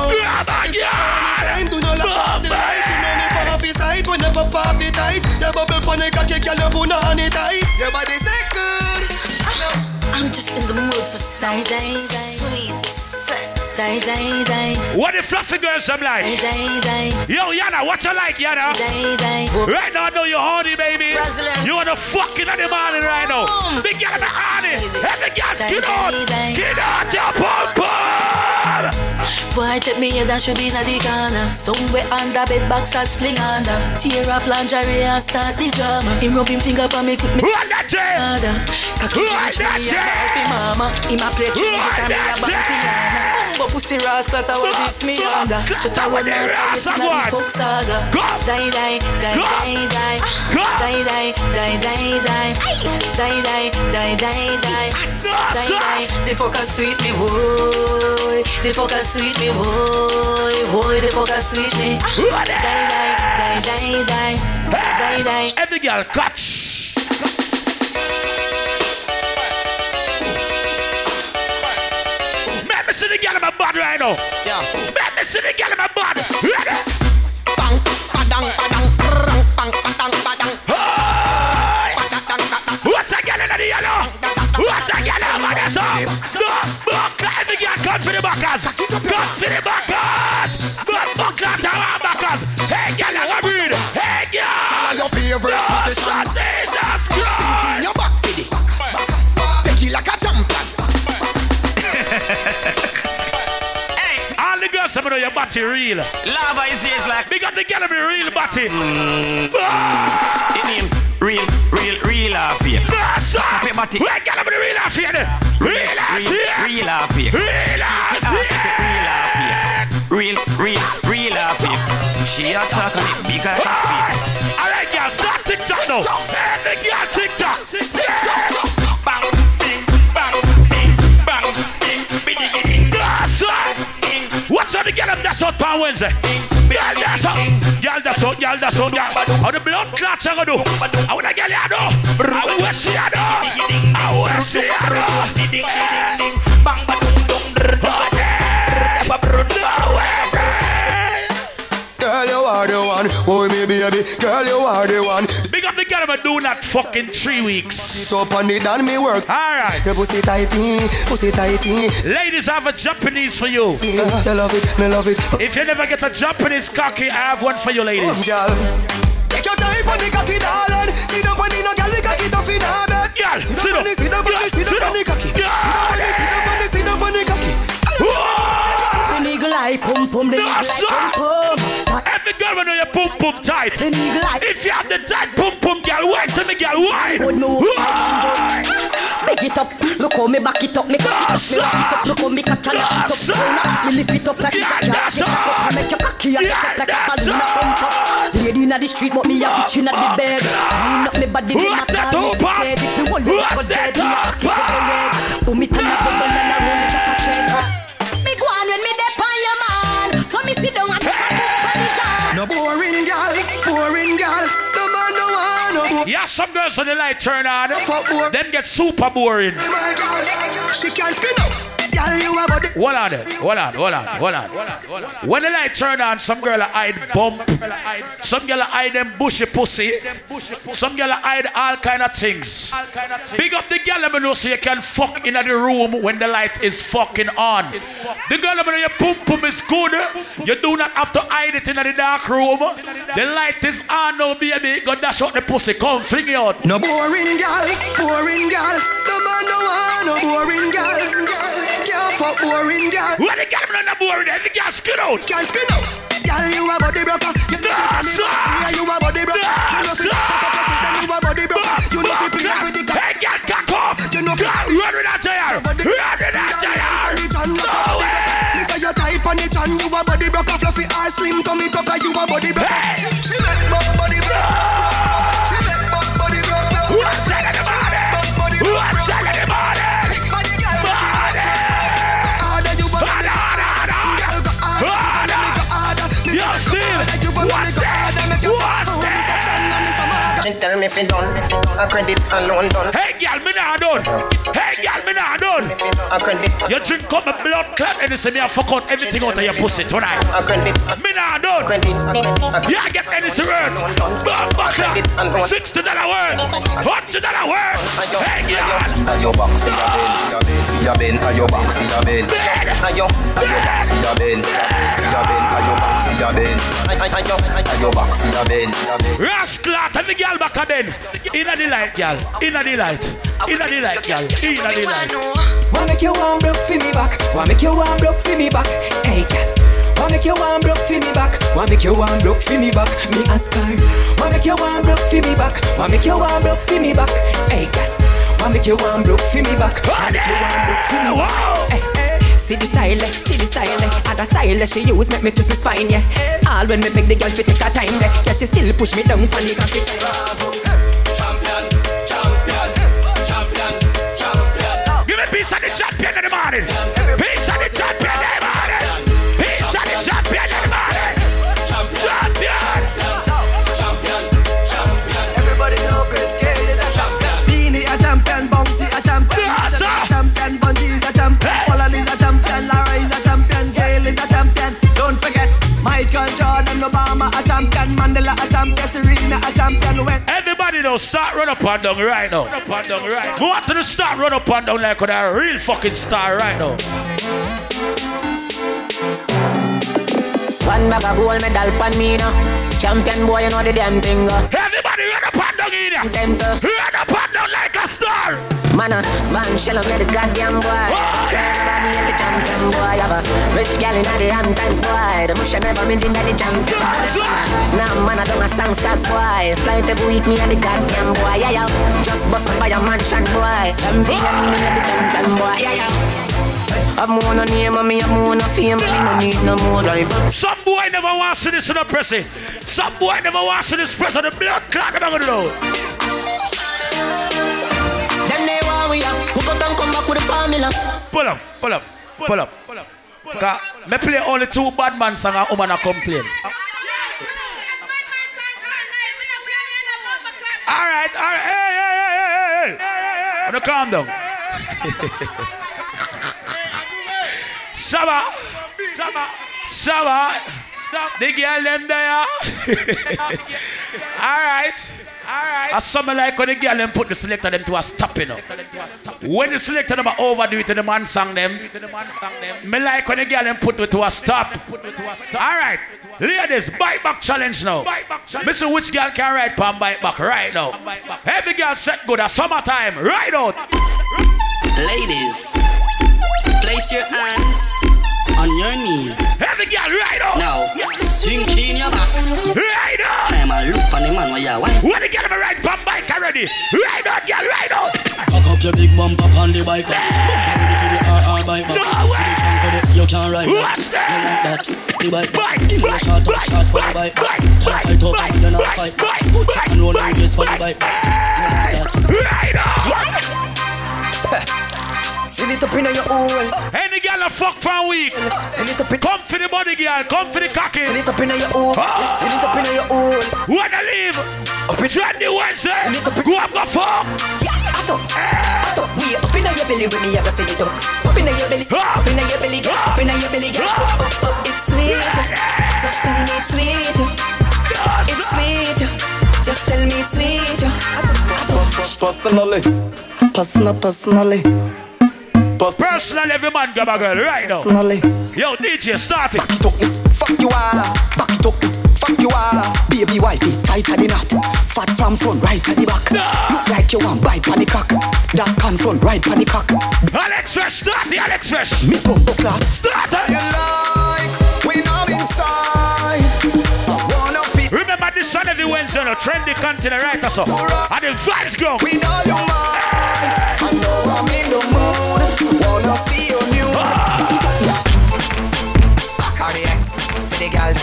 Side when you pop off the tight. You bubble pon the cocky, girl, you put on it tight. Your body say good. Ah, I'm just in the mood for some sweet sex. Die, die, die. What the fluffy girls I'm like? Die, die. Yo, Yana, what you like, Yana? Die, die. Right now, I know you're horny, baby. Brazilian. You want to fucking on the morning right now. Big girl, I'm horny. Every girl, skin out. Skin out your pom pom. Boy, take me head and should be in the corner. Somewhere under bed box and sling under. Tear off lingerie and start the drama. Him rub him finger on me, quick me. What that jam? harder. Cocky reach me a ball fi mama. Him a play three What and me a that bang jam? piano. But pussy rascal, that was this me under. So that What one the not a rasta listen to the one? folk saga. Go. Die, die, die, Go. die, die. Go. Die, die, die, die, die. Die, die, die, die, die. Die, die. The fucker sweet me, boy. The fucker sweet me, boy. Boy, the fucker sweet me. What Die, die, die, die, die. Die, die. Every girl, catch. Let me see the girl in my body right now. Yeah. Let me see the girl in my body. Ready? Bang, badang, badang, brrrang, bang, badang, badang. Hey! Badang, badang. What's that girl in the yellow? What's that girl over there, so? No, buckler, every girl, come for the backers. Come for the backers. Good buckler, to our backers. Hey, girl, I want breathe. Hey, girl. Your favorite No, position. son, Jesus Sink in Christ. your back for the Take it like a champion. All the girls, some of your body real. Lava is here, like Big up the girl, be real body. Mm. Ah! it name real, real, real off here. No, son. Happy body. Where girl, be real off here. Real off Real, here. real off here. Real off She ask if it real off here. Real, real, real off here. She a talk on it big like a space. All right, girl, start TikTok now. Every girl, TikTok. Bang, bing, bang, bing, bang, bing, bing, bing, bing. That's right. What's on the girl? That's out on Wednesday. Girl, that's out. Girl, that's out. Girl, that's out. Girl. How the blood clots are gonna do? I get you do? How will she do? How will she do? Bang, ba, dum, dum, drr, Oh, one. Boy, me baby. Girl, you are the one. Big up the girl, but do not fucking three weeks. It up on it and me work. All right. Your pussy tighty, pussy tighty. Ladies, I have a Japanese for you. You love it, me love it. If you never get a Japanese cocky, I have one for you, ladies. Come, girl. Take your time on the cocky, darling. Sit down on the no girl, the cocky tough in her bed. Girl, Sit sit down on up. the, sit down on the, sit down on the cocky. Sit down on the, sit down on the, sit down on the cocky. The niggle eye pum pum, the niggle That's eye pum pum. Every girl will know your pum pum tight. The niggle eye. If you have the tight pum pum, girl, wait till the girl wine. Good move. Big it up. Look how me back it up, me cock it up, me rock it up. Look how me catch and up. Roll up, me lift it up like it a. Get back up make your cocky and get up like a balloon a pump up. Lady inna the street, but me a bitch inna the bed. Wind up me body, me What's matter that, me Tupac? dead. If me want you, go dead. Me a to the red. Boom it and a bubble and a roll it Yeah, some girls when the light turn on, them get super boring. Oh Gal, she can't skin up. Gal, you a body. Hold on there. Hold on, hold on, hold on. When the light turn on, some girl a hide bump. Some girl a hide them bushy pussy. Some girl a hide all kind of things. Big up the girl let me know so you can fuck in the room when the light is fucking on. The girl let me know your pum pum is good. You do not have to hide it in the dark room. The light is on now, baby. Go dash out the pussy. Come, fling it out. No boring gal, boring gal. The man no want no boring gal. Can't fuck boring gal. What the girl not boring? Every girl skin out. Can't skin out. Gal, you a body broker. You know sir. Yeah, you a body broker. You know fi Nah, cock up your foot and you a body broker. You know play that. with the cock. Hey, girl, cock up. You know Girl, run with that jail. Run with that jail. No way. Me say you tight on it and you a body broker. Fluffy or slim tummy tucker, you a body broker. She make body broker. That? Tell me if you done, a credit alone done. Hey, girl, me not done. Hey, girl, me not done. A credit, You drink up my blood clot and you say me I fuck out everything out of your pussy tonight. a credit, Me not done. credit, a Yeah, get any word. Buckler. Sixty dollar word. Hundred dollar word. Hey, girl. Are your back for your ben, ah. for your ben, are your back for your ben, Ben. Are you, are your back for your ben, for your ben, are your back for your ben, are you, your back for your ben. Rascal, and the girl back a ben. Inna the light, girl. Inna the light. Inna the light, girl. Inna the light. Wanna make you one broke for me back. Wanna make you one broke for me back. Hey, cat. Wanna make you one broke for me back. Wanna make you one broke for me back. Me ask her. Wanna make you one broke for me back. Wanna make you one broke for me back. Hey, cat. Wanna make you one broke for me back. Wanna make you one broke for me back. Hey. See the style, eh, see the style, eh. Other style eh, she use make me twist my spine, yeah. All when me beg the girl fi take her time, yeah. She still push me down pon the cocky. Champion, champion, champion, champion. Give me piece of the champion in the morning. Piece of the champion champion, Serena a champion. When Everybody now start run up and down right now. Run up and down right. Go out to the start run up and down like a real fucking star right now. One bag of gold medal pan me now. Champion boy, you know the damn thing. uh. Everybody run up and down in here. Run up Man, uh, man, shell up the goddamn boy. Swear about me the champion boy. Have a rich gal in the Hamptons boy. The bush never been in the champion. Now man, I don't a songsters boy. Fly every week me and the goddamn boy. Yeah, yeah. Just bust up by a mansion boy. Champion me and the champion boy. Yeah, yeah. I'm more no name and me, I'm more no fame. Me no need no more drive. Some boy never wants to this in the pressy. Some boy never wants to this press on the blood clot. I'm gonna know. We got and come back with the formula? Pull up, pull up, pull up, pull up. Cause me play only two bad man song and woman a complain. All right, all right, hey, hey, hey, hey, hey, hey. Wanna calm down. [laughs] Shabba, Shabba, Shabba. Stop the girl them there. [laughs] all right. Alright. As some like when the girl them put the selector them to a stop, you know. When the selector them overdo it to the man song them, me like when the girl them put it to a stop. Alright. Ladies, bite back challenge now. Me see which girl can ride pan bite back right now. Every girl set good at summertime. Right out. Ladies, place your hands on your knees. Every girl, right on. Now, sink in your back. Right up. Time I look on the man where you want. When the girl am ride? bump bike already. Right on, girl, right on. Cock up your big bump up on the bike. Yeah. No way. You can't ride. What's that? You like that? The bike. Bike. Bike. Shot up, shot for the bike. Bike. Bike. Fight up, bike. You're not fight. Bike. Put your hand on the bike. Ride up. Right up. Send it up in your hole. Any girl a fuck for a week. Send it up in. Come for the body, girl. Come for the cocky. Send it up in your hole. Oh. Send it up in your hole. Wanna leave? Up in Trendy Wednesday. Eh? Go up, go fuck. Ato, ato, we up in your belly when me I go send it up. Up in your belly, up in your belly, up in your belly, up, up, up. It's sweet. Just tell me it's sweet. It's sweet. Just tell me it's sweet. Personally, personal, personally. Personal, every man got a girl right now. Personally. Yo, DJ, start it. Back it up, Fuck you all, back it up. Fuck you all, baby wifey, tight at the knot. Fat from front, right at the back. Look like you want bite on the cock. Dark can front, right on the cock. Alex Fresh, start the Alex Fresh. Me bumbo clot. Start it. You like when I'm inside. Every Wednesday on a trendy content right so. And the vibes go. We know you mind. I know I'm in the mood. Wanna feel new. Ah. RDX, for the girl.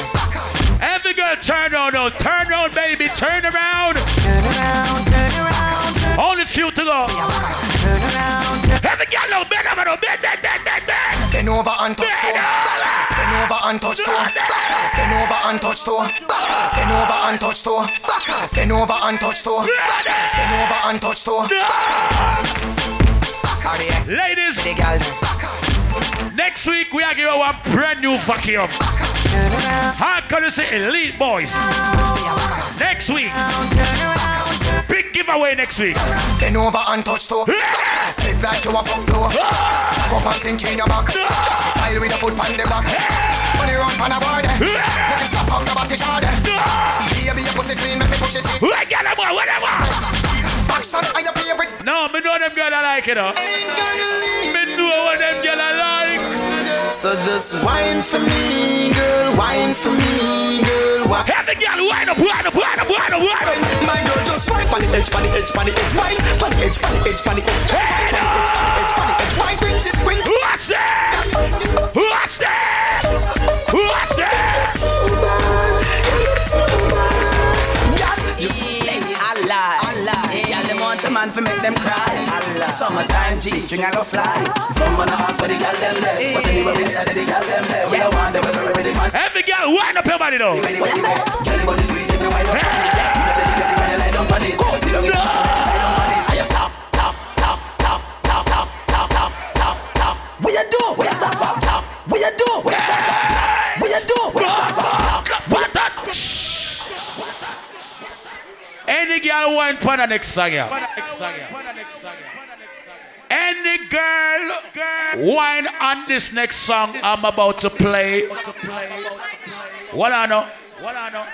Every girl turn on, no, turn on, baby, turn around. Turn around, turn around. Only few to go. Turn around. Every girl, no, bend over, no, bend, bend, bend, over and touch toe. Oh. Bend over and touch toe. Oh. Bend over and touch toe. Oh. Bend over and touch toe. Bend over and touch toe. Bend over and touch toe. Ladies, next week we are giving you a brand new vacuum. How can you say elite boys? Next week, big giveaway next week. Bend over and touch toe. Sit like you a fuck door. Back up and sink in your back. Style with a foot on the back. Money run on a board. Make it stop up the body jar. Baby, your pussy clean, make me push it in. Whatever, whatever. Action are your favorite. No, me know them girl I like it. Huh? Me know what them girl I like. So just wine for me, girl. Wine for me, girl. Wine. Every girl, wine up, wine up, wine up, wine up, wine up. My girl, just wine on the edge, on the edge, on the edge, wine, on the edge, on the edge, on the edge, wine, on the edge, on the edge, on the edge, wine. Bring it, bring it. What's that? What's that? What's that? Allah, Allah. Yeah, them want a man for make them cry. Allah. Summertime G string I go fly. From when I ask for the girl them there, but anyway we there, the girl them there. We don't want them we ready man. Every girl, wind up your body though. Ready, ready, ready. Girl, body sweet if you wind up. You lie down on it. Go, get. I have tap. What you do? What you tap, tap, tap? What you do? What you tap, tap, tap? What you do? What you tap, tap, tap? What that? Any girl want for the next song yeah. Any girl, girl wine on this next song I'm about to play. What I know? What I know?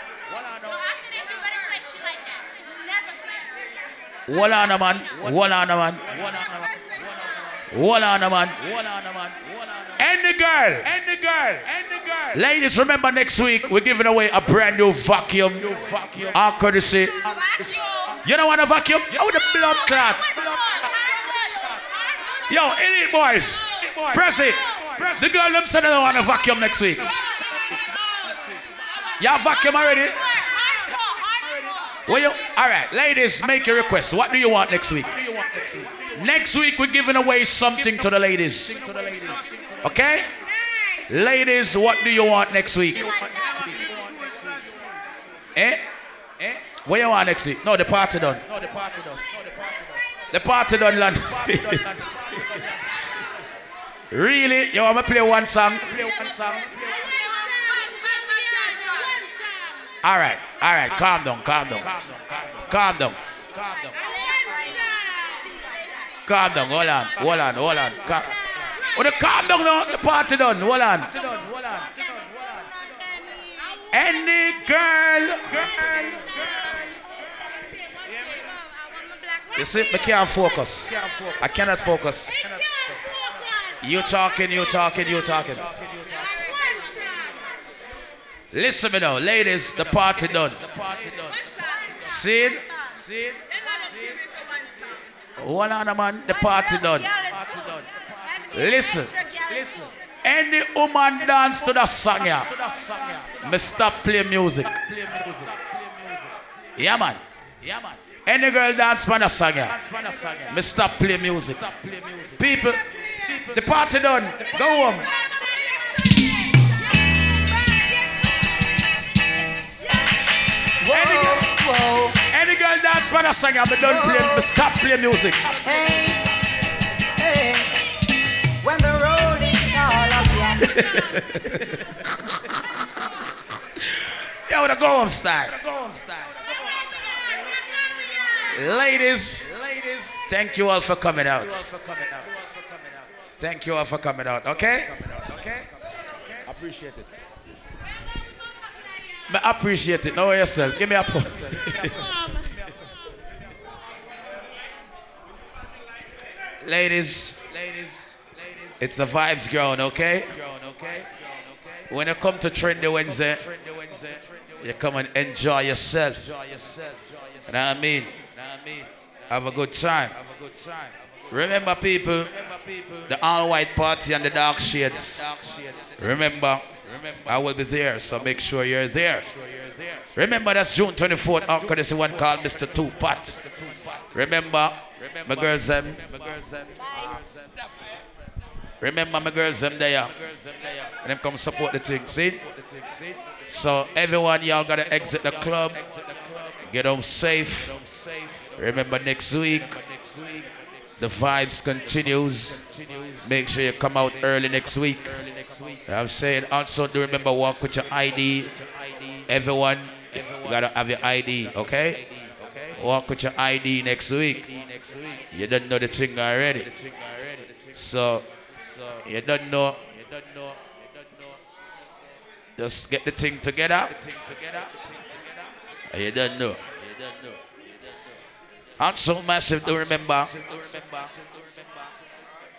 What on a man? What on a man? What on a man? Any girl, any girl, any girl. Ladies, remember next week we're giving away a brand new vacuum. New vacuum. Our courtesy. You don't want a vacuum? Oh, the blood clot. Yo, elite boys. Press it. Press The girl them said they don't want a vacuum next week. Y'all vacuum already? Well, you, all right, ladies, make your request. What do you want next week? Next week, we're giving away something to the ladies. Okay? Ladies, what do you want next week? Eh? Eh? What you want next week? No, the party done. No, the party done. The party done, land. [laughs] really? You want me to play one song? Play one song. All right, all right, calm down, calm down, calm down, calm down. Calm down, hold on, hold on, hold on. Calm. Oh, the calm down now, the party done, hold on. Any girl, girl, You see, I can't focus. I cannot focus. You talking, you talking, you talking. Listen me now, ladies, the party done. Sin. One on a man, the party done. Listen. Listen. Any woman dance to the song, yeah. Me stop play music. Yeah, man. Yeah, man. Any girl dance for the song, yeah. Me stop play music. People, the party done. Go home. Any girl, any girl dance for the song, yeah. Me don't play. Stop play music. Hey, hey, when the road is all again. [laughs] Yo, the go home style. Ladies, ladies, thank you all for coming out. Thank you all for coming out. Okay? Okay? Appreciate it. Me appreciate it. Know yourself. Give me a pause. ladies, ladies, ladies. it's the vibes ground, okay? When you come to Trendy Wednesday, you come and enjoy yourself. You know what I mean? Have a good time. Have a good time. Remember, people, the all white party and the dark shades. Remember, I will be there, so make sure you're there. Remember, that's June 24th. How could this one called Mr. Two Pot? Remember, my girls, them. Remember, my girls, them there. And them come support the thing, see? So, everyone, y'all gotta exit the club. Get home safe. Remember, next week, the vibes continues. Make sure you come out early next week. I'm saying also do remember walk with your ID. Everyone, you gotta have your ID, okay? Walk with your ID next week. You don't know the thing already. So you don't know. Just get the thing together. You don't know. Also massive, do remember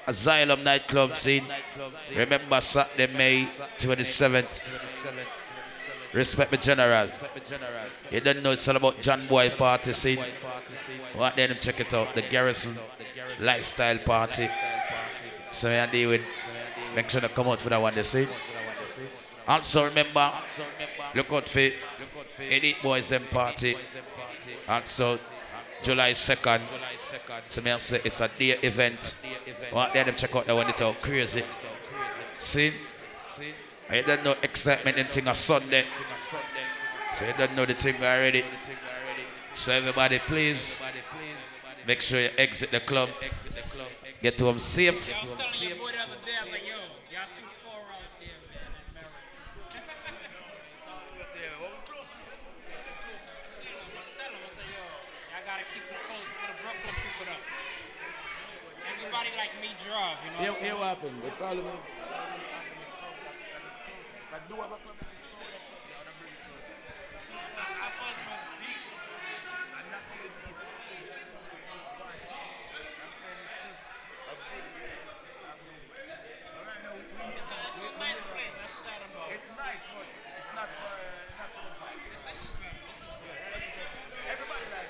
Asylum nightclub scene. Remember Saturday, May 27th. Respect the generals. You don't know it's all about John Boy party scene. What then check it out. The Garrison lifestyle party. So I deal with make sure to come out for that one they see. Also remember, look out for Elite Boys and party. Also July 2nd. So I say it's a day event. Well, let them check out that one it's all crazy. See? I don't know excitement and thing on Sunday. So you don't know the thing already. So everybody please make sure you exit the club. Get to them safe. Everybody like draws, you know. Saying? what happened? The problem is.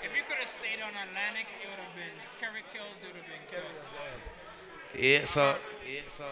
If you could have stayed on Atlantic, it would have been Kerry Kills, it would have been Kerry Yeah, so, yeah, so.